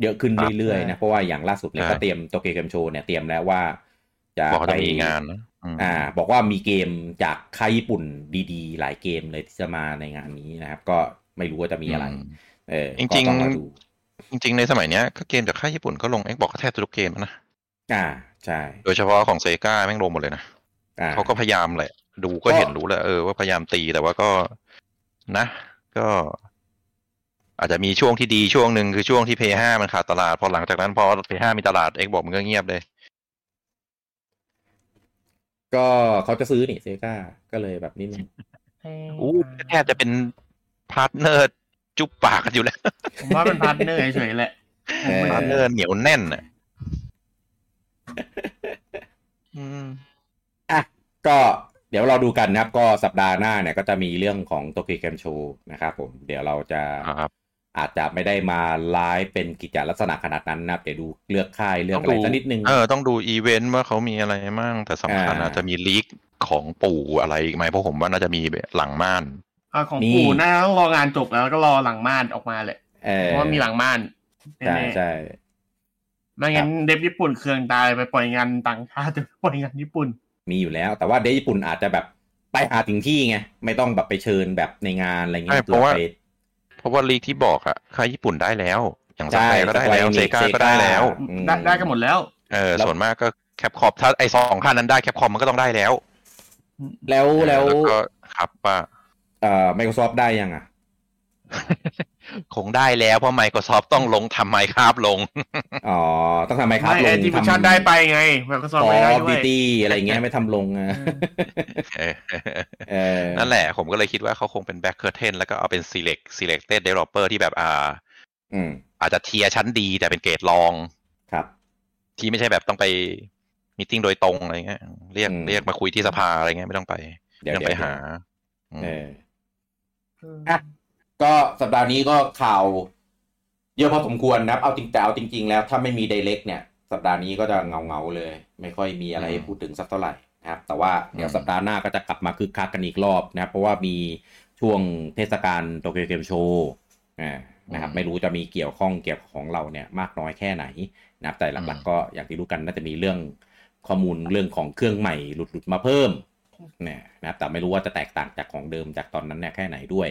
เยอะขึ้นเรื่อยๆนะ เพราะว่าอย่างล่าสุดเนี่ยก็เตรียมโตเกียวเกมโชว์เนี่ยเตรียมแล้วว่า จะบอกเขาไปจะมีงานนะอืมอ่า บอกว่ามีเกมจากค่ายญี่ปุ่นดีๆ หลายเกมเลยที่จะมาในงานนี้นะครับ ก็ไม่รู้ว่าจะมีอะไร เออจริงๆก็ต้องมาดูจริง ๆ ในสมัยเนี้ยก็เกมจากค่ายญี่ปุ่นก็ลง Xbox แทบทุกเกมนะอ่าใช่โดยเฉพาะของเซกาแม่งลงหมดเลยนะอ่าเขาก็พยายามแหละ ดูก็ก็เห็นรู้แหละเออว่าพยายามตีแต่ว่าก็นะ ก็ อาจจะมีช่วงที่ดีช่วงหนึ่งคือช่วงที่ p 5มันขาดตลาด พอหลังจากนั้นพอ p 5มีตลาด Xbox มันก็เงียบเลย ก็เขาจะซื้อนี่ Sega ก็เลยแบบนิดนึงอู้แทบจะเป็น partner จุ๊บปากกันอยู่แล้ว ผมว่าเป็น partner เฉยๆแหละเออ partner เหนียวแน่นอะอืมอะก็เดี๋ยวเราดูกันนะครับ ก็สัปดาห์หน้าเนี่ยก็จะมีเรื่องของ Tokyo Game Show นะครับผมเดี๋ยวเราจะครับอาจจะไม่ได้มาไลฟ์เป็นกิจลักษณะขนาดนั้นนะครับเดี๋ยวดูเลือกค่ายเลือกอะไรสักนิดนึง เออต้องดูอีเวนต์ว่าเขามีอะไรมั่งแต่สำคัญอ่าอาจจะมีลีกของปู่อะไรอีกไหมเพราะผมว่าน่าจะมีหลังม่าน อ่าของนี่ปู่น่าต้องรองานจบแล้วก็รอหลังม่านออกมาแหละเออเพราะว่ามีหลังม่านใช่แน่ใช่ๆไม่งั้นเดฟญี่ปุ่นเครื่องตายไปปล่อยงานต่างชาติจะปล่อยงานญี่ปุ่น มีอยู่แล้ว แต่ว่าเดยวญี่ปุ่นอาจจะแบบไปหาถึงที่ไงไม่ต้องแบบไปเชิญแบบในงานอะไรเงี้ใช่ยเพราะว่าไปเพราะว่าลีกที่บอกอะค่ายญี่ปุ่นได้แล้ว อย่างสใช่แควร์ก็ได้แล้ว Square เซ Enix กาก็ได้แล้วอืมได้ได้กันหมดแล้วเออแล้วส่วนมากก็แคปคอมถ้าไอสองคันนั้นได้แคปคอมมันก็ต้องได้แล้ว แล้วแล้วเออก็ครับว่า เอ่อ Microsoft ได้ยังอะ คงได้แล้วเพราะ Microsoft ต้องลงทำไมครับลง อ๋อ ต้องทำไมครับไม่ลแองติฟิชันทำได้ไปไงมันก็ซอฟคต์อไม่ได้ร์ด้วดิยตี้อะไรเงี้ยไม่ทำลงอะเออเออนั่นแหละ ผมก็เลยคิดว่าเขาคงเป็น back curtain แล้วก็เอาเป็น select selected developer ที่แบบอ่าอืมอาจจะเทียร์ชั้นดีแต่เป็นเกรดรองครับ ที่ไม่ใช่แบบต้องไปมีติ้งโดยตรงอะไรเงี้ยเรียกอืมเรียกมาคุยที่สภาอะไรเงี้ยไม่ต้องไปเดี๋ยวไม่ต้องไปเดี๋ยวหาอืมเออ อะก็สัปดาห์นี้ก็ข่าวเยอะพอสมควรนะครับ เอาจริงแต่เอาจริง ๆ แล้วถ้าไม่มีไดเ c กเนี่ย สัปดาห์นี้ก็จะเงาเงาๆเลย ไม่ค่อยมีอะไรให้พูดถึงสักเท่าไหร่นะครับ แต่ว่าเดี๋ยวสัปดาห์หน้าก็จะกลับมาคึกคักกันอีกรอบนะครับ เพราะว่ามีช่วงเทศกาลโตเกียวเกมโชว์นะครับ ไม่รู้จะมีเกี่ยวข้องเกี่ยวกับของเราเนี่ยมากน้อยแค่ไหนนะครับแต่หลักๆก็อย่างที่รู้กันน่าจะมีเรื่องข้อมูลเรื่องของเครื่องใหม่หลุดๆมาเพิ่ม เนี่ยนะครับแต่ไม่รู้ว่าจะแตกต่างจากของเดิมจากตอนนั้นเนี่ยแค่ไหนด้วย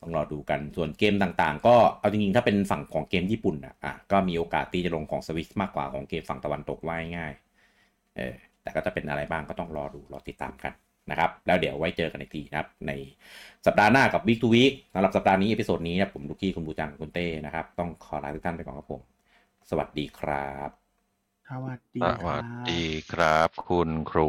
ต้องรอดูกันส่วนเกมต่างๆ ก็เอาจริงๆ ถ้าเป็นฝั่งของเกมญี่ปุ่นอะอะก็มีโอกาสที่จะลงของสวิสมากกว่าของเกมฝั่งตะวันตกว่าง่ายๆเออแต่ก็จะเป็นอะไรบ้างก็ต้องรอดูรอติดตามกันนะครับ แล้วเดี๋ยวไว้เจอกันอีกทีนะครับ ในสัปดาห์หน้ากับ Week to Week สำหรับสัปดาห์นี้ episode นี้นะผมลูกี้คุณบูจังคุณเต้นะครับ ต้องขอลาทุกท่านไปก่อนครับผม สวัสดีครับ สวัสดีครับ สวัสดีครับ คุณครู